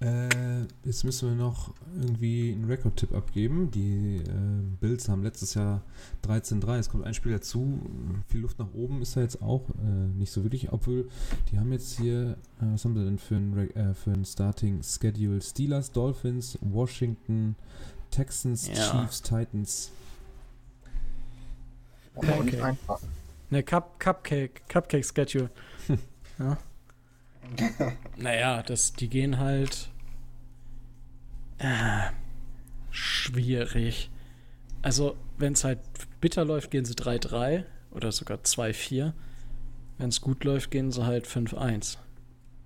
Äh, jetzt müssen wir noch irgendwie einen Rekordtipp abgeben. Die äh, Bills haben letztes Jahr 13-3. Es kommt ein Spiel dazu. Viel Luft nach oben ist da jetzt auch äh, nicht so wirklich. Obwohl, die haben jetzt hier, äh, was haben sie denn für ein, äh, für ein Starting Schedule? Steelers, Dolphins, Washington, Texans, Ja. Chiefs, Titans. Okay. einfach. Ne, Cup, Cupcake, Cupcake-Schedule. [laughs] ja. Naja, das, die gehen halt. Äh, schwierig. Also, wenn es halt bitter läuft, gehen sie 3-3 oder sogar 2-4. Wenn es gut läuft, gehen sie halt 5-1.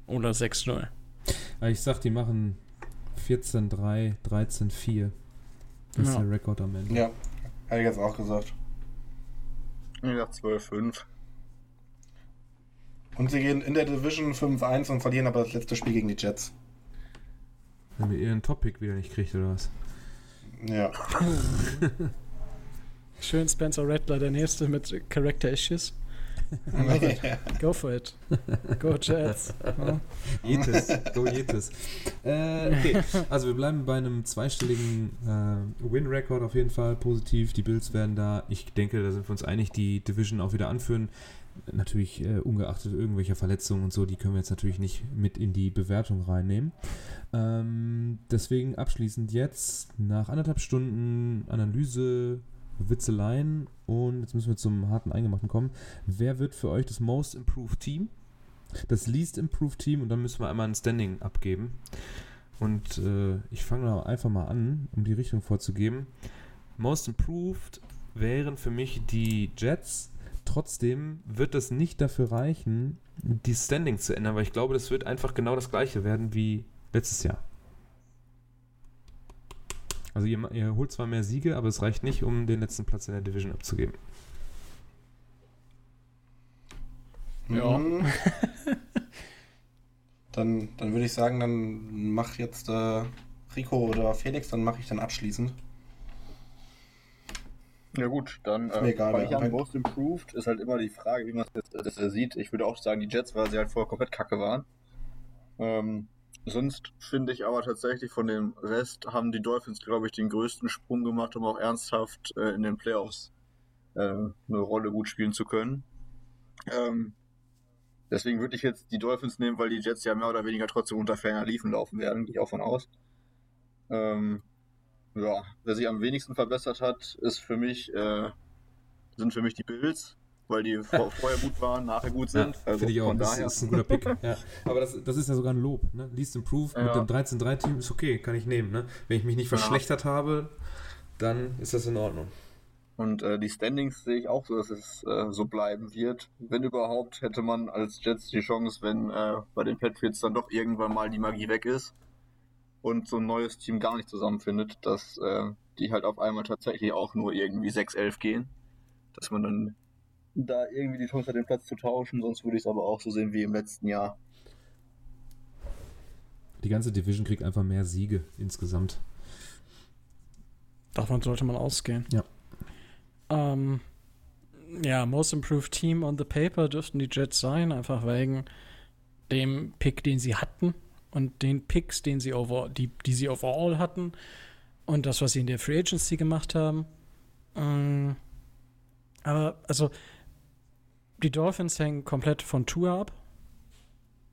Oder 6-0. Aber ich sag, die machen 14-3, 13-4. Das ist Ja. der Rekord am Ende. Ja, hätte ich jetzt auch gesagt. Dachte 12-5. Und sie gehen in der Division 5-1 und verlieren aber das letzte Spiel gegen die Jets. Wenn ihr ihren Topic wieder nicht kriegt, oder was? Ja. [laughs] Schön Spencer Rattler, der nächste mit Character Issues. [laughs] Go for it. Go Jets. Jetes, go Jetes. Äh, okay, also wir bleiben bei einem zweistelligen äh, Win-Record auf jeden Fall positiv. Die Bills werden da, ich denke, da sind wir uns einig, die Division auch wieder anführen. Natürlich äh, ungeachtet irgendwelcher Verletzungen und so, die können wir jetzt natürlich nicht mit in die Bewertung reinnehmen. Ähm, deswegen abschließend jetzt nach anderthalb Stunden Analyse, Witzeleien und jetzt müssen wir zum harten Eingemachten kommen. Wer wird für euch das Most Improved Team? Das Least Improved Team und dann müssen wir einmal ein Standing abgeben. Und äh, ich fange einfach mal an, um die Richtung vorzugeben. Most Improved wären für mich die Jets. Trotzdem wird das nicht dafür reichen, die Standings zu ändern, weil ich glaube, das wird einfach genau das gleiche werden wie letztes Jahr. Also ihr, ihr holt zwar mehr Siege, aber es reicht nicht, um den letzten Platz in der Division abzugeben. Ja. Mhm. [laughs] dann, dann würde ich sagen, dann mach jetzt äh, Rico oder Felix, dann mache ich dann abschließend. Ja gut, dann Ist mir egal, fange ich anfängt. Most Improved ist halt immer die Frage, wie man es jetzt das, äh, sieht. Ich würde auch sagen, die Jets, weil sie halt vorher komplett kacke waren. Ähm, sonst finde ich aber tatsächlich von dem Rest haben die Dolphins, glaube ich, den größten Sprung gemacht, um auch ernsthaft äh, in den Playoffs äh, eine Rolle gut spielen zu können. Ähm, deswegen würde ich jetzt die Dolphins nehmen, weil die Jets ja mehr oder weniger trotzdem unter ferner Liefen laufen werden, gehe ich auch von aus. Ähm, ja, wer sich am wenigsten verbessert hat, ist für mich, äh, sind für mich die Bills, weil die vor, vorher gut waren, nachher gut sind. also Finde ich auch. Das daher. ist ein guter Pick. [laughs] ja. Aber das, das ist ja sogar ein Lob. Ne? Least Improved mit Ja. dem 13-3-Team ist okay, kann ich nehmen. Ne? Wenn ich mich nicht Ja. verschlechtert habe, dann ist das in Ordnung. Und äh, die Standings sehe ich auch so, dass es äh, so bleiben wird. Wenn überhaupt, hätte man als Jets die Chance, wenn äh, bei den Patriots dann doch irgendwann mal die Magie weg ist und so ein neues Team gar nicht zusammenfindet, dass äh, die halt auf einmal tatsächlich auch nur irgendwie 6-11 gehen. Dass man dann da irgendwie die Chance hat, den Platz zu tauschen. Sonst würde ich es aber auch so sehen wie im letzten Jahr. Die ganze Division kriegt einfach mehr Siege insgesamt. Davon sollte man ausgehen. Ja. Ähm, ja, Most Improved Team on the Paper dürften die Jets sein, einfach wegen dem Pick, den sie hatten und den Picks, den sie over, die, die sie overall hatten und das, was sie in der Free Agency gemacht haben. Ähm, aber also die Dolphins hängen komplett von Tour ab.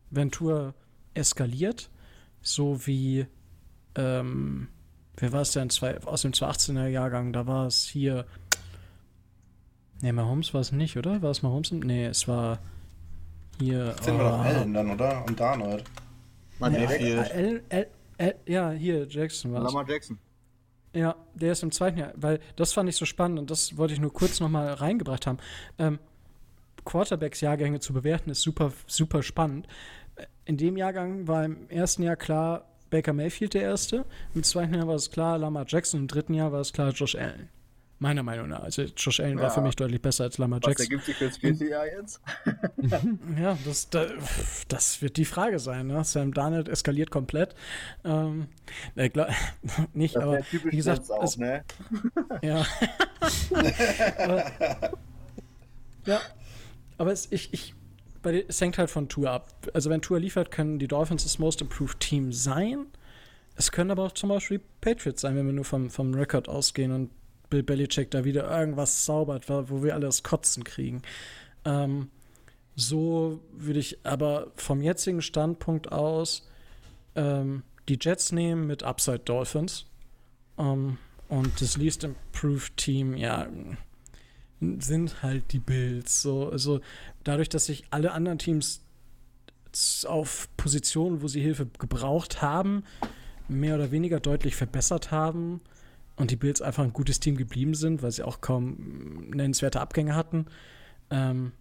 Wenn Tour eskaliert, so wie ähm, wer war es denn zwei, aus dem 2018er Jahrgang? Da war es hier. Ne, Mahomes war es nicht, oder? War es Mahomes? Nee, es war hier. Sind wir doch oh, Allen dann, oder? Und Darnold. L, L, ja, hier, Jackson war es. Lamar Jackson. Ja, der ist im zweiten Jahr, weil das fand ich so spannend und das wollte ich nur kurz nochmal reingebracht haben. Ähm, Quarterbacks-Jahrgänge zu bewerten ist super, super spannend. In dem Jahrgang war im ersten Jahr klar Baker Mayfield der Erste, im zweiten Jahr war es klar Lamar Jackson, im dritten Jahr war es klar Josh Allen. Meiner Meinung nach. Also Josh Allen war Ja. für mich deutlich besser als Lamar Was Jackson. ergibt sich für das vierte Jahr jetzt? [laughs] Ja, das, da, das wird die Frage sein. Ne? Sam Darnold eskaliert komplett. Ähm, äh, [laughs] nicht, Das aber wie gesagt, auch, es- ne? [laughs] Ja. aber, ja. Aber es, ich, ich, bei es hängt halt von Tour ab. Also wenn Tour liefert, können die Dolphins das Most Improved Team sein. Es können aber auch zum Beispiel Patriots sein, wenn wir nur vom, vom Rekord ausgehen und Bill Belichick da wieder irgendwas zaubert, wo wir alle das Kotzen kriegen. Ähm, so würde ich aber vom jetzigen Standpunkt aus ähm, die Jets nehmen mit Upside Dolphins. Ähm, und das Least Improved Team, ja, sind halt die Bills. So, also dadurch, dass sich alle anderen Teams auf Positionen, wo sie Hilfe gebraucht haben, mehr oder weniger deutlich verbessert haben und die Bills einfach ein gutes Team geblieben sind, weil sie auch kaum nennenswerte Abgänge hatten, ähm,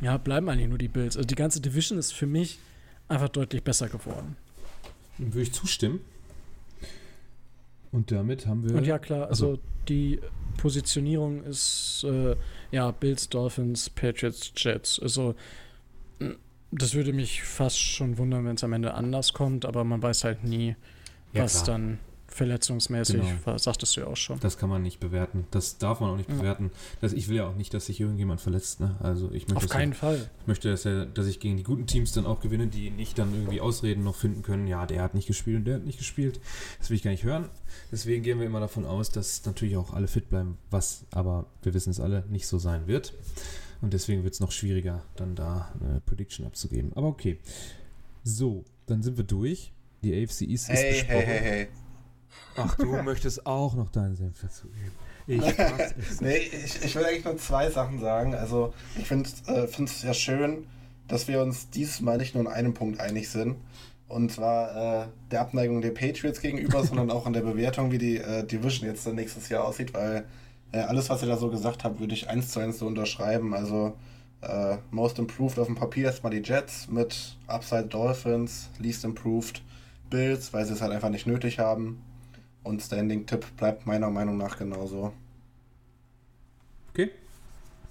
ja, bleiben eigentlich nur die Bills. Also die ganze Division ist für mich einfach deutlich besser geworden. Dem würde ich zustimmen. Und damit haben wir. Und ja, klar, also Also- die Positionierung ist äh, ja Bills, Dolphins, Patriots, Jets. Also Das würde mich fast schon wundern, wenn es am Ende anders kommt, aber man weiß halt nie, Ja, was klar. dann verletzungsmäßig, Genau. sagtest du ja auch schon. Das kann man nicht bewerten. Das darf man auch nicht Ja. bewerten. Das, ich will ja auch nicht, dass sich irgendjemand verletzt. Ne? Also ich möchte, Auf keinen ja, Fall. ich möchte dass, ja, dass ich gegen die guten Teams dann auch gewinne, die nicht dann irgendwie Ausreden noch finden können. Ja, der hat nicht gespielt und der hat nicht gespielt. Das will ich gar nicht hören. Deswegen gehen wir immer davon aus, dass natürlich auch alle fit bleiben, was aber, wir wissen es alle, nicht so sein wird. Und deswegen wird es noch schwieriger, dann da eine Prediction abzugeben. Aber okay. So, dann sind wir durch. Die AFC East ist Hey, besprochen. hey, hey, hey. Ach, du [laughs] möchtest auch noch deinen Senf dazugeben. Ich hasse es. Nee, ich, ich will eigentlich nur zwei Sachen sagen. Also, ich finde es ja schön, dass wir uns dieses Mal nicht nur in einem Punkt einig sind. Und zwar äh, der Abneigung der Patriots gegenüber, [laughs] sondern auch an der Bewertung, wie die äh, Division jetzt dann nächstes Jahr aussieht, weil äh, alles, was ihr da so gesagt habt, würde ich eins zu eins so unterschreiben. Also, äh, Most Improved auf dem Papier erstmal die Jets mit Upside Dolphins, Least Improved Bills, weil sie es halt einfach nicht nötig haben. Und Standing Tipp bleibt meiner Meinung nach genauso. Okay.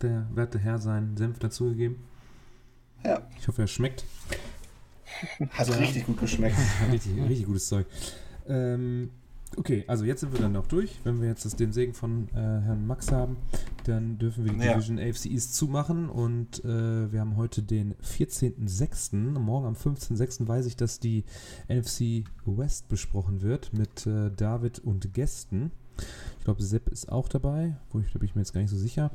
Der werte Herr seinen Senf dazugegeben. Ja, Ich hoffe, er schmeckt. hat Ja. richtig gut geschmeckt. [laughs] richtig, richtig gutes Zeug. Ähm, okay, also jetzt sind wir dann noch durch. Wenn wir jetzt das, den Segen von äh, Herrn Max haben, dann dürfen wir die Ja. Division AFC East zumachen. Und äh, wir haben heute den 14.06. Morgen am 15.06. weiß ich, dass die NFC West besprochen wird mit äh, David und Gästen. Ich glaube, Sepp ist auch dabei, wo ich, da bin ich mir jetzt gar nicht so sicher.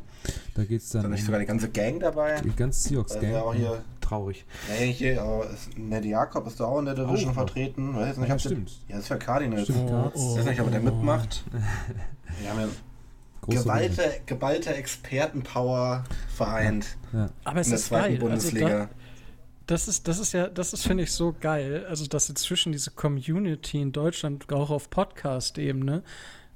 Da geht es Ist dann da nicht sogar die ganze Gang dabei? die ganz Also Seahawks-Gang. auch hier, Traurig. nee, hier, aber ist, Ned Jakob ist da auch in der Division noch. vertreten. Weiß nicht, Ja, stimmt. Ja, das ist für Cardinals. Stimmt, Ich Cards. weiß nicht, ob der mitmacht. [laughs] Wir haben ja Geballte, geballte Expertenpower vereint Ja. Aber es in der ist zweiten geil. Also Bundesliga. da, das ist, das ist ja, das ist, finde ich, so geil. Also, dass inzwischen diese Community in Deutschland auch auf Podcast-Ebene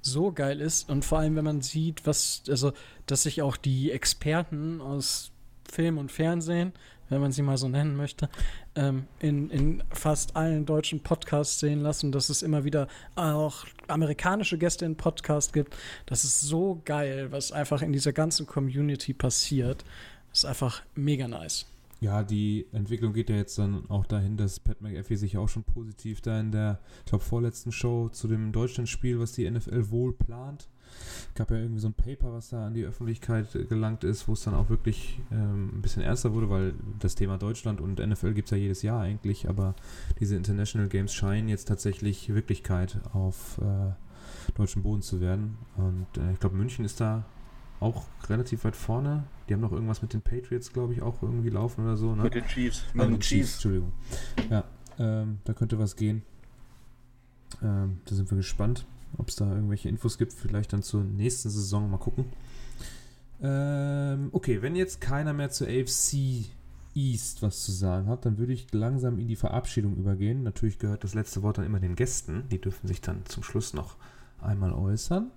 so geil ist. Und vor allem, wenn man sieht, was, also, dass sich auch die Experten aus Film und Fernsehen, wenn man sie mal so nennen möchte, ähm, in, in fast allen deutschen Podcasts sehen lassen, dass es immer wieder auch amerikanische Gäste in Podcast gibt. Das ist so geil, was einfach in dieser ganzen Community passiert. Das ist einfach mega nice. Ja, die Entwicklung geht ja jetzt dann auch dahin, dass Pat McAfee sich auch schon positiv da in der, ich glaube, vorletzten Show zu dem Deutschlandspiel, was die NFL wohl plant. Gab ja irgendwie so ein Paper, was da an die Öffentlichkeit gelangt ist, wo es dann auch wirklich ähm, ein bisschen ernster wurde, weil das Thema Deutschland und NFL gibt es ja jedes Jahr eigentlich, aber diese International Games scheinen jetzt tatsächlich Wirklichkeit auf äh, deutschem Boden zu werden. Und äh, ich glaube, München ist da auch relativ weit vorne. Die haben noch irgendwas mit den Patriots, glaube ich, auch irgendwie laufen oder so. Ne? Mit den Chiefs. Ah, Mit den mit Chiefs. Entschuldigung. Ja, ähm, da könnte was gehen. Ähm, da sind wir gespannt, ob es da irgendwelche Infos gibt. Vielleicht dann zur nächsten Saison. Mal gucken. Ähm, okay, wenn jetzt keiner mehr zur AFC East was zu sagen hat, dann würde ich langsam in die Verabschiedung übergehen. Natürlich gehört das letzte Wort dann immer den Gästen. Die dürfen sich dann zum Schluss noch einmal äußern.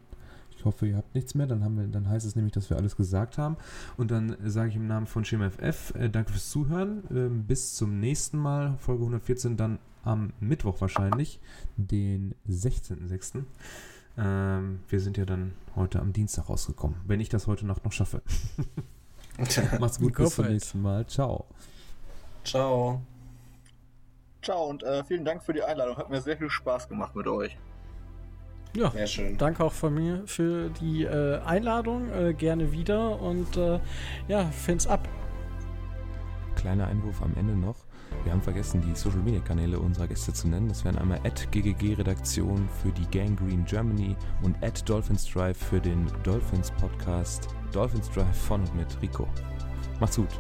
Ich hoffe, ihr habt nichts mehr. Dann, haben wir, dann heißt es nämlich, dass wir alles gesagt haben. Und dann sage ich im Namen von Schema FF äh, danke fürs Zuhören. Ähm, bis zum nächsten Mal, Folge 114, dann am Mittwoch wahrscheinlich, den 16.06. Ähm, wir sind ja dann heute am Dienstag rausgekommen, wenn ich das heute Nacht noch schaffe. [laughs] Macht's gut, bis zum nächsten Mal. Ciao. Ciao. Ciao und äh, vielen Dank für die Einladung. Hat mir sehr viel Spaß gemacht mit euch. Ja, Sehr schön. danke auch von mir für die äh, Einladung. Äh, gerne wieder und äh, ja, find's ab. Kleiner Einwurf am Ende noch. Wir haben vergessen, die Social Media Kanäle unserer Gäste zu nennen. Das wären einmal GGG Redaktion für die Gangrene Germany und Dolphins Drive für den Dolphins Podcast Dolphins Drive von und mit Rico. Macht's gut.